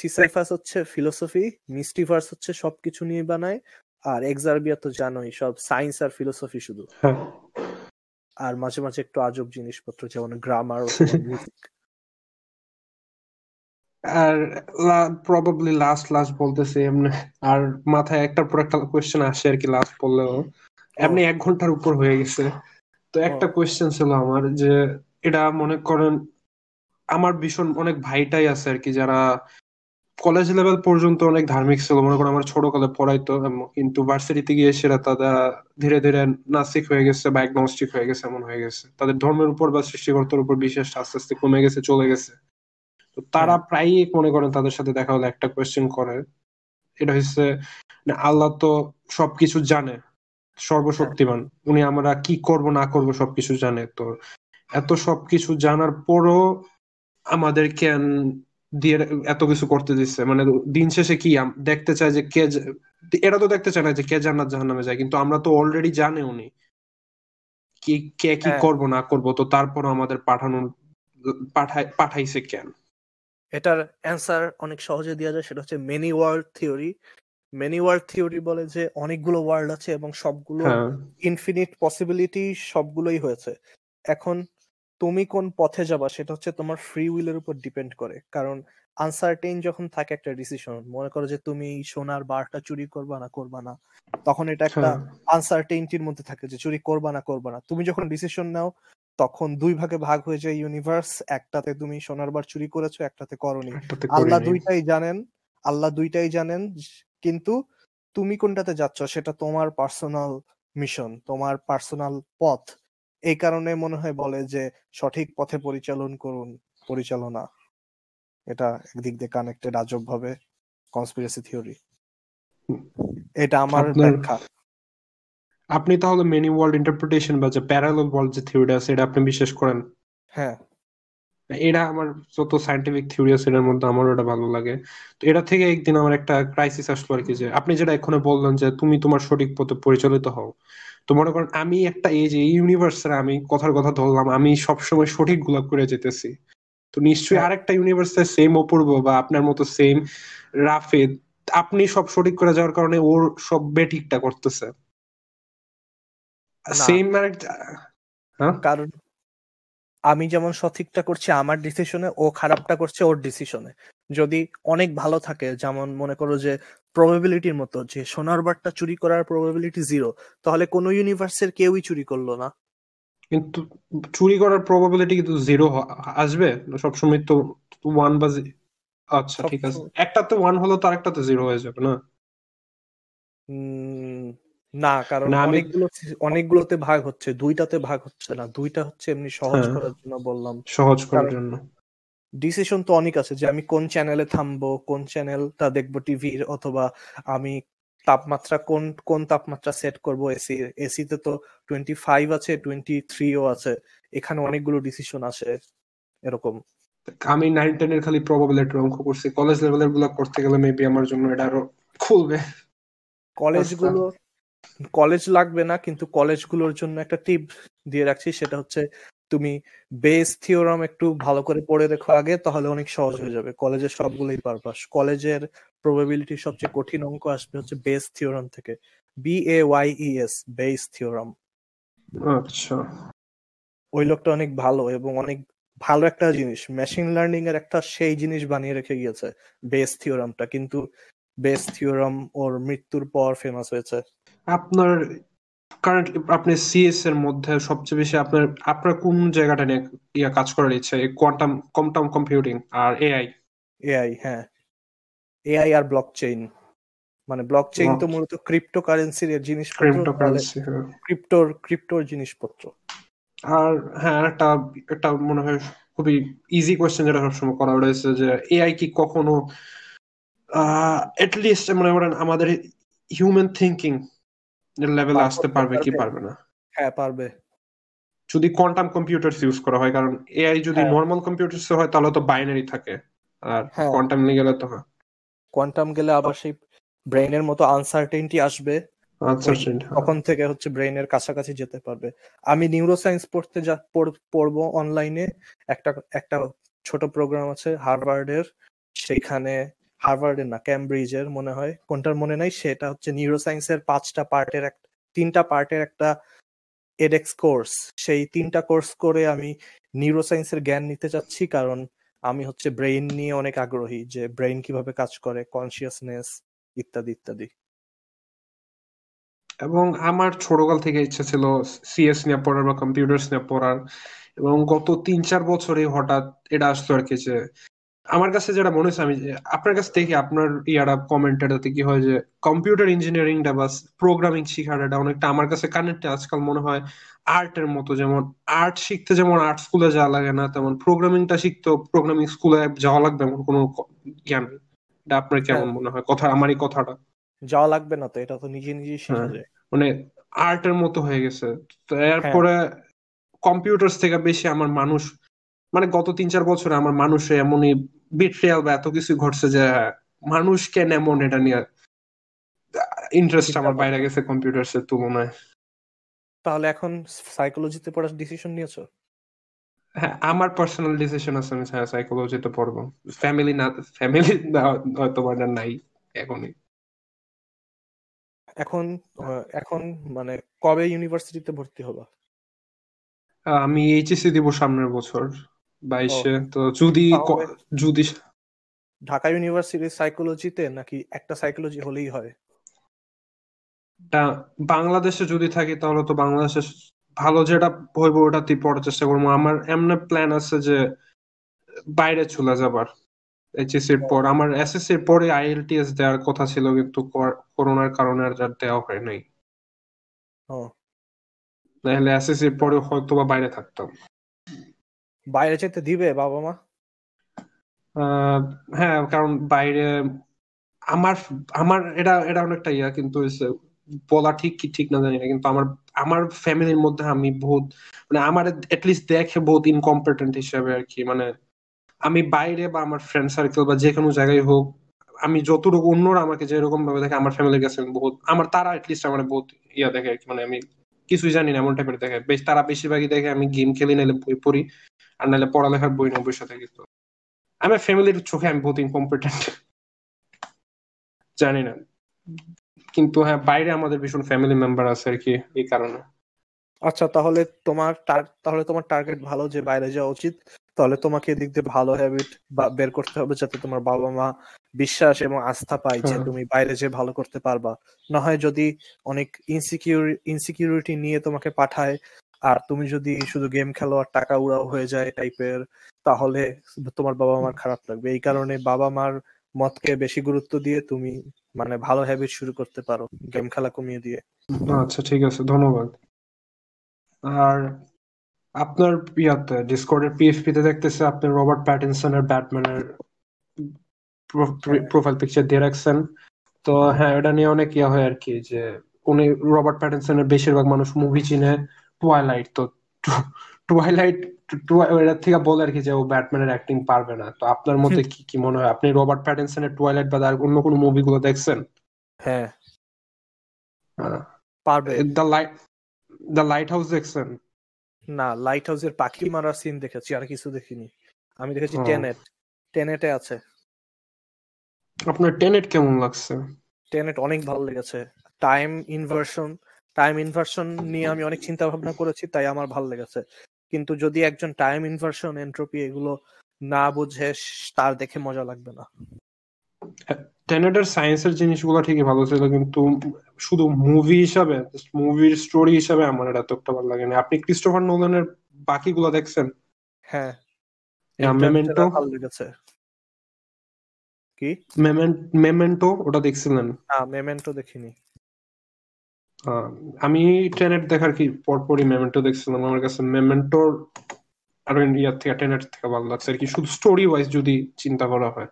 সিসাইফাস হচ্ছে ফিলোসফি মিস্টিভার্স হচ্ছে সবকিছু নিয়ে বানায় আর এক্সারবিয়া তো জানোই সব সায়েন্স আর ফিলোসফি শুধু। হ্যাঁ। আর মাঝে মাঝে একটু আজব জিনিসপত্র যেমন গ্রামার আর প্রবাবলি লাস্ট লাস্ট বলতেছি এমনি আর মাথায় একটার পর একটা কোয়েশ্চেন আসে আর কি লাস্ট বললেও। এমনি এক ঘণ্টার উপর হয়ে গেছে। তো একটা কোয়েশ্চেন ছিল আমার যে এটা মনে করেন আমার ভীষণ অনেক ভাইটাই আছে আর কি যারা কলেজ লেভেল পর্যন্ত অনেক ধার্মিক ছিল। মনে করো আমার ছোট কালে পড়াইতো কিন্তু ভার্সিটিতে গিয়ে সেরা তারা ধীরে ধীরে নাস্তিক হয়ে গেছে বা হয়ে গেছে এমন হয়ে গেছে। তাদের ধর্মের উপর বা সৃষ্টিকর্তার উপর বিশ্বাস আস্তে আস্তে কমে গেছে চলে গেছে। তো তারা প্রায়ই মনে করেন তাদের সাথে দেখা হলে একটা কোয়েশ্চেন করে। এটা হচ্ছে আল্লাহ তো সবকিছু জানে সর্বশক্তিমান। উনি আমরা কি করব না করব সবকিছু জানে। তো এত সবকিছু জানার পরও আমাদের কেন দিয়ে এত কিছু করতে দিচ্ছে। মানে দিন শেষে কি দেখতে চায় যে কে এরা তো দেখতে চায় না যে কে জান্নাত জাহান্নামে যায় কিন্তু আমরা তো অলরেডি জানে উনি। কি কে কি হ্যাঁ। করব না করব তো তারপর আমাদের পাঠানো পাঠাই পাঠাইছে কেন এটার অ্যান্সার অনেক সহজে দেওয়া যায় সেটা হচ্ছে many world theory many world theory বলে যে অনেকগুলো ওয়ার্ল্ড আছে এবং সবগুলো ইনফিনিট পসিবিলিটি সবগুলোই হয়েছে। এখন তুমি কোন পথে যাবা সেটা হচ্ছে তোমার ফ্রি উইলের উপর ডিপেন্ড করে। কারণ আনসার্টেইন যখন থাকে একটা ডিসিশন মনে করো যে তুমি সোনার বারটা চুরি করবা না করবা না তখন এটা একটা আনসার্টেইনটির মধ্যে থাকে যে চুরি করবা না করবা না। তুমি যখন ডিসিশন নাও তখন দুই ভাগে ভাগ হয়ে যায় ইউনিভার্স একটাতে তুমি সোনার বার চুরি করেছ একটাতে করনি। আল্লাহ দুইটাই জানেন আল্লাহ দুইটাই জানেন কিন্তু তুমি কোনটাতে যাচ্ছ সেটা তোমার পার্সোনাল মিশন তোমার পার্সোনাল পথ। এই কারণে মনে হয় বলে যে সঠিক পথে পরিচালন করুন পরিচালনা। এটা একদিক দিয়ে কানেক্টেড আজব ভাবে কনস্পিরেসি থিওরি এটা আমার ব্যাখ্যা। আপনি তাহলে মেনি ওয়ার্ল্ড ইন্টারপ্রিটেশন বা যে প্যারালাল ওয়ার্ল্ড যে থিওরি আছে এটা আপনি বিশ্বাস করেন? হ্যাঁ। এটা আমার যত সাইন্টিফিক থিওরি আছে এর মধ্যে আমারও এটা ভালো লাগে। তো এটা থেকে একদিন আমার একটা ক্রাইসিস আসলো আর কি যে আপনি যেটা এখনও বললেন যে তুমি তোমার সঠিক পথে পরিচালিত হও। তো মনে করেন আমি একটা এই যে ইউনিভার্সের আমি কথার কথা ধরলাম আমি সবসময় সঠিকগুলা করে যেতেছি। তো নিশ্চয়ই হ্যাঁ। আরেকটা ইউনিভার্সে সেম অপূর্ব বা আপনার মতো সেম রাফেদ আপনি সব সঠিক করে যাওয়ার কারণে ওর সব বে বেঠিকটা করতেছে। সেম হ্যাঁ? কারণ আমি যেমন সঠিকটা করছি আমার ডিসিশনে ও খারাপটা করছে ওর ডিসিশনে যদি অনেক ভালো থাকে যেমন মনে করো যে প্রবাবিলিটির মতো যে সোনার বারটা চুরি করার প্রবাবিলিটি জিরো তাহলে কোন ইউনিভার্সের কেউই চুরি করল না। কিন্তু চুরি করার প্রবাবিলিটি কিন্তু জিরো আসবে। সবসময় তো ওয়ান বা আচ্ছা ঠিক আছে। একটাতে ওয়ান হলো তো আরেকটাতে জিরো হয়ে যাবে না? না কারণ অনেকগুলো অনেকগুলোতে ভাগ হচ্ছে দুইটাতে ভাগ হচ্ছে না। দুইটা হচ্ছে এমনি সহজ হ্যাঁ। করার জন্য বললাম। সহজ করার জন্য। ডিসিশন তো অনেক আছে যে আমি কোন চ্যানেলে থামবো কোন চ্যানেলটা দেখব টিভির অথবা আমি তাপমাত্রা কোন কোন তাপমাত্রা সেট করব এসি এসিতে তো টোয়েন্টি ফাইভ আছে টোয়েন্টি থ্রিও আছে। এখানে অনেকগুলো ডিসিশন আছে এরকম। আমি নাইন টেন এর খালি প্রবাবিলিটির অঙ্ক করছি। কলেজ লেভেলেরগুলো করতে গেলে মেবি আমার জন্য এটা আরও খুলবে। কলেজগুলো কলেজ লাগবে না কিন্তু কলেজগুলোর জন্য একটা টিপ দিয়ে রাখছি সেটা হচ্ছে তুমি বেস থিওরাম একটু ভালো করে পড়ে দেখো আগে তাহলে অনেক সহজ হয়ে যাবে। কলেজের সবগুলোই পারপাস কলেজের প্রবাবিলিটি সবচেয়ে কঠিন অঙ্ক আসবে হচ্ছে বেস থিওরাম থেকে। B A Y E S Bayes theorem আচ্ছা। ওই লোকটা অনেক ভালো এবং অনেক ভালো একটা জিনিস। মেশিন লার্নিং এর একটা সেই জিনিস বানিয়ে রেখে গিয়েছে বেস থিওরামটা কিন্তু বেস থিওরাম ওর মৃত্যুর পর ফেমাস হয়েছে। আপনার কারেন্ট আপনি সিএস এর মধ্যে সবচেয়ে বেশি আপনার আপনার কোন জায়গাটা নিয়ে ইয়া কাজ করার ইচ্ছা? কোয়ান্টাম কোয়ান্টাম কম্পিউটিং আর এআই এআই হ্যাঁ। এআই আর ব্লকচেইন মানে ব্লকচেইন তো মূলত ক্রিপ্টোকারেন্সির জিনিসপত্র তাহলে cryptocurrency, হ্যাঁ। ক্রিপ্টোর ক্রিপ্টোর জিনিসপত্র। আর হ্যাঁ একটা একটা মনে হয় খুবই ইজি কোয়েশ্চেন যেটা সবসময় করা রয়েছে যে এআই কি কখনো আহ লিস্ট মনে করেন আমাদের হিউম্যান থিঙ্কিং লেভেলে আসতে পারবে কি পারবে? না হ্যাঁ পারবে যদি কোয়ান্টাম কম্পিউটার ইউজ করা হয় কারণ এআই যদি হ্যাঁ। নর্মাল কম্পিউটার হয় তাহলে তো বাইনারি থাকে আর হ্যাঁ। কোয়ান্টাম নিয়ে গেলে তো হ্যাঁ কোয়ান্টাম গেলে আবার সেই ব্রেইনের মতো আনসার্টেনটি আসবে হ্যাঁ। তখন থেকে হচ্ছে ব্রেইনের কাছাকাছি যেতে পারবে আমি নিউরোসায়েন্স পড়তে যা পড়- পড়ব অনলাইনে একটা একটা ছোট প্রোগ্রাম আছে হার্ভার্ডের সেখানে হার্ভার্ডের না ক্যামব্রিজের মনে হয়, কোনটার মনে নাই, সেটা হচ্ছে নিউরোসায়েন্সের পাঁচটা পার্টের এক, তিনটা পার্টের একটা এডেক্স কোর্স সেই তিনটা কোর্স করে আমি নিউরোসায়েন্সের জ্ঞান নিতে চাচ্ছি, কারণ আমি হচ্ছে ব্রেইন নিয়ে অনেক আগ্রহী, যে ব্রেইন কীভাবে কাজ করে কনসিয়াসনেস ইত্যাদি ইত্যাদি। এবং আমার ছোটকাল থেকে ইচ্ছা ছিল সিএস নিয়ে পড়ার বা কম্পিউটার নিয়ে পড়ার, এবং গত তিন চার বছরে হঠাৎ এটা আসতো আর কি যে আমার কাছে যেটা মনে হচ্ছে আমি যে- আপনার কাছ থেকে আপনার ইয়ারা কমেন্টেডাতে কি হয় যে কম্পিউটার ইঞ্জিনিয়ারিংটা বা প্রোগ্রামিং শেখাটা অনেকটা আমার কাছে কানেক্ট আজকাল মনে হয় আর্টের মতো যেমন আর্ট শিখতে যেমন আর্ট স্কুলে যাওয়া লাগে না তেমন প্রোগ্রামিংটা শিখতে প্রোগ্রামিং স্কুলে যাওয়া লাগবে এমন কোনো জ্ঞান। এটা আপনার কেমন হ্যাঁ। মনে হয় কথা আমার এই কথাটা যাওয়া লাগবে না তো এটা তো নিজে নিজেই শেখা হ্যাঁ। যায় মানে আর্টের মতো হয়ে গেছে তো এরপরে কম্পিউটার্স থেকে বেশি আমার মানুষ মানে গত তিন চার বছরে আমার মানুষে এমনই বিট্রিয়াল বা এত কিছু ঘটছে যে মানুষ কেন এমন এটা নিয়ে ইন্টারেস্ট আমার বাইরে গেছে কম্পিউটার্স এর তুলনায়। তাহলে এখন সাইকোলজিতে পড়ার ডিসিশন নিয়েছো? হ্যাঁ আমার পার্সোনাল ডিসিশন আছে আমি সাইকোলজিতে পড়ব। ফ্যামিলি না ফ্যামিলি হয়তো বা নাই এখনই। এখন এখন মানে কবে ইউনিভার্সিটিতে ভর্তি হবা? আমি এইচএসসি দিব সামনের বছর। বাইশে। তো যদি যদি ঢাকা ইউনিভার্সিটির সাইকোলজিতে নাকি একটা সাইকোলজি হলেই হয়? বাংলাদেশে যদি থাকি তাহলে তো বাংলাদেশে ভালো যেটা হইব ওটাতেই পড়ার চেষ্টা করব। আমার এমনি প্ল্যান আছে যে বাইরে চলে যাবার এইচএসসি এর পর। আমার এসএসসি এর পরে আইএলটিএস দেওয়ার কথা ছিল কিন্তু করোনার কারণে আর যার দেওয়া হয় নাই। নাহলে এসএসসি এর পরে হয়তো বা বাইরে থাকতাম। বাইরে যেতে দিবে বাবা মা? হ্যাঁ কারণ বাইরে আমার আমার এটা এটা অনেকটা ইয়া, কিন্তু বলা ঠিক কি ঠিক না জানি না, কিন্তু আমার আমার ফ্যামিলির মধ্যে আমি বহুত মানে আমার এটলিস্ট দেখে বহুত ইনকম্পিটেন্ট হিসেবে আর কি মানে আমি বাইরে বা আমার ফ্রেন্ড সার্কেল বা যে কোনো জায়গায় হোক, আমি যতটুকু অন্যরা আমাকে যেরকম ভাবে দেখে, আমার ফ্যামিলির কাছে বহুত, আমার, তারা এটলিস্ট আমার বহুত ইয়া দেখে আর কি মানে আমি কিছুই জানি না, এমন টাইপের দেখে। বেশ, তারা বেশিরভাগই দেখে আমি গেম খেলি, নাহলে বই পড়ি, আর নাহলে পড়ালেখার বই না বসে থাকি তো আমার ফ্যামিলির চোখে আমি বহুত ইনকম্পিটেন্ট জানি না। কিন্তু হ্যাঁ বাইরে আমাদের ভীষণ ফ্যামিলি মেম্বার আছে আর কি, এই কারণে। আচ্ছা তাহলে তোমার তাহলে তোমার টার্গেট ভালো যে বাইরে যাওয়া উচিত। তাহলে তোমাকে এদিক দিয়ে ভালো হ্যাবিট বের করতে হবে যাতে তোমার বাবা মা বিশ্বাস এবং আস্থা পায় যে তুমি বাইরে যে ভালো করতে পারবা। না হয় যদি অনেক ইনসিকিউর ইনসিকিউরিটি নিয়ে তোমাকে পাঠায় আর তুমি যদি শুধু গেম খেলো আর টাকা উড়াও হয়ে যায় টাইপের তাহলে তোমার বাবা মার খারাপ লাগবে। এই কারণে বাবা মার মতকে বেশি গুরুত্ব দিয়ে তুমি মানে ভালো হ্যাবিট শুরু করতে পারো গেম খেলা কমিয়ে দিয়ে। আচ্ছা ঠিক আছে ধন্যবাদ। আর আপনার ইয়াতে ডিসকর্ডের পিএফপি তে দেখতেছে আপনি রবার্ট প্যাটিনসনের ব্যাটম্যানের প্রোফাইল পিকচার দিয়ে রাখছেন। তো হ্যাঁ এটা নিয়ে অনেক ইয়া হয় আর কি যে উনি রবার্ট প্যাটিনসনের বেশিরভাগ মানুষ মুভি চিনে টুয়াইলাইট তো টুয়াইলাইট এটার থেকে বলে আর কি যে ও ব্যাটম্যানের অ্যাক্টিং পারবে না। তো আপনার মতে কি কি মনে হয়? আপনি রবার্ট প্যাটিনসনের টুয়াইলাইট বা আর অন্য কোনো মুভিগুলো দেখছেন? হ্যাঁ। পারবে। The light the lighthouse দেখছেন? না লাইট হাউসের পাখি মারার সিন দেখেছি আর কিছু দেখিনি। আমি দেখেছি। টেনেট টেনেটে আছে। আপনার টেনেট কেমন লাগছে? টেনেট অনেক ভালো লেগেছে। টাইম ইনভার্সন টাইম ইনভার্সন নিয়ে আমি অনেক চিন্তা ভাবনা করেছি তাই আমার ভালো লেগেছে। কিন্তু যদি একজন টাইম ইনভার্সন এন্ট্রপি এগুলো না বুঝে তার দেখে মজা লাগবে না। টেনেটের সায়েন্সের জিনিসগুলো ঠিকই ভালো ছিল কিন্তু শুধু মুভি হিসাবে মুভির স্টোরি হিসাবে আমার এটা এতটা ভালো লাগে না আপনি ক্রিস্টোফার নোলানের বাকিগুলো দেখছেন? হ্যাঁ। Memento? ভালো লেগেছে। কি? মেমেন্টো ওটা দেখছিলেন? না মেমেন্টো দেখিনি। আমি টেনেট দেখার কি পরপরই মেমেন্টো দেখছিলাম। আমার কাছে মেমেন্টোর আরও ইয়ার থেকে টেনেট থেকে ভালো লাগছে। আর কি শুধু স্টোরি ওয়াইজ যদি চিন্তা করা হয়।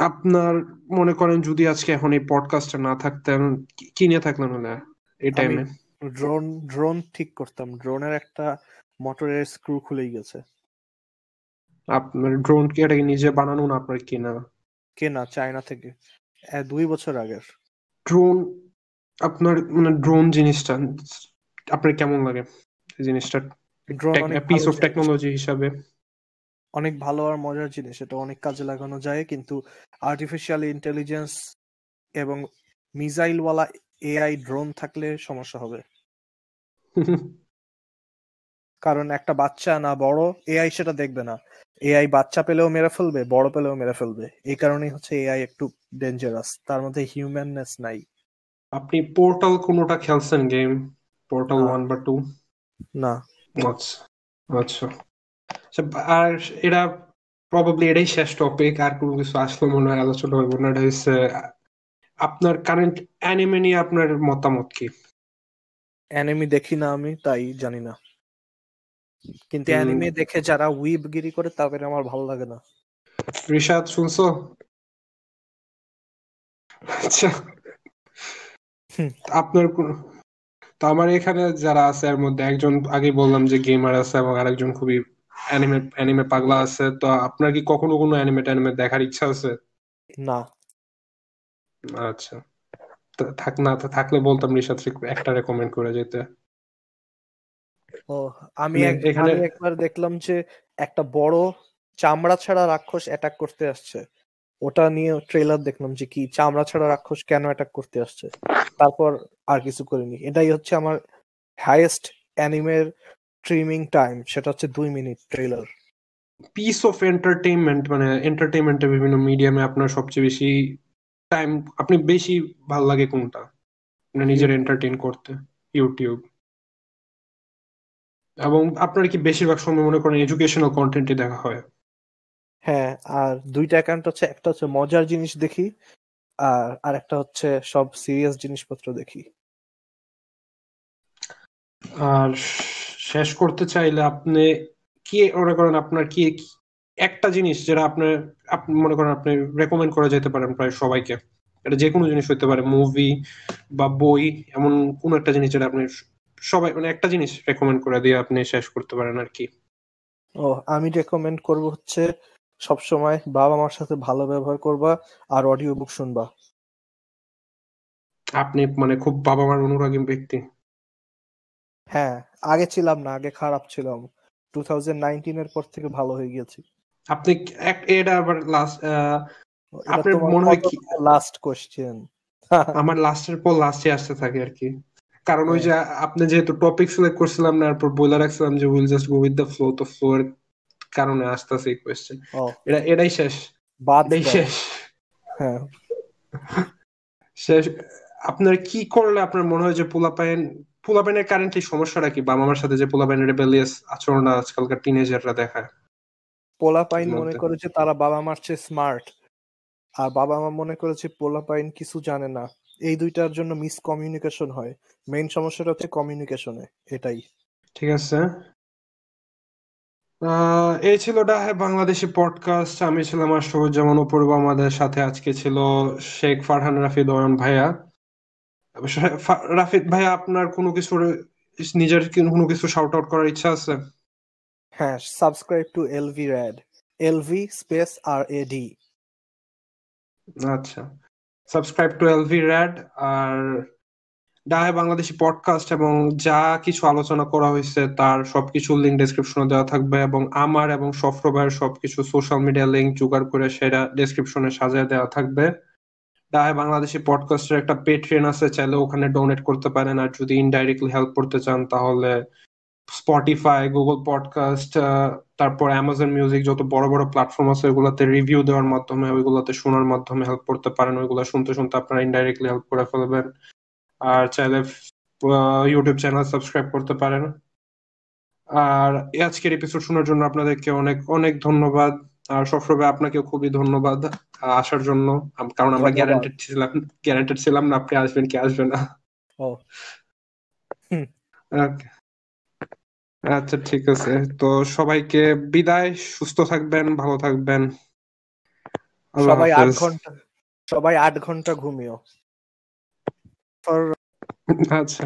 আপনার মনে করেন যদি আজকে এখন এই পডকাস্টটা না থাকতেন কি- নিয়ে থাকলেন হলে এই টাইমে ড্রোন ড্রোন ঠিক করতাম। ড্রোনের একটা মোটরের স্ক্রু খুলেই গেছে। আপনার ড্রোন কি এটাকে নিজে বানানো না আপনার কেনা? কেনা চায়না থেকে। দুই বছর আগের। ড্রোন আপনার মানে ড্রোন জিনিসটা আপনার কেমন লাগে? এই জিনিসটা পিস অফ টেকনোলজি হিসাবে। অনেক ভালো আর মজার জিনিস এটা অনেক কাজে লাগানো যায়। কিন্তু আর্টিফিশিয়াল ইন্টেলিজেন্স এবং মিসাইলওয়ালা এআই ড্রোন থাকলে সমস্যা হবে। কারণ একটা বাচ্চা না বড় এআই সেটা দেখবে না। এআই বাচ্চা পেলেও মেরে ফেলবে বড় পেলেও মেরে ফেলবে। এই কারণেই হচ্ছে এআই একটু ডেঞ্জারাস তার মধ্যে হিউম্যাননেস নাই। আপনি পোর্টাল কোনোটা খেলছেন গেম পোর্টাল। ওয়ান বা টু না। আচ্ছা আচ্ছা। আর এটা প্রবাবলি এটাই শেষ টপিক আর কোনো কিছু আসলে মনে হয় আলোচনা হইব না। এটা হচ্ছে আপনার কারেন্ট অ্যানিমে নিয়ে আপনার মতামত কি? অ্যানিমি দেখি না আমি তাই জানি না। কিন্তু। অ্যানিমে দেখে যারা উইবগিরি করে তাদের আমার ভালো লাগে না। রিশাদ শুনছো? আচ্ছা। আপনার কোন- তো আমার এখানে যারা আছে এর মধ্যে একজন আগে বললাম যে গেমার আছে এবং আরেকজন খুবই অ্যানিমে অ্যানিমে পাগলা আছে তো আপনার কি কখনো কোনো অ্যানিমে ট্যানিমে দেখার ইচ্ছা আছে? না। আচ্ছা। থাক না থাকলে বলতাম রিশাদ একটা রেকমেন্ড করে যেতে। ও আমি মানে এখানে- একবার দেখলাম যে একটা বড় চামড়া ছাড়া রাক্ষস অ্যাটাক করতে আসছে। ওটা নিয়ে ট্রেলার দেখলাম যে কি চামড়া ছাড়া রাক্ষস কেন অ্যাটাক করতে আসছে? তারপর আর কিছু করিনি। এটাই হচ্ছে আমার হাইয়েস্ট অ্যানিমের স্ট্রিমিং টাইম সেটা হচ্ছে দুই minute trailer piece of entertainment মানে এন্টারটেইনমেন্টের বিভিন্ন মিডিয়ামে আপনার সবচেয়ে বেশি টাইম আপনি বেশি ভালো লাগে কোনটা? মানে নিজের এন্টারটেইন করতে ইউটিউব এবং আপনার কি বেশিরভাগ সময় মনে করেন এডুকেশনাল কন্টেন্টই দেখা হয়? হ্যাঁ আর দুইটা অ্যাকাউন্ট হচ্ছে একটা হচ্ছে মজার জিনিস দেখি আর আর একটা হচ্ছে সব সিরিয়াস জিনিসপত্র দেখি। আর শেষ করতে চাইলে আপনি কি মনে করেন আপনার কি একটা জিনিস যেটা আপনার আপনি মনে করেন আপনি রেকমেন্ড করা যেতে পারেন প্রায় সবাইকে? এটা যে কোনো জিনিস হতে পারে মুভি বা বই এমন কোন একটা জিনিস যেটা আপনি সবাই মানে একটা জিনিস রেকমেন্ড করে দিয়ে আপনি শেষ করতে পারেন আর কি। ও আমি রেকমেন্ড করব হচ্ছে সব সময় বাবা মার সাথে ভালো ব্যবহার করবা আর অডিও বুক শুনবা। আপনি মানে খুব বাবা মার অনুরাগী ব্যক্তি। হ্যাঁ আগে ছিলাম না আগে খারাপ ছিলাম। টু এর পর থেকে ভালো হয়ে গেছি আপনি এক- এটা আবার লাস্ট আপনার মনে হয় কি- লাস্ট কোশ্চেন আমার লাস্টের পর লাস্টে আসতে থাকে আর কি। কারণ ওই যে আপনি যেহেতু টপিক সিলেক্ট করছিলাম না তারপর বলে রাখছিলাম যে will just go with the flow তো ফ্লো এর কারণে আসতেছে এই কোয়েশ্চেন এটা এটাই শেষ। বাদ এটাই শেষ। হ্যাঁ। শেষ। আপনার কি করলে আপনার মনে হয় যে পোলাপাইন পোলাপাইনের কারেন্টলি সমস্যাটা কি? বাবা মার সাথে যে পোলাপাইনের রেবেলিয়াস আচরণ আজকালকার টিনেজাররা দেখায়। পোলাপাইন মনে। করে যে তারা বাবা মার চেয়ে স্মার্ট আর বাবা মা মনে করেছে পোলাপাইন কিছু জানে না। এই দুইটার জন্য মিস কমিউনিকেশন হয়। মেইন সমস্যাটা হচ্ছে কমিউনিকেশনে এটাই। ঠিক আছে। এই ছিল ডাহে বাংলাদেশি পডকাস্ট আমি ছিলাম আশরফুজ্জামান অপূর্ব আমাদের সাথে আজকে ছিল শেখ ফারহান রাফিদ অয়ন ভাইয়া। রাফিদ ভাইয়া আপনার কোনো কিছু নিজের কোনো কিছু শাউট আউট করার ইচ্ছা আছে? হ্যাঁ subscribe to LV rad LV space R A D আচ্ছা সাবস্ক্রাইব টু এলভি র্যাড আর ডাহে বাংলাদেশি পডকাস্ট এবং যা কিছু আলোচনা করা হয়েছে তার সবকিছু লিঙ্ক ডেসক্রিপশনে দেওয়া থাকবে এবং আমার এবং সফর ভাইয়ের সবকিছু সোশ্যাল মিডিয়া লিঙ্ক জোগাড় করে সেটা ডেসক্রিপশনে সাজিয়ে দেওয়া থাকবে। ডাহে বাংলাদেশি পডকাস্টের একটা পেট্রিয়ন আছে, চাইলে ওখানে ডোনেট করতে পারেন। আর যদি ইনডাইরেক্টলি হেল্প করতে চান, তাহলে স্পটিফাই গুগল পডকাস্ট তারপর অ্যামাজন মিউজিক যত বড় বড় প্ল্যাটফর্ম আছে ওগুলোতে রিভিউ দেওয়ার মাধ্যমে, ওইগুলোতে শোনার মাধ্যমে হেল্প করতে পারেন। ওইগুলো শুনতে শুনতে আপনারা ইনডাইরেক্টলি হেল্প করে ফেলবেন। আর চাইলে ইউটিউব চ্যানেল সাবস্ক্রাইব করতে পারেন। আর আজকের এপিসোড শোনার জন্য আপনাদেরকে অনেক অনেক ধন্যবাদ। আর সবসময় আপনাকে খুবই ধন্যবাদ আসার জন্য। কারণ আমরা। গ্যারান্টেড ছিলাম গ্যারান্টেড ছিলাম না আপনি আসবেন কি আসবেন না। ও। আচ্ছা ঠিক আছে। তো সবাইকে বিদায় সুস্থ থাকবেন ভালো থাকবেন। সবাই আট ঘণ্টা সবাই আট ঘণ্টা ঘুমিও। আচ্ছা।